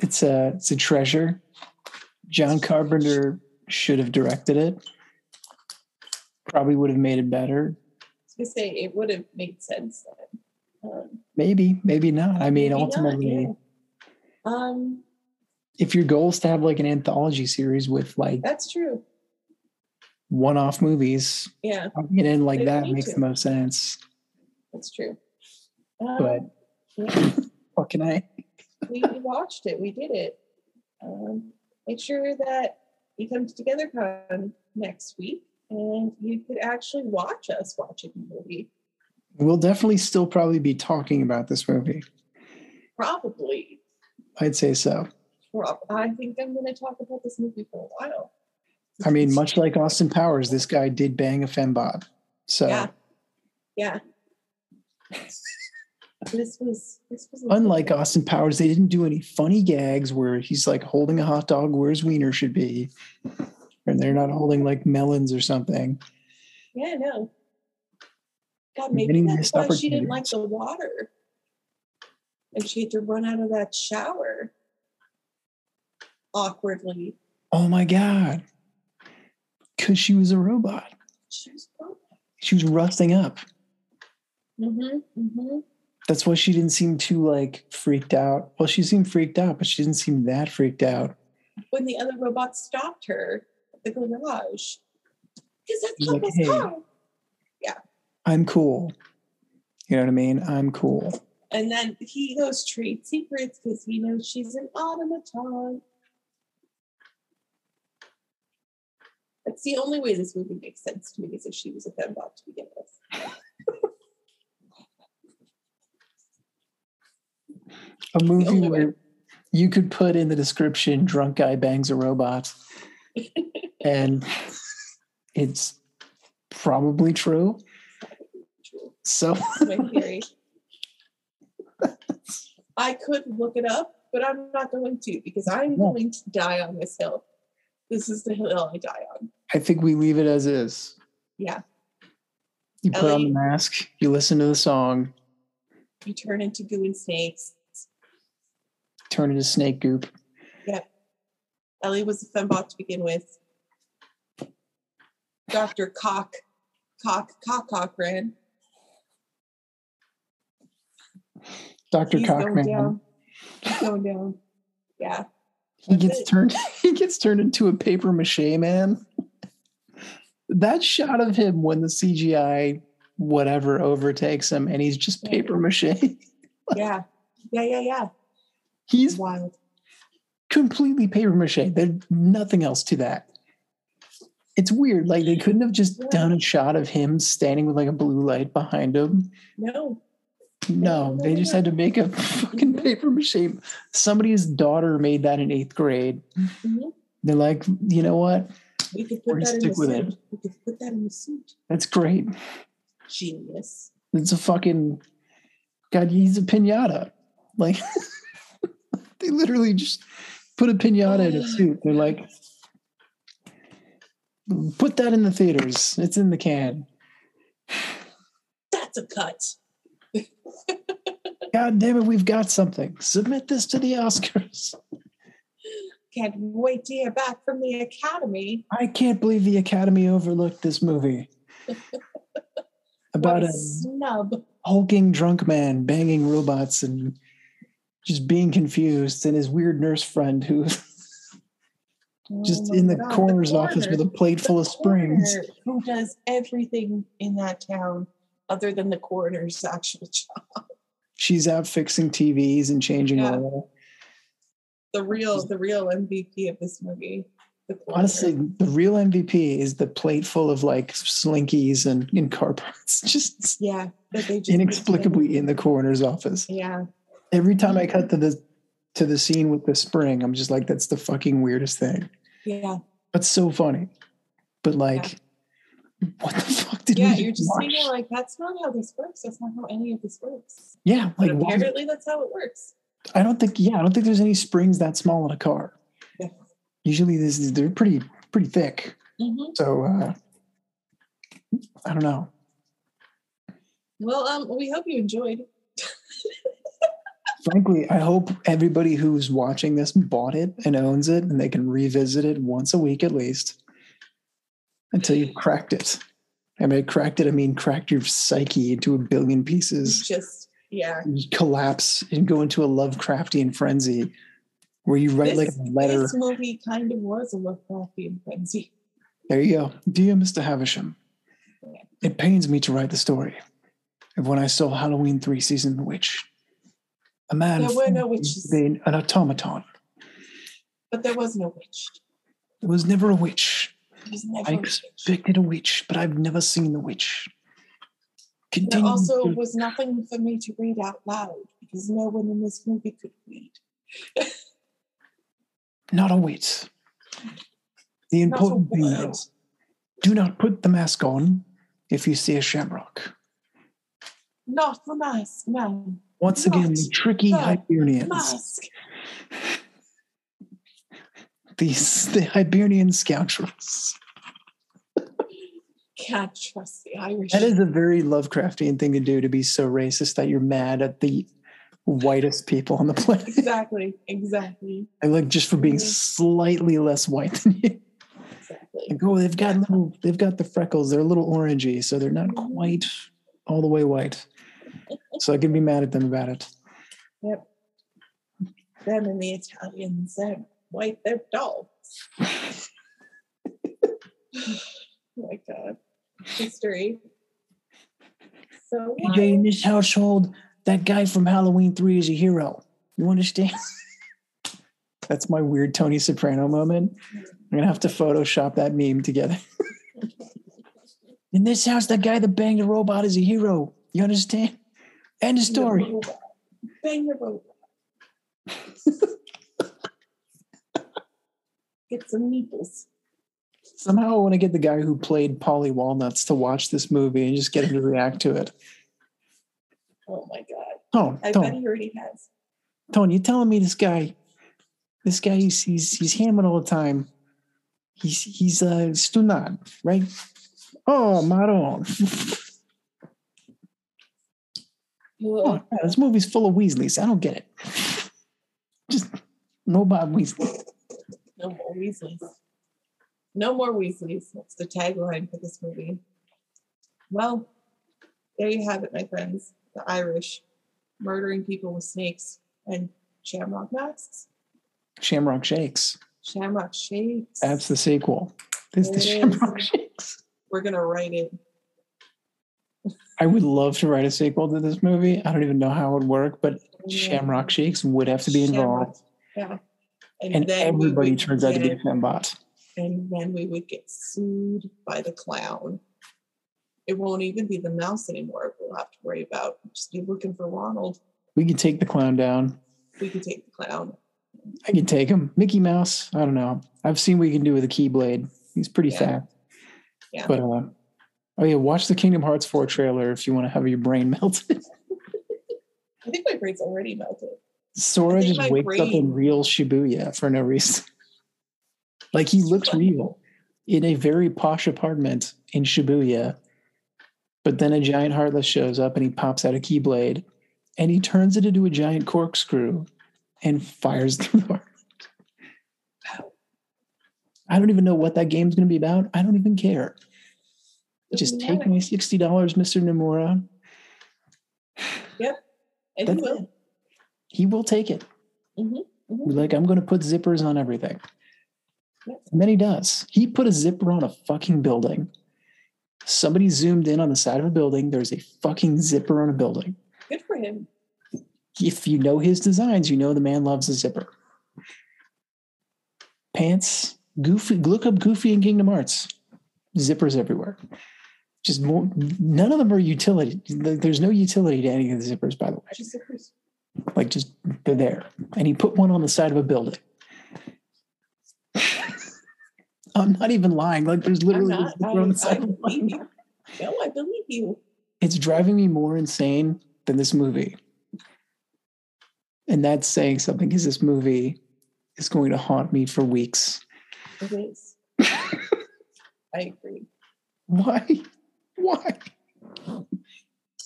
It's a it's a treasure. John Carpenter should have directed it. Probably would have made it better. I was gonna say it would have made sense then. Maybe, maybe not. I mean, maybe not, ultimately, yeah. um, if your goal is to have like an anthology series with like that's true. one-off movies, Yeah, it in like that makes to. the most sense. that's true. Um, But yeah, what can I? we watched it. We did it. Um, make sure that you come to TogetherCon next week, and you could actually watch us watching the movie. We'll definitely still probably be talking about this movie. Probably. I'd say so. I think I'm going to talk about this movie for a while. I mean, much like Austin Powers, this guy did bang a fembot. So Yeah. Yeah. This was this was unlike Austin Powers, they didn't do any funny gags where he's like holding a hot dog where his wiener should be. And they're not holding like melons or something. Yeah, no. God, maybe that's why she didn't like the water. And she had to run out of that shower awkwardly. Oh my God. Because she was a robot. She was She was rusting up. mm-hmm, mm-hmm. That's why she didn't seem too like freaked out. Well, she seemed freaked out, but she didn't seem that freaked out. When the other robot stopped her at the garage. Because that's She's like, "Hey." car. I'm cool. You know what I mean? I'm cool. And then he goes trade secrets because he knows she's an automaton. That's the only way this movie makes sense to me is if she was a fembot to begin with. A movie where you could put in the description drunk guy bangs a robot and it's probably true. So That's my theory. I could look it up, but I'm not going to because I'm No. going to die on this hill. This is the hill I die on. I think we leave it as is. Yeah. You put on the mask, you listen to the song, You turn into goo and snakes. turn into snake goop. Yep. Ellie was a fembot to begin with. Dr. Cock, Cock, Cock Cochran. Dr. He's going Cockman. down. He's going down. Yeah. He gets it. turned he gets turned into a paper mache man. That shot of him when the CGI whatever overtakes him and he's just paper mache. Yeah. Yeah. Yeah. Yeah. He's Wild. completely paper mache. There's nothing else to that. It's weird. Like they couldn't have just Yeah. done a shot of him standing with like a blue light behind him. No. No, they just had to make a fucking paper mache. Somebody's daughter made that in eighth grade. Mhm. They're like, you know what? We could We're put gonna that in the stick with it. suit. We could put that in the suit. That's great. Genius. It's a fucking God. He's a pinata. Like they literally just put a pinata in a suit. They're like, put that in the theaters. It's in the can. That's a cut. God damn it, we've got something. Submit this to the Oscars. Can't wait to hear back from the Academy. I can't believe the Academy overlooked this movie about a a snub. hulking drunk man banging robots and just being confused, and his weird nurse friend who just Oh in the God, coroner's office with a plate full of springs. Who does everything in that town other than the coroner's actual job. She's out fixing TVs and changing Yeah. oil. The real, the real MVP of this movie. The. Honestly, the real MVP is the plate full of like slinkies and, and car parts, just yeah, that they just inexplicably in the coroner's office. Yeah, Every time I cut to the to the scene with the spring, I'm just like, that's the fucking weirdest thing. yeah, But so funny. But like, what the fuck did yeah. You're just watch? thinking like, that's not how this works. That's not how any of this works. yeah, But like why- apparently, that's how it works. I don't think yeah, I don't think there's any springs that small in a car. Yeah. Usually this is they're pretty pretty thick. hmm So uh I don't know. Well, um, we hope you enjoyed. Frankly, I hope everybody who's watching this bought it and owns it and they can revisit it once a week at least until you've cracked it. I mean cracked it, I mean cracked your psyche into a billion pieces. Just yeah, You collapse and go into a Lovecraftian frenzy where you write like This- a letter. This movie kind of was a Lovecraftian frenzy. There you go. Dear Mr. Havisham, it pains me to write the story of when I saw Halloween 3 Season the Witch. A man There were no witches. being an automaton. But there was no witch. There was never a witch. There was never I expected a witch, but I've never seen the witch. There also was nothing for me to read out loud because no one in this movie could read. not a wit. The important thing is do not put the mask on if you see a shamrock. Not the mask, no. Once again, the tricky Hibernians. Mask. These the Hibernian scoundrels. Can't trust the Irish. That is a very Lovecraftian thing to do to be so racist that you're mad at the whitest people on the planet. exactly, exactly, And like just for being Mhm. slightly less white than you. exactly. Like, oh, they've got little, they've got the freckles. They're a little orangey, so they're not Mhm. quite all the way white. So I can be mad at them about it. Yep. Them and the Italians, white, they're dogs. oh my god. History. So AJ, in this household, that guy from Halloween 3 is a hero. You understand? That's my weird Tony Soprano moment. I'm gonna have to Photoshop that meme together. In this house, that guy that banged a robot is a hero. You understand? End of story. Bang the robot. Get some meeples. Somehow I want to get the guy who played Paulie Walnuts to watch this movie and just get him to react to it. Oh my god. Tone, I bet he already has. Tone, you telling me this guy, this guy, he's he's, he's hammering all the time. He's he's uh stunad, right? Oh, Maron. Oh, this movie's full of Weasleys. I don't get it. Just no Bob Weasley. No more Weasleys. No more Weasleys. That's the tagline for this movie. Well, there you have it, my friends. The Irish murdering people with snakes and shamrock masks. Shamrock Shakes. Shamrock shakes. That's the sequel. This is the Shamrock Shakes. We're gonna write it. I would love to write a sequel to this movie. I don't even know how it would work, but Shamrock Shakes would have to be involved. Shamrock, Yeah. And then everybody turns out to be a fembot. And then we would get sued by the clown. It won't even be the mouse anymore. We'll have to worry about just be looking for Ronald. We can take the clown down. We can take the clown. I can take him. Mickey Mouse. I don't know. I've seen what he can do with a keyblade. He's pretty Yeah. fast. Yeah. But uh, oh yeah, watch the Kingdom Hearts 4 trailer if you want to have your brain melted. I think my brain's already melted. Sora just wakes up in real Shibuya for no reason. like he looks real in a very posh apartment in Shibuya. But then a giant heartless shows up and he pops out a keyblade and he turns it into a giant corkscrew and fires through the heart. I don't even know what that game's going to be about. I don't even care. Just take my $60, Mr. Nomura. Yep. And That's will. it. He will take it. Mhm, mhm. Like, I'm going to put zippers on everything. Yep. And then he does. He put a zipper on a fucking building. Somebody zoomed in on the side of a building. There's a fucking zipper on a building. Good for him. If you know his designs, you know the man loves a zipper. Pants, Goofy. Look up Goofy in Kingdom Hearts. Zippers everywhere. Just more. None of them are utility. There's no utility to any of the zippers, by the way. Just person. Like just they're there. And he put one on the side of a building. I'm not even lying. Like there's literally not. zipper on the I, I side of a building. No, I believe you. It's driving me more insane than this movie. And that's saying something because this movie is going to haunt me for weeks. It is. I agree. Why? Why?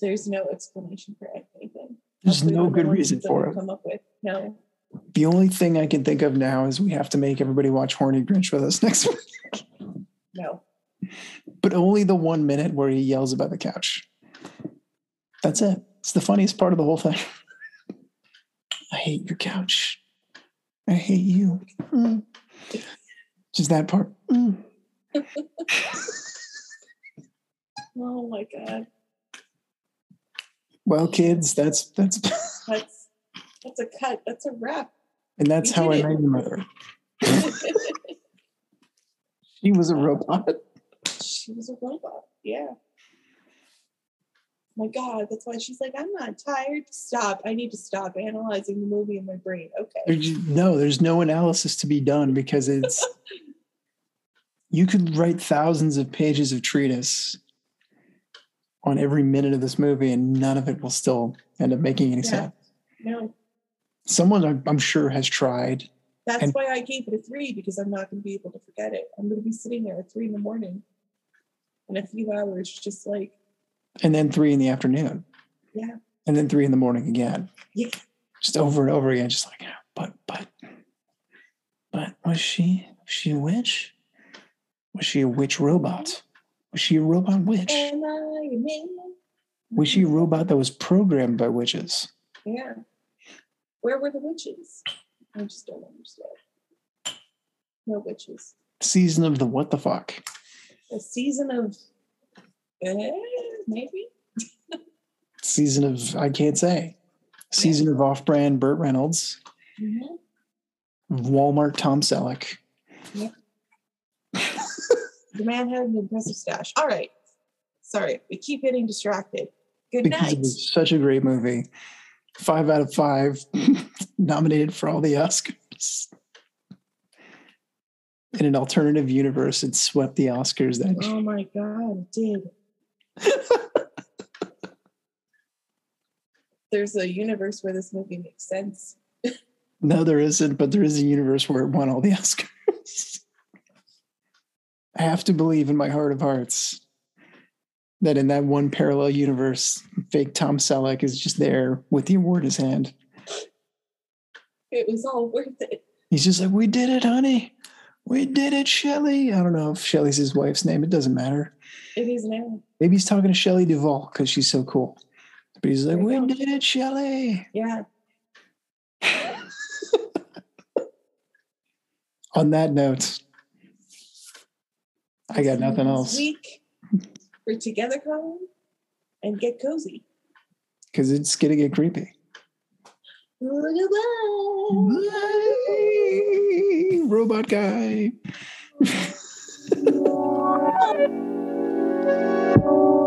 There's no explanation for anything. There's no good reason for it. Come up with no. The only thing I can think of now is we have to make everybody watch Horny Grinch with us next week, No. but only the one minute where he yells about the couch. That's it. It's the funniest part of the whole thing. I hate your couch. I hate you. Mm. Just that part. Mm. Oh my god. Well, kids, that's that's That's that's a cut. That's a wrap. and that's how I it. met your mother. She was a robot. she was a robot. Yeah. My God, that's why she's like, I'm not tired. Stop. I need to stop analyzing the movie in my brain. Okay. There's, no, there's no analysis to be done because it's you could write thousands of pages of treatise on every minute of this movie and none of it will still end up making any Yeah. sense. No. Someone I'm, I'm sure has tried. That's And- why I gave it a three because I'm not going to be able to forget it. I'm going to be sitting there at three in the morning in a few hours, just like, And then three in the afternoon. Yeah. And then three in the morning again. Yeah. Just over and over again, just like, but, but, but was she, was she a witch? Was she a witch robot? Was she a robot witch? am I a man? Was she a robot that was programmed by witches? Yeah. Where were the witches? I just don't understand. No witches. Season of the what the fuck? A season of, eh, maybe? Season of I can't say. Season of off-brand Burt Reynolds, Mhm. Walmart Tom Selleck. The man had an impressive stash. All right. Sorry, we keep getting distracted. Good because night. it was such a great movie. Five out of five, nominated for all the Oscars. In an alternative universe, it swept the Oscars that year. Oh my God, it did. There's a universe where this movie makes sense. No, there isn't, but there is a universe where it won all the Oscars. I have to believe in my heart of hearts that in that one parallel universe, fake Tom Selleck is just there with the award in his hand. It was all worth it. He's just like, We did it, honey. We did it, Shelly. I don't know if Shelly's his wife's name. It doesn't matter. It is now. Maybe he's talking to Shelley Duvall because she's so cool. But he's like, We go. did it, Shelly. Yeah. On that note, I got nothing else Week for Together Colin and get cozy. because it's going to get creepy. Bye, Robot guy.